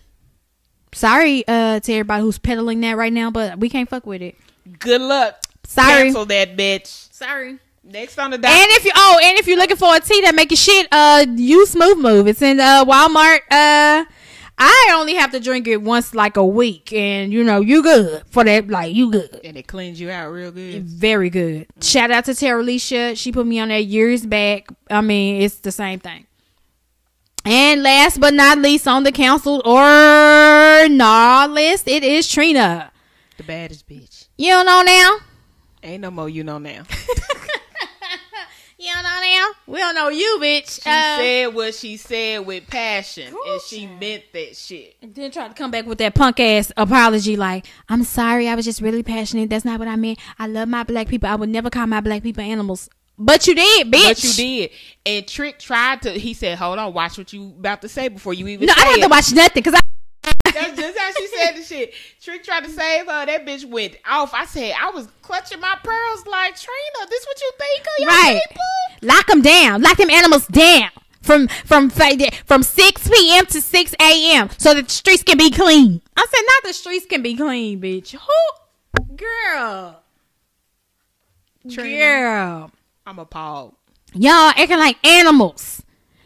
sorry uh to everybody who's peddling that right now, but we can't fuck with it. Good luck. Sorry. Cancel that bitch. Sorry. Next on the doc. And if you oh, and if you're looking for a tea that make your shit, uh, use Smooth Move. It's in uh Walmart. Uh, I only have to drink it once like a week, and you know you good for that. Like you good, and it cleans you out real good. very good. Shout out to Tara Alicia. She put me on that years back. I mean, it's the same thing. And last but not least, on the council or not list, it is Trina. The baddest bitch. You don't know now. Ain't no more you know now. You don't know now. We don't know you, bitch. She Uh, said what she said with passion, Ooh, and she meant that shit. And then tried to come back with that punk ass apology like, I'm sorry, I was just really passionate. That's not what I meant. I love my black people. I would never call my black people animals. But you did, bitch. But you did. And Trick tried to. He said, "Hold on, watch what you about to say before you even." No, say I don't have it. to watch nothing because I. That's just how she said the shit. Trick tried to save her. That bitch went off. I said, I was clutching my pearls like Trina. This what you think of your Right. people? Lock them down. Lock them animals down. From from from 6 p.m. to 6 a.m. so that the streets can be clean. I said, not the streets can be clean, bitch. Who? Girl. Trina. Girl. I'm appalled. y'all acting like animals.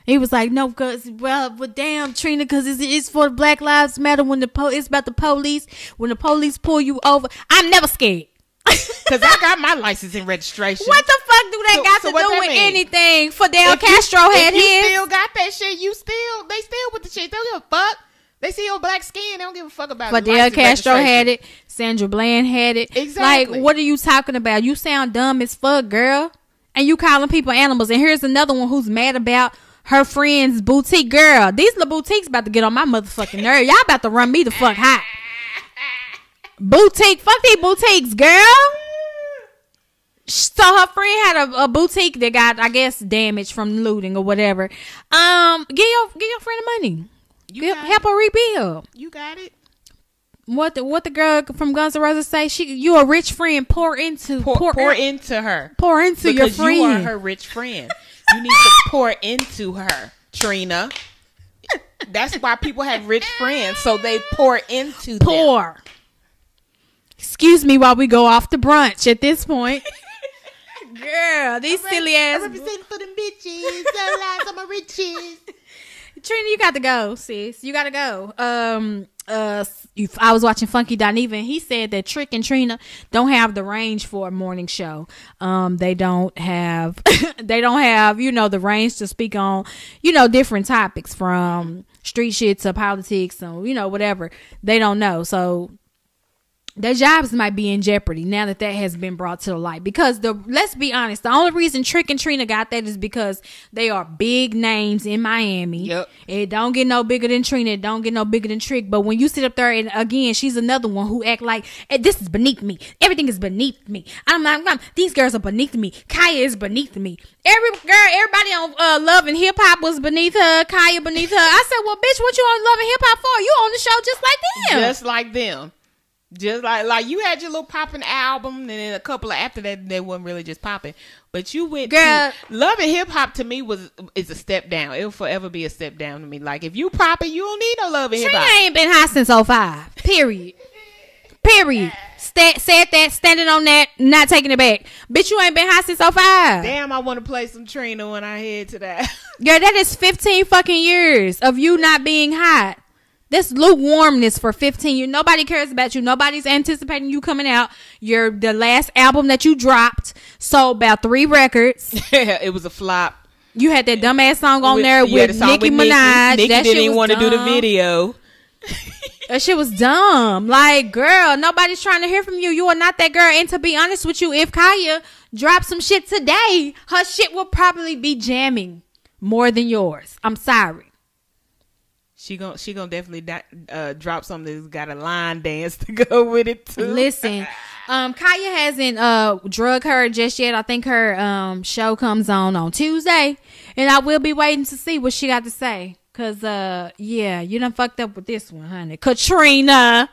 He was like, no, cause well, but damn, Trina, cause it's, it's for Black Lives Matter. When the po- it's about the police. When the police pull you over, I'm never scared. Cause I got my license and registration. What the fuck do that So- got so to do with mean? anything? Philando If you- Castile had if you still got that shit, you still they still with the shit. They don't give a fuck. They see your black skin. They don't give a fuck about Philando Castile had it. Sandra Bland had it. Exactly. Like, what are you talking about? You sound dumb as fuck, girl. And you calling people animals. And here's another one who's mad about her friend's boutique. Girl, these little boutiques about to get on my motherfucking nerve. Y'all about to run me the fuck hot. Boutique, fuck these boutiques, girl. So her friend had a, a boutique that got, I guess, damaged from looting or whatever. Um, give your give your friend the money. You Give- help her rebuild You got it. what the what the girl from Guns N' Roses say? She you a rich friend. Pour into Pour, pour, pour into her. pour into your friend. you are her rich friend. You need to pour into her, Trina. That's why people have rich friends, so they pour into them. pour. Excuse me while we go off to brunch. At this point, girl, these silly ass. for them bitches. I'm a riches. Trina, you got to go, sis. You got to go. Um, uh, I was watching Funky Dineva, and he said that Trick and Trina don't have the range for a morning show. Um, they don't have, they don't have, you know, the range to speak on, you know, different topics from street shit to politics and you know whatever. They don't know, so their jobs might be in jeopardy now that that has been brought to the light. Because the let's be honest, the only reason Trick and Trina got that is because they are big names in Miami. Yep. It don't get no bigger than Trina. It don't get no bigger than Trick. But when you sit up there and again, she's another one who act like "Eh, this is beneath me. Everything is beneath me. I'm. I'm, these girls are beneath me. Khia is beneath me. Every girl, everybody on uh, Love and Hip Hop was beneath her. Khia beneath her. I said, well, bitch, what you on Love and Hip Hop for? You on the show just like them. Just like them. Just like like you had your little popping album, and then a couple of after that they wasn't really just popping. But you went Girl. to love and hip hop to me was is a step down. It will forever be a step down to me. Like if you popping, you don't need no love and hip hop. ain't been hot since 05. Period. Period. Sta- said that, standing on that, not taking it back. Bitch, you ain't been hot since 05. Damn, I want to play some Trina when I head to that. Girl, that is 15 fucking years of you not being hot. This lukewarmness for 15 years. Nobody cares about you. Nobody's anticipating you coming out. You're the last album that you dropped sold about three records. Yeah, it was a flop. You had that dumbass song on With- there with song Nicki with Minaj. Nicki that didn't even want to do the video. That shit was dumb. Like, girl, nobody's trying to hear from you. You are not that girl. And to be honest with you, if Khia dropped some shit today, her shit will probably be jamming more than yours. I'm sorry. She gon' she gonna definitely di- uh, drop something that's got a line dance to go with it too. Listen, um, Khia hasn't uh drug her just yet. I think her um show comes on on Tuesday, and I will be waiting to see what she got to say. Cause uh, yeah, you done fucked up with this one, honey. Katrina.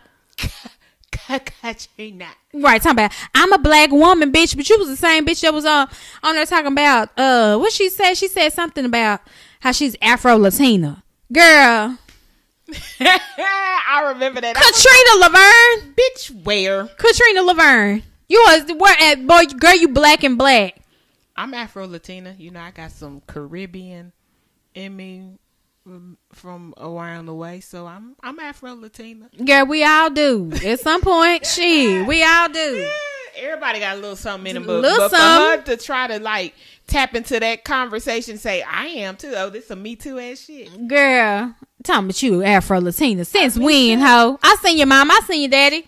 Katrina. Right, talking about I'm a black woman, bitch, but you was the same bitch that was on on there talking about uh what she said. She said something about how she's Afro Latina. Girl, I remember that. Katrina Laverne, bitch, where? Katrina Laverne. You was where at boy, girl, you black and black. I'm Afro Latina. You know, I got some Caribbean in me um, from around the way, so I'm I'm Afro Latina. Girl, we all do at some point. She, we all do. Everybody got a little something in them, but, Little but for her to try to like tap into that conversation, say I am too. Oh, this is a Me Too ass shit. Girl, talking about you Afro Latina. Since when, ho? I seen your mom. I seen your daddy.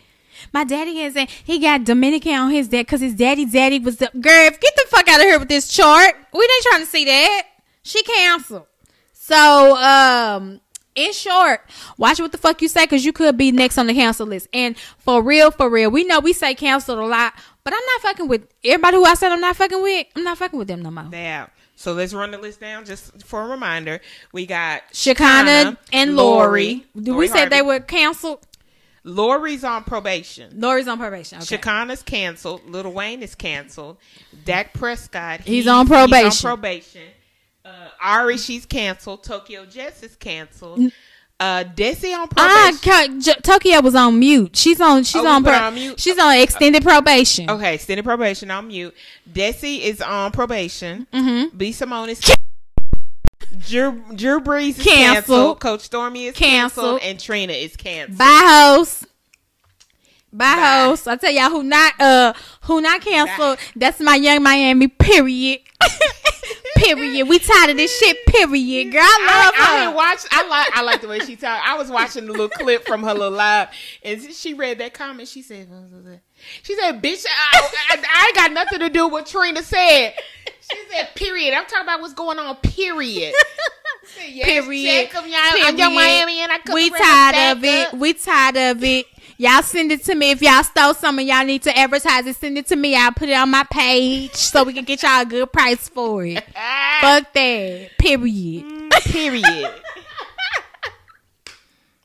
My daddy has a, he got Dominican on his dad because his daddy's daddy was the girl. Get the fuck out of here with this chart. We ain't trying to see that. She canceled. So, um, in short, watch what the fuck you say because you could be next on the cancel list. And for real, for real, we know we say canceled a lot, but I'm not fucking with everybody who I said I'm not fucking with. I'm not fucking with them no more. Yeah. So let's run the list down just for a reminder. We got Shekinah and Lori. Lori we said they were canceled. Lori's on probation. Lori's on probation. Okay. Shekinah's canceled. Lil Wayne is canceled. Dak Prescott. He's on probation. He's on probation. Uh, Ari, she's canceled. Tokyo Jetz is canceled. Uh, Desi on Ah, probation. Ka- J- Tokyo was on mute. She's on. She's Oh, on. Pro- on mute? She's on extended probation. okay, extended probation on mute. Desi is on probation. Mm-hmm. B Simone is Drew, Drew Brees is Canceled. canceled. Coach Stormy is Canceled. canceled. And Trina is canceled. Bye, host. Bye, Bye. host. I tell y'all who not uh who not canceled. That's my Yung Miami. Period. period. We tired of this shit. Period. Girl, I I, love I her. had watched. I like. I like the way she talked. I was watching the little clip from her little live, and she read that comment. She said, "She said, bitch, I, I, I ain't got nothing to do with what Trina said." She said, "Period." I'm talking about what's going on. Period. I said, yes, Period. Check y'all. I'm Yung Miami, and I come we tired of it. up. We tired of it. Y'all send it to me. If y'all stole some and y'all need to advertise it, send it to me. I'll put it on my page so we can get y'all a good price for it. Fuck that. Period. Mm, period.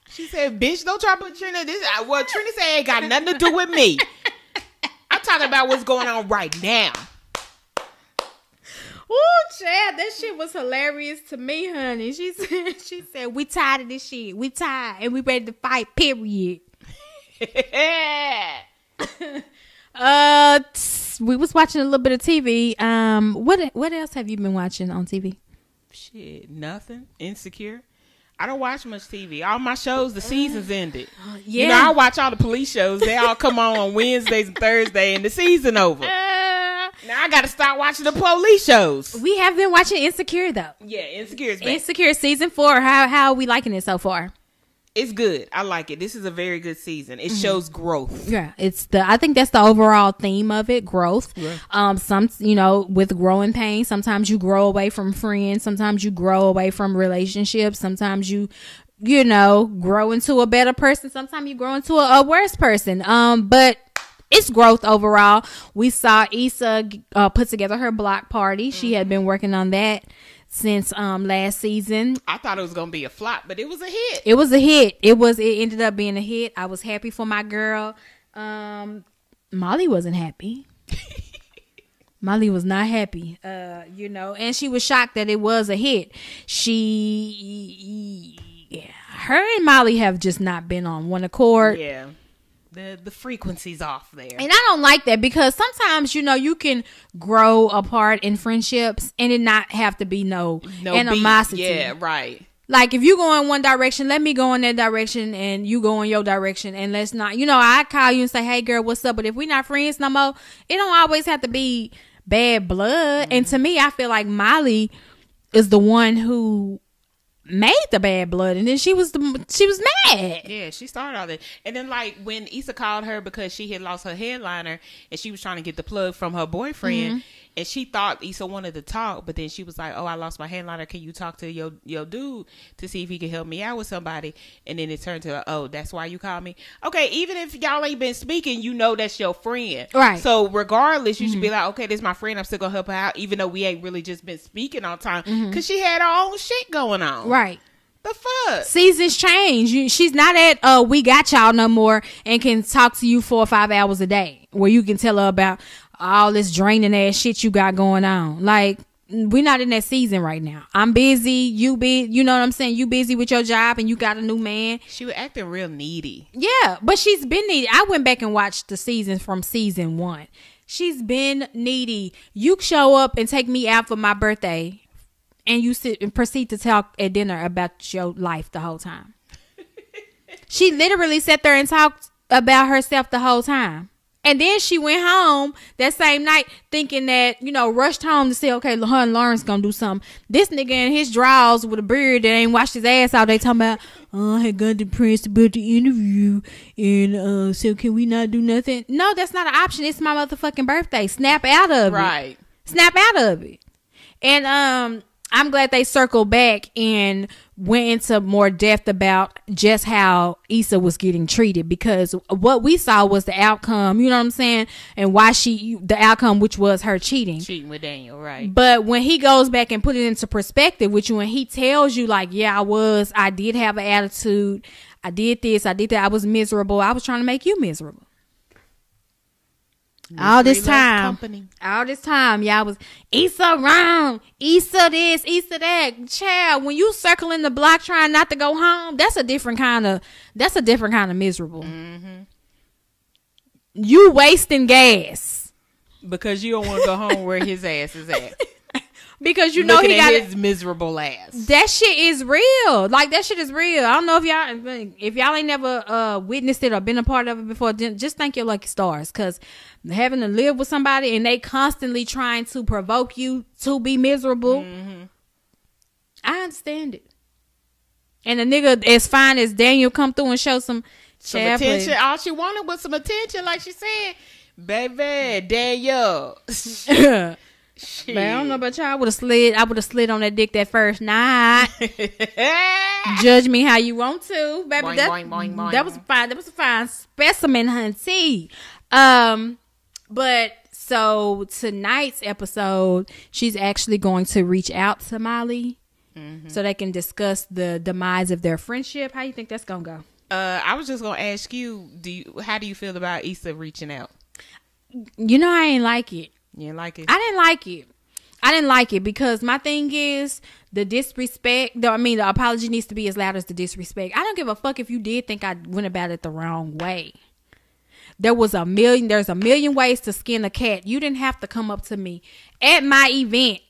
She said, "Bitch, don't try to put Trina this." Well, Trina said ain't got nothing to do with me. I'm talking about what's going on right now. Oh, Chad, that shit was hilarious to me, honey. She said, she said, we tired of this shit. We tired and we ready to fight. Period. Uh, tss, we was watching a little bit of TV. Um, what what else have you been watching on TV? Shit, nothing. Insecure. I don't watch much TV. All my shows, the season's ended. Yeah. You know, I watch all the police shows. They all come on on Wednesdays and Thursday, and the season over. Uh, Now I got to start watching the police shows. we have been watching Insecure though. Yeah, Insecure is back. Insecure season four. How how are we liking it so far? It's good. I like it. This is a very good season. Mm-hmm. It shows growth. Yeah, it's the. I think that's the overall theme of it: growth. Um, some you know, with growing pains, sometimes you grow away from friends. Sometimes you grow away from relationships. Sometimes you, you know, grow into a better person. Sometimes you grow into a, a worse person. Um, but it's growth overall. We saw Issa uh, put together her block party. She had been working on that since um last season. I thought it was gonna be a flop, but it was a hit. It was a hit. It was. It ended up being a hit. I was happy for my girl. Um, Molly wasn't happy. Molly was not happy. Uh, you know, and she was shocked that it was a hit. She, yeah, her and Molly have just not been on one accord. Yeah, the the frequencies off there. And I don't like that because sometimes you know you can grow apart in friendships and it not have to be no, no beef. animosity. Yeah, right. Like if you go in one direction, let me go in that direction, and you go in your direction, and let's not. You know, I call you and say, "Hey, girl, what's up?" But if we're not friends no more, it don't always have to be bad blood. And to me, I feel like Molly is the one who made the bad blood, and then she was the she was mad. Yeah, she started all that. And then like when Issa called her because she had lost her headliner and she was trying to get the plug from her boyfriend mm-hmm. And she thought Issa wanted to talk, but then she was like, "Oh, I lost my headliner. Can you talk to your your dude to see if he can help me out with somebody?" And then it turned to, "Oh, that's why you called me." Okay, even if y'all ain't been speaking, you know that's your friend, Right. So regardless, you should be like, "Okay, this is my friend. I'm still gonna help her out, even though we ain't really just been speaking all time because she had her own shit going on." Right. The fuck. Seasons change. You, she's not at uh we got y'all no more and can talk to you four or five hours a day where you can tell her about all this draining ass shit you got going on. Like we're not in that season right now. I'm busy. You be, you know what I'm saying. You busy with your job and you got a new man. She was acting real needy. Yeah, but she's been needy. I went back and watched the seasons from season one. She's been needy. You show up and take me out for my birthday, and you sit and proceed to talk at dinner about your life the whole time. she literally sat there and talked about herself the whole time. And then she went home that same night thinking that, you know, rushed home to say, okay, and Lawrence gonna do something. This nigga in his drawers with a beard that ain't washed his ass all day talking about, oh, I had got depressed about the interview and uh so can we not do nothing? No, that's not an option. It's my motherfucking birthday. Snap out of it. Right. Snap out of it. And um I'm glad they circled back and went into more depth about just how Issa was getting treated because what we saw was the outcome, you know what I'm saying? And why she, the outcome, which was her cheating. Cheating with Daniel, right? But when he goes back and put it into perspective with you and he tells you like, yeah, I was, I did have an attitude. I did this, I did that. I was miserable. I was trying to make you miserable. All this time, all this time, y'all was Issa wrong, Issa this, Issa that. Child, when you circling the block trying not to go home, that's a different kind of, that's a different kind of miserable. Mm-hmm. You wasting gas Because you don't want to go home where his ass is at. because you know Looking he got his miserable ass. That shit is real. Like that shit is real. I don't know if y'all if y'all ain't never uh witnessed it or been a part of it before. then Just thank your lucky stars because having to live with somebody and they constantly trying to provoke you to be miserable. Mm-hmm. I understand it. And a nigga as fine as Daniel come through and show some, Some attention. All she wanted was some attention, like she said. Baby, Daniel. Man, I don't know about y'all. I would have slid. I would have slid on that dick that first night. Judge me how you want to, baby. Boing, that, boing, boing, boing. that was fine. That was a fine specimen, hunty. Um, but so tonight's episode, she's actually going to reach out to Molly Mm-hmm. so they can discuss the demise of their friendship. How you think that's gonna go? Uh, I was just gonna ask you, do you how do you feel about Issa reaching out? You know, I ain't like it. You didn't like it? I didn't like it. I didn't like it because my thing is the disrespect. The, I mean, the apology needs to be as loud as the disrespect. I don't give a fuck if you did think I went about it the wrong way. There was a million. There's a million ways to skin a cat. You didn't have to come up to me at my event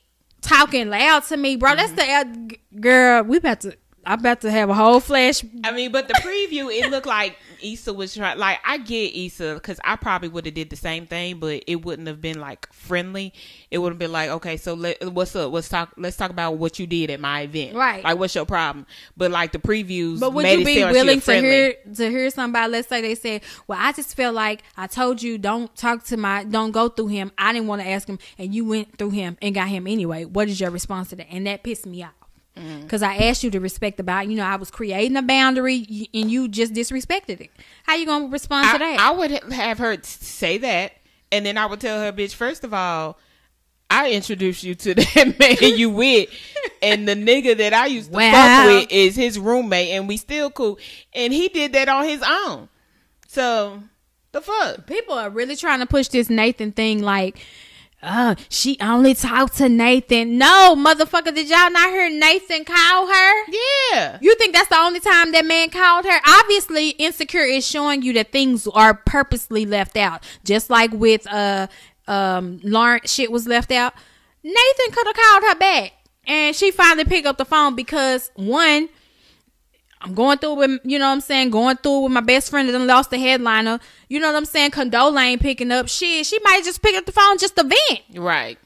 talking loud to me, bro. That's the uh, g- girl. We about to. I'm about to have a whole flash. I mean, but the preview, it looked like Issa was trying. Like, I get Issa because I probably would have did the same thing, but it wouldn't have been like friendly. It would have been like, okay, so let, what's up? Let's talk. Let's talk about what you did at my event. Right. Like, what's your problem? But like the previews, But would you be willing to hear to hear somebody? Let's say they said, "Well, I just feel like I told you don't talk to my, don't go through him. I didn't want to ask him, and you went through him and got him anyway. What is your response to that?" And that pissed me off Mm-hmm. Because I asked you to respect the boundary. You know, I was creating a boundary, and you just disrespected it. How you gonna respond to that? I would have her say that, and then I would tell her, bitch. First of all, I introduced you to that man you with, and the nigga that I used to Wow. fuck with is his roommate, and we still cool. And he did that on his own. So the fuck. People are really trying to push this Nathan thing like. Uh, she only talked to Nathan. No, motherfucker, did y'all not hear Nathan call her? Yeah. You think that's the only time that man called her? Obviously, insecure is showing you that things are purposely left out. Just like with uh um Lawrence shit was left out. Nathan could have called her back. And she finally picked up the phone because one, I'm going through with you know what I'm saying, going through with my best friend that done lost the headliner. You know what I'm saying? Condola ain't picking up shit. She might just pick up the phone just to vent. Right.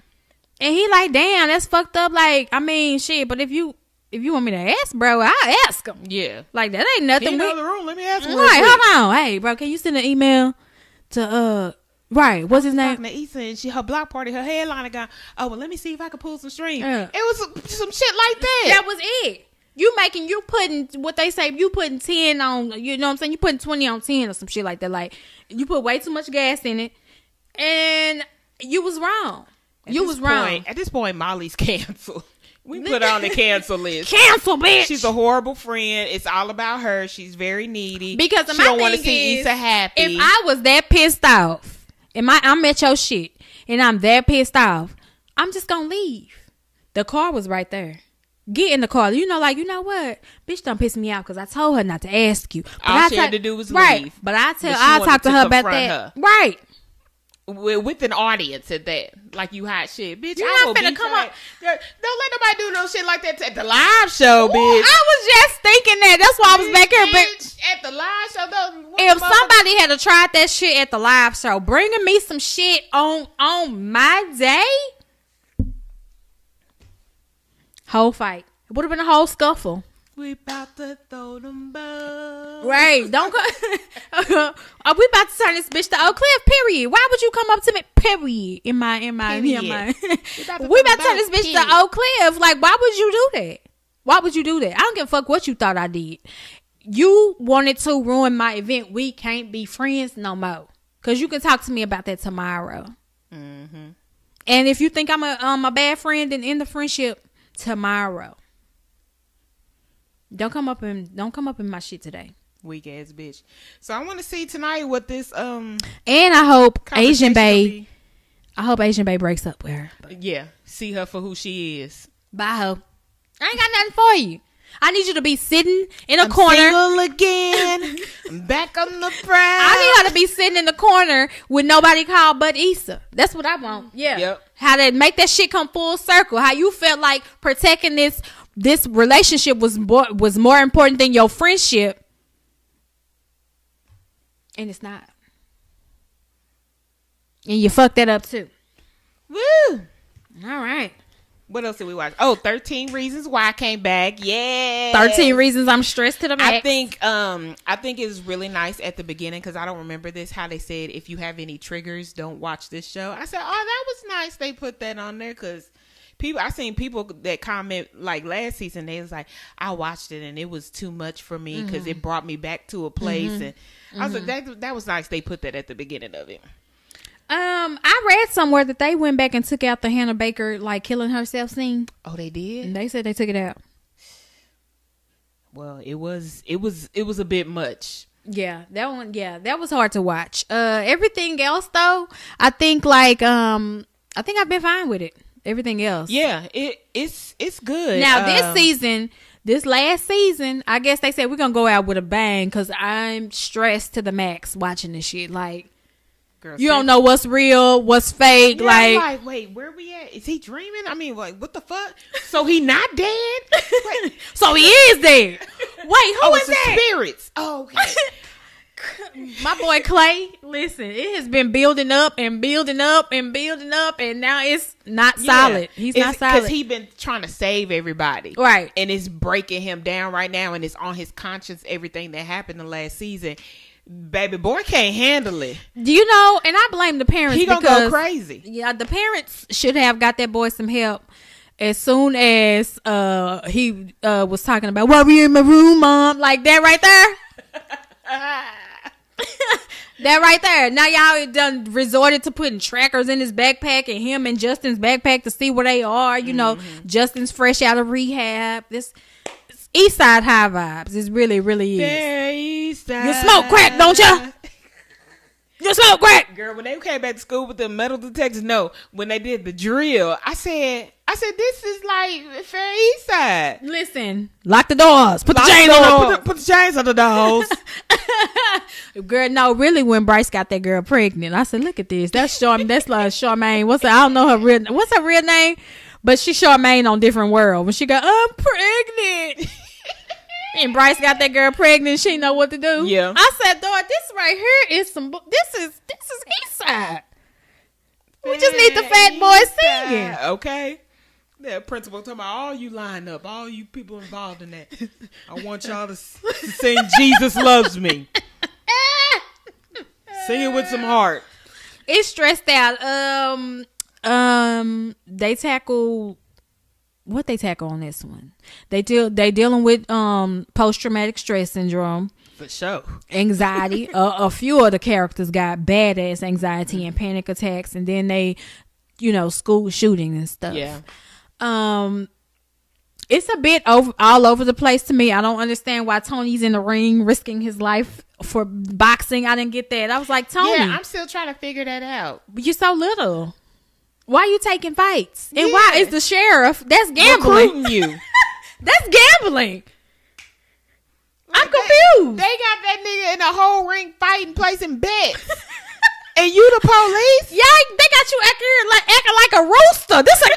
And he like, damn, that's fucked up. Like, I mean, shit. But if you if you want me to ask, bro, I'll ask him. Yeah. Like that ain't He nothing. in We, the room. Let me ask him. right, hold on. Hey, bro, can you send an email to uh right, what's his name? Talking to Issa and she her block party, her headliner got. Oh well, let me see if I can pull some strings. Yeah. It was some, some shit like that. That was it. You making you putting what they say, you putting ten on you know what I'm saying? You putting twenty on ten or some shit like that. Like you put way too much gas in it and you was wrong. At you was wrong. At this point, Molly's canceled. We put her on the cancel list. Cancel, bitch. She's a horrible friend. It's all about her. She's very needy Because she my don't want to see is, Issa happy. If I was that pissed off, and my I'm at your shit, and I'm that pissed off, I'm just gonna leave. The car was right there. Get in the car. You know, like you know what, bitch, don't piss me off because I told her not to ask you. But All I she had to do was right. leave. But I tell, But I'll talk to, to her about that. her. Right. with, with an audience at that, like you hot shit, bitch. You're I not finna come up- Don't let nobody do no shit like that at the live show, Ooh, bitch. I was just thinking that. That's why I was back here. But Bitch, at the live show, though, if somebody had tried that shit at the live show, bringing me some shit on on my day, whole fight. It would have been a whole scuffle. we about to throw them bones. Right. Don't go. Are we about to turn this bitch to Oak Cliff? Period. Why would you come up to me? Period. In my in my in Period. my. We about to we turn about to turn this bitch period. to Oak Cliff. Like, why would you do that? Why would you do that? I don't give a fuck what you thought I did. You wanted to ruin my event. We can't be friends no more. Cause you can talk to me about that tomorrow. Mm-hmm. And if you think I'm a um a bad friend, then end the friendship tomorrow. Don't come up and don't come up in my shit today. Weak ass bitch. So I want to see tonight what this um And I hope Asian Bay. I hope Asian Bay breaks up with her. But. Yeah, see her for who she is. Bye, ho. I ain't got nothing for you. I need you to be sitting in a I'm corner. single again. I'm back on the prowl. I need her to be sitting in the corner with nobody called but Issa. That's what I want. Mm-hmm. Yeah. Yep. How to make that shit come full circle. How you felt like protecting this this relationship was more was more important than your friendship. And it's not. And you fucked that up too. Woo. All right. What else did we watch? Oh, 13 Reasons Why I Came Back. Yeah. 13 reasons I'm stressed to the max. I think um I think it's really nice at the beginning because I don't remember this how they said if you have any triggers don't watch this show. I said oh that was nice they put that on there because people I seen people that comment like last season they was like I watched it and it was too much for me because Mm-hmm. it brought me back to a place and I was like that that was nice they put that at the beginning of it. Um, I read somewhere that they went back and took out the Hannah Baker like killing herself scene. Oh they did. And they said they took it out. Well, it was it was it was a bit much. Yeah, that one. Yeah, that was hard to watch. Uh, everything else though, I think like um, I think I've been fine with it. Everything else. Yeah, it it's it's good. Now this Um, season, this last season, I guess they said we're gonna go out with a bang because I'm stressed to the max watching this shit. Like girl, you don't know what's real, what's fake. Yeah, like, like, wait, where we at? Is he dreaming? I mean, like, what the fuck? So he not dead? So he is there. Wait, who oh, is it's that? spirits. Oh, okay. My boy Clay, listen, it has been building up and building up and building up, and now it's not solid. He's not solid. because he been trying to save everybody, Right. And it's breaking him down right now, and it's on his conscience. Everything that happened the last season, baby boy can't handle it. Do you know? And I blame the parents. He gonna because, go crazy. Yeah, the parents should have got that boy some help as soon as uh he uh was talking about why we in my room, mom, like that right there. that right there. Now y'all done resorted to putting trackers in his backpack and him and Justin's backpack to see where they are. You know, Mm-hmm. Justin's fresh out of rehab. This East Side High vibes. It really, really is. You smoke crack, don't ya? You smoke crack. Girl, when they came back to school with the metal detectors, no. When they did the drill, I said, I said, this is like Fair East Side. Listen, lock the doors. Put Lock the chains the on. the Put, the, put the chains on the doors. Girl, no, really, when Bryce got that girl pregnant, I said, "Look at this. That's Charm. That's like Charmaine. What's her, I don't know her real. What's her real name? But she Charmaine on different world. When she got, I'm pregnant, and Bryce got that girl pregnant, she know what to do. Yeah. I said, "Dog, this right here is some. This is this is East Side. We just need the fat boy singing. Okay. Yeah, principal talking about all you line up, all you people involved in that. I want y'all to, to sing Jesus Loves Me. Sing it with some heart. It's stressed out. Um, um, they tackle what they tackle on this one. They deal they dealing with um post traumatic stress syndrome, For sure. anxiety. a, a few of the characters got badass anxiety and panic attacks, and then they, you know, school shooting and stuff. Yeah. Um, it's a bit over all over the place to me. I don't understand why Tony's in the ring risking his life for boxing. I didn't get that. I was like, Tony, Yeah, I'm still trying to figure that out. you're so little. Why you taking fights? And why Yeah. is the sheriff? That's gambling. Recruiting you. That's gambling. I'm confused. They got that nigga in a whole ring fighting, placing bets. and you the police? yeah, they got you acting like acting like a rooster. This a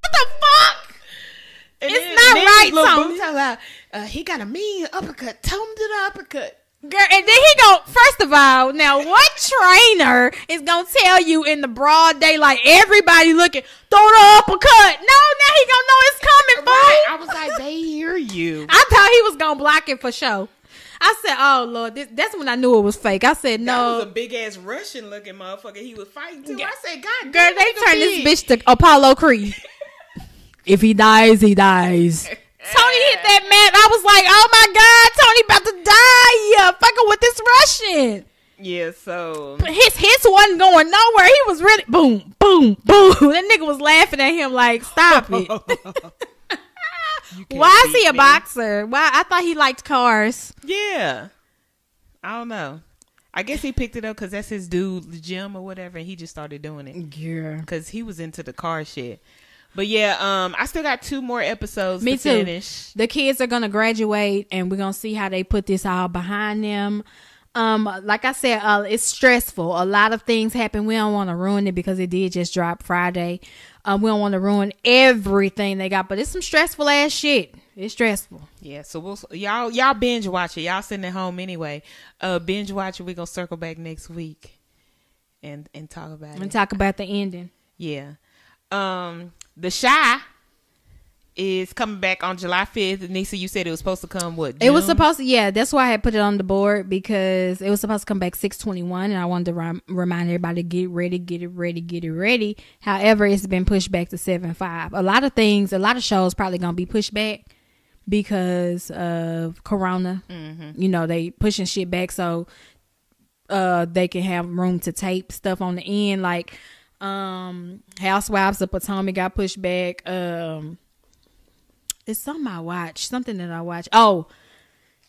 what the fuck? And It's then- not then right, Lil Tony. About, uh, he got a mean uppercut. Tell him to the uppercut. Girl, and then he go. First of all, now what trainer is gonna tell you in the broad daylight, everybody looking, throw the uppercut? No, now he gonna know it's coming, Right. I was like, they hear you. I thought he was gonna block it for sure. I said, "Oh Lord, this, that's when I knew it was fake." I said, That "No, was a big ass Russian looking motherfucker. He was fighting too. Yeah. I said, God, girl, damn, they nigga turned this bitch to Apollo Creed. if he dies, he dies." Tony hit that man. I was like, "Oh my God, Tony about to die! Yeah, fucking with this Russian." Yeah, so his hits wasn't going nowhere. He was really boom, boom, boom. That nigga was laughing at him like, stop it. Why is he a me. boxer? Why I thought he liked cars. Yeah, I don't know. I guess he picked it up because that's his dude, the gym or whatever, and he just started doing it Yeah. because he was into the car shit. But yeah, um, I still got two more episodes Me to too. finish. The kids are gonna graduate and we're gonna see how they put this all behind them. Um, like I said, uh, it's stressful. A lot of things happen. We don't want to ruin it because it did just drop Friday. Um, we don't want to ruin everything they got, but it's some stressful ass shit. It's stressful. Yeah, so we'll y'all y'all binge watch it. Y'all sitting at home anyway. Uh, binge watch it. We gonna circle back next week and and talk about it. And it. talk about the ending. Yeah. Um, The Chi is coming back on July 5th. Nicea, you said it was supposed to come what? It was supposed to, yeah. That's why I had put it on the board because it was supposed to come back six twenty one, and I wanted to rem- remind everybody to get ready, get it ready, get it ready. However, it's been pushed back to seven five. A lot of things, a lot of shows probably gonna be pushed back because of Corona. Mm-hmm. You know, they pushing shit back so uh they can have room to tape stuff on the end. Like um Housewives of Potomac got pushed back. Um it's something I watch, Something that I watch. Oh,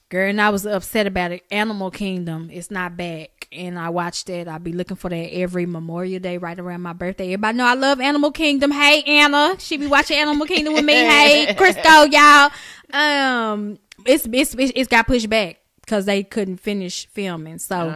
girl, and I was upset about it. Animal Kingdom, it's not back, and I watched it. I'll be looking for that every Memorial Day, right around my birthday. Everybody know I love Animal Kingdom. Hey, Anna, she be watching Animal Kingdom with me. Hey, Crisco, y'all. Um, it's it's it's got pushed back because they couldn't finish filming. So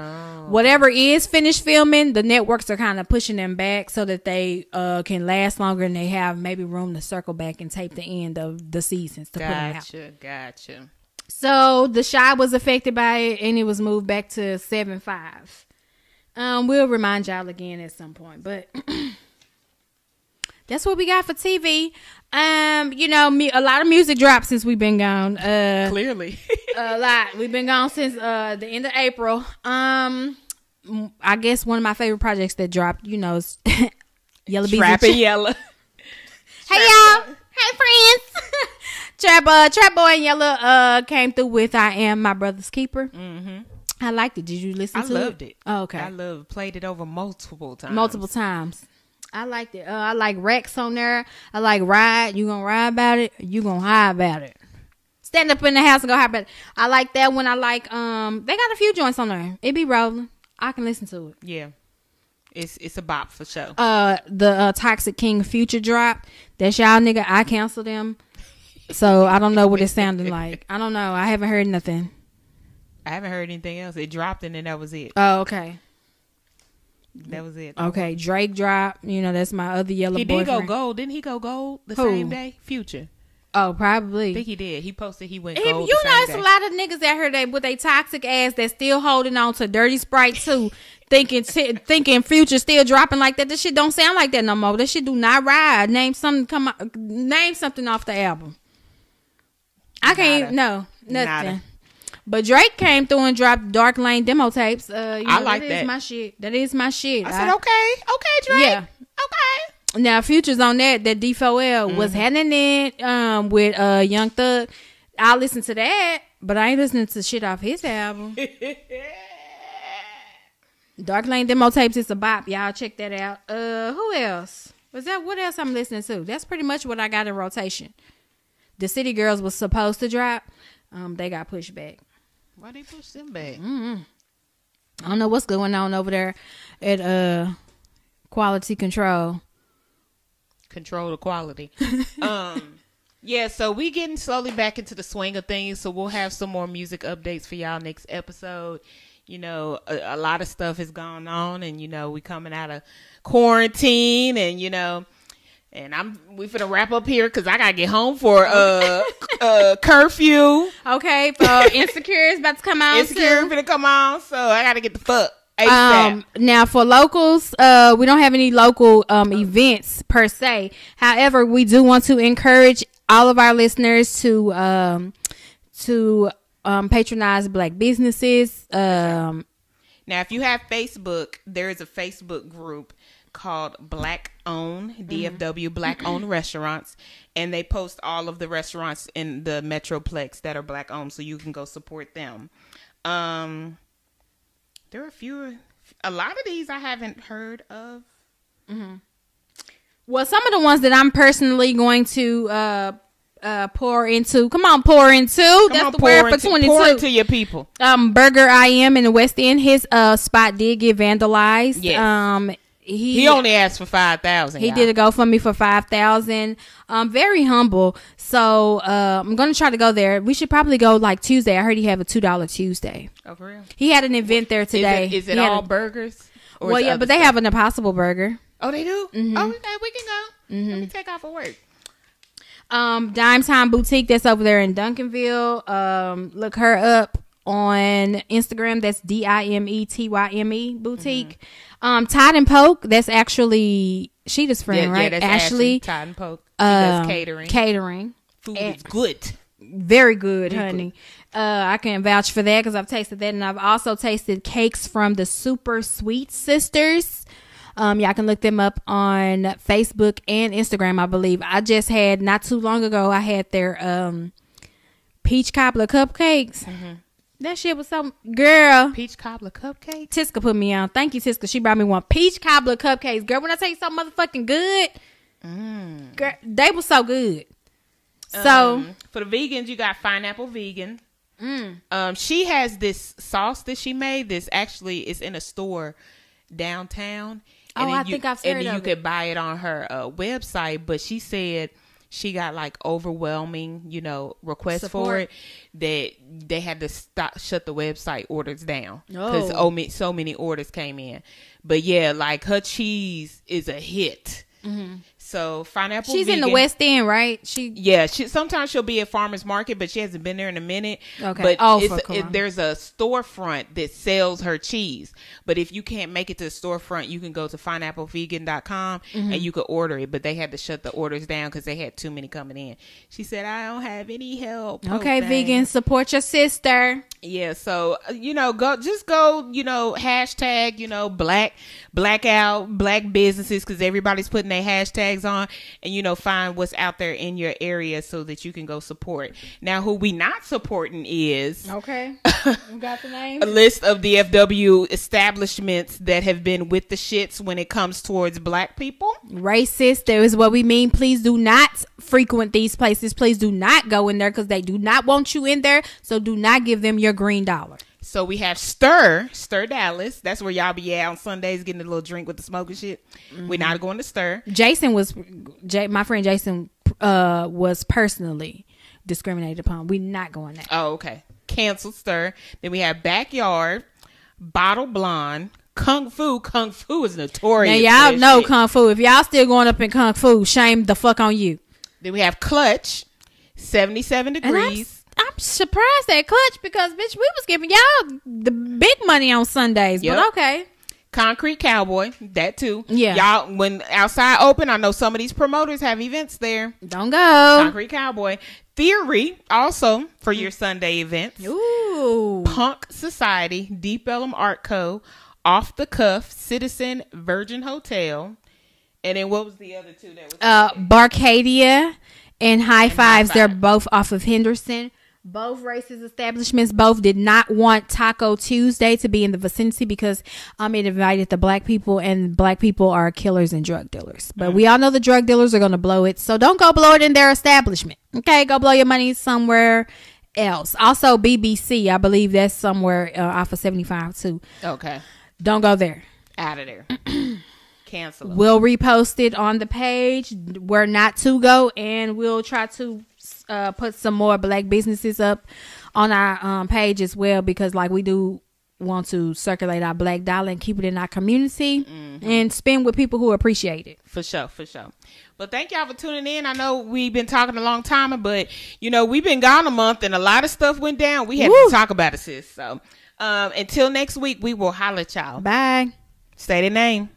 whatever is finished filming, the networks are kind of pushing them back so that they uh can last longer and they have maybe room to circle back and tape the end of the seasons to put them out. Gotcha, gotcha. So the Chi was affected by it and it was moved back to seven five. Um, we'll remind y'all again at some point, but that's what we got for TV. Um, you know, me a lot of music dropped since we've been gone. Uh, Clearly. a lot. We've been gone since uh the end of April. Um, I guess one of my favorite projects that dropped, you know, is Yella Beezy. and Trapping Ch- Yella. Hey y'all. Hey friends. Trap uh Trap Boy and Yella uh came through with I Am My Brother's Keeper. Mm-hmm. I liked it. Did you listen I to loved it? it. Oh, okay. I love played it over multiple times. Multiple times. I liked it. Uh, I like Rex on there. I like Ride. You gonna ride about it? You gonna high about it? stand up in the house and go happen. I like that one. I like um they got a few joints on there. It be rolling. I can listen to it. Yeah. It's it's a bop for sure. Uh the uh, Toxic King Future drop. That's y'all nigga. I cancel them. So I don't know what it's sounding like. I don't know. I haven't heard nothing. I haven't heard anything else. It dropped and then that was it. Oh, okay. That was it. Okay. Drake drop. You know, that's my other yellow He did boyfriend. go gold. Didn't he go gold the Who? same day? Future. Oh, I probably. think he did. He posted he went He- gold. you know, it's a lot of niggas out here that with a toxic ass that's still holding on to Dirty Sprite 2, thinking t- thinking Future still dropping like that. This shit don't sound like that no more. This shit do not ride. Name something come out, name something off the album. I can't no nothing. Nada. But Drake came through and dropped Dark Lane demo tapes. Uh, you I know, like that. that. Is my shit. That is my shit. I said, okay, okay, Drake. Yeah. Okay. Now Future's on that. That D4L was Mm-hmm. handing it um with uh Young Thug. I listen to that, but I ain't listening to shit off his album. Dark Lane demo tapes is a bop. Y'all check that out. Uh, who else? Was that what else I'm listening to? That's pretty much what I got in rotation. The City Girls was supposed to drop. Um, they got pushed back. Why they push them back? Mm. I don't know what's going on over there at uh Quality Control. Control the quality. um. Yeah, so we getting slowly back into the swing of things. So we'll have some more music updates for y'all next episode. You know, a, a lot of stuff has gone on, and you know we coming out of quarantine, and you know, and I'm we finna wrap up here because I gotta get home for uh uh curfew. Okay, uh, Insecure is about to come out. Insecure too. finna come on, so I gotta get the fuck. ASAP. Um, now for locals, uh, we don't have any local um events per se. However, we do want to encourage all of our listeners to um to um patronize black businesses. Um, Now, if you have Facebook, there is a Facebook group called Black Owned DFW Black Owned Restaurants, and they post all of the restaurants in the Metroplex that are black owned, so you can go support them. Um, there are a few, a lot of these I haven't heard of. well, some of the ones that I'm personally going to uh uh pour into. Come on, pour into. Come That's on, the word for into- Pour into your people. um burger i am in the west end his uh spot did get vandalized Yes. um he He only asked for five thousand. he did a GoFundMe for five thousand. Um, very humble. So uh, I'm gonna try to go there. We should probably go like Tuesday. I heard he have a two dollar Tuesday. Oh, for real? He had an event there today. Is it, is it all a- burgers? Or well, yeah, but they stuff? have an Impossible Burger. Oh, they do. Mm-hmm. Oh, okay, we can go. Let me take off for work. Um, Dime Tyme Boutique that's over there in Duncanville. Um, look her up on Instagram. That's D I M E T Y M E Boutique. Mm-hmm. Um, Tide and Poke. That's actually Shida's friend, Yeah, right? yeah, that's Ashley. Ashley Todd and Poke. She does um, catering. Catering. Food and- is good. Very good, honey. Uh, I can vouch for that because I've tasted that, and I've also tasted cakes from the Super Sweet Sisters. Um, y'all can look them up on Facebook and Instagram. I believe I just had not too long ago. I had their um peach cobbler cupcakes. That shit was so girl. Peach cobbler cupcake. Tiska put me on. Thank you, Tiska. She brought me one peach cobbler cupcakes. Girl, when I tell you something motherfucking good, girl, they were so good. So Um, for the vegans, you got pineapple vegan. Um, she has this sauce that she made. This actually is in a store downtown. Oh, then I you, think I've And heard then you could buy it on her uh, website. But she said she got like overwhelming, you know, requests for it that they had to stop shut the website orders down because Oh. oh, so many orders came in. But yeah, like her cheese is a hit. Mm-hmm. So pineapple. She's in the West End, right? She yeah, she sometimes she'll be at farmers market, but she hasn't been there in a minute. Okay. But Oh, it, there's a storefront that sells her cheese. But if you can't make it to the storefront, you can go to pineapplevegan.com Mm-hmm. and you could order it. But they had to shut the orders down because they had too many coming in. She said, "I don't have any help." okay, Oh, vegan, support your sister. Yeah, so uh, you know, go just go, you know, hashtag, you know, black blackout black businesses because everybody's putting their hashtags on, and you know, find what's out there in your area so that you can go support. Now, who we not supporting is Okay. you got the name? a list of the FW establishments that have been with the shits when it comes towards black people. Racist. There is what we mean. Please do not frequent these places. Please do not go in there because they do not want you in there. So do not give them your green dollar. So we have Stir, Stir Dallas. That's where y'all be at on Sundays getting a little drink with the smoking shit. We're not going to Stir. Jason was, J, my friend Jason uh, was personally discriminated upon. We're not going there. Oh, okay. Cancel Stir. Then we have Backyard, Bottle Blonde, Kung Fu. Kung Fu is notorious. Now y'all know shit. kung fu. If y'all still going up in kung fu, shame the fuck on you. Then we have Clutch, 77 degrees. I'm surprised at Clutch because bitch, we was giving y'all the big money on Sundays. Yep. But okay, Concrete Cowboy, that too. Yeah. Y'all, when outside open, I know some of these promoters have events there. don't go. Concrete Cowboy. Theory, also for your Sunday events. Ooh, Punk Society, Deep Ellum Art Co., Off the Cuff, Citizen, Virgin Hotel. And then what was the other two that was uh, Barcadia and High Fives. High They're both off of Henderson. Both racist establishments both did not want Taco Tuesday to be in the vicinity because um it invited the black people and black people are killers and drug dealers. But we all know the drug dealers are going to blow it, so don't go blow it in their establishment. Okay, go blow your money somewhere else. Also, BBC, I believe that's somewhere uh, off of seventy five too. Okay. Don't go there. Out of there. Cancel. We'll repost it on the page where not to go, and we'll try to uh, put some more black businesses up on our um, page as well because, like, we do want to circulate our black dollar and keep it in our community and spend with people who appreciate it. For sure, for sure. But thank y'all for tuning in. I know we've been talking a long time, but you know, we've been gone a month and a lot of stuff went down. We had Woo. to talk about it, sis. So um until next week, we will holler at y'all. Bye. Say the name.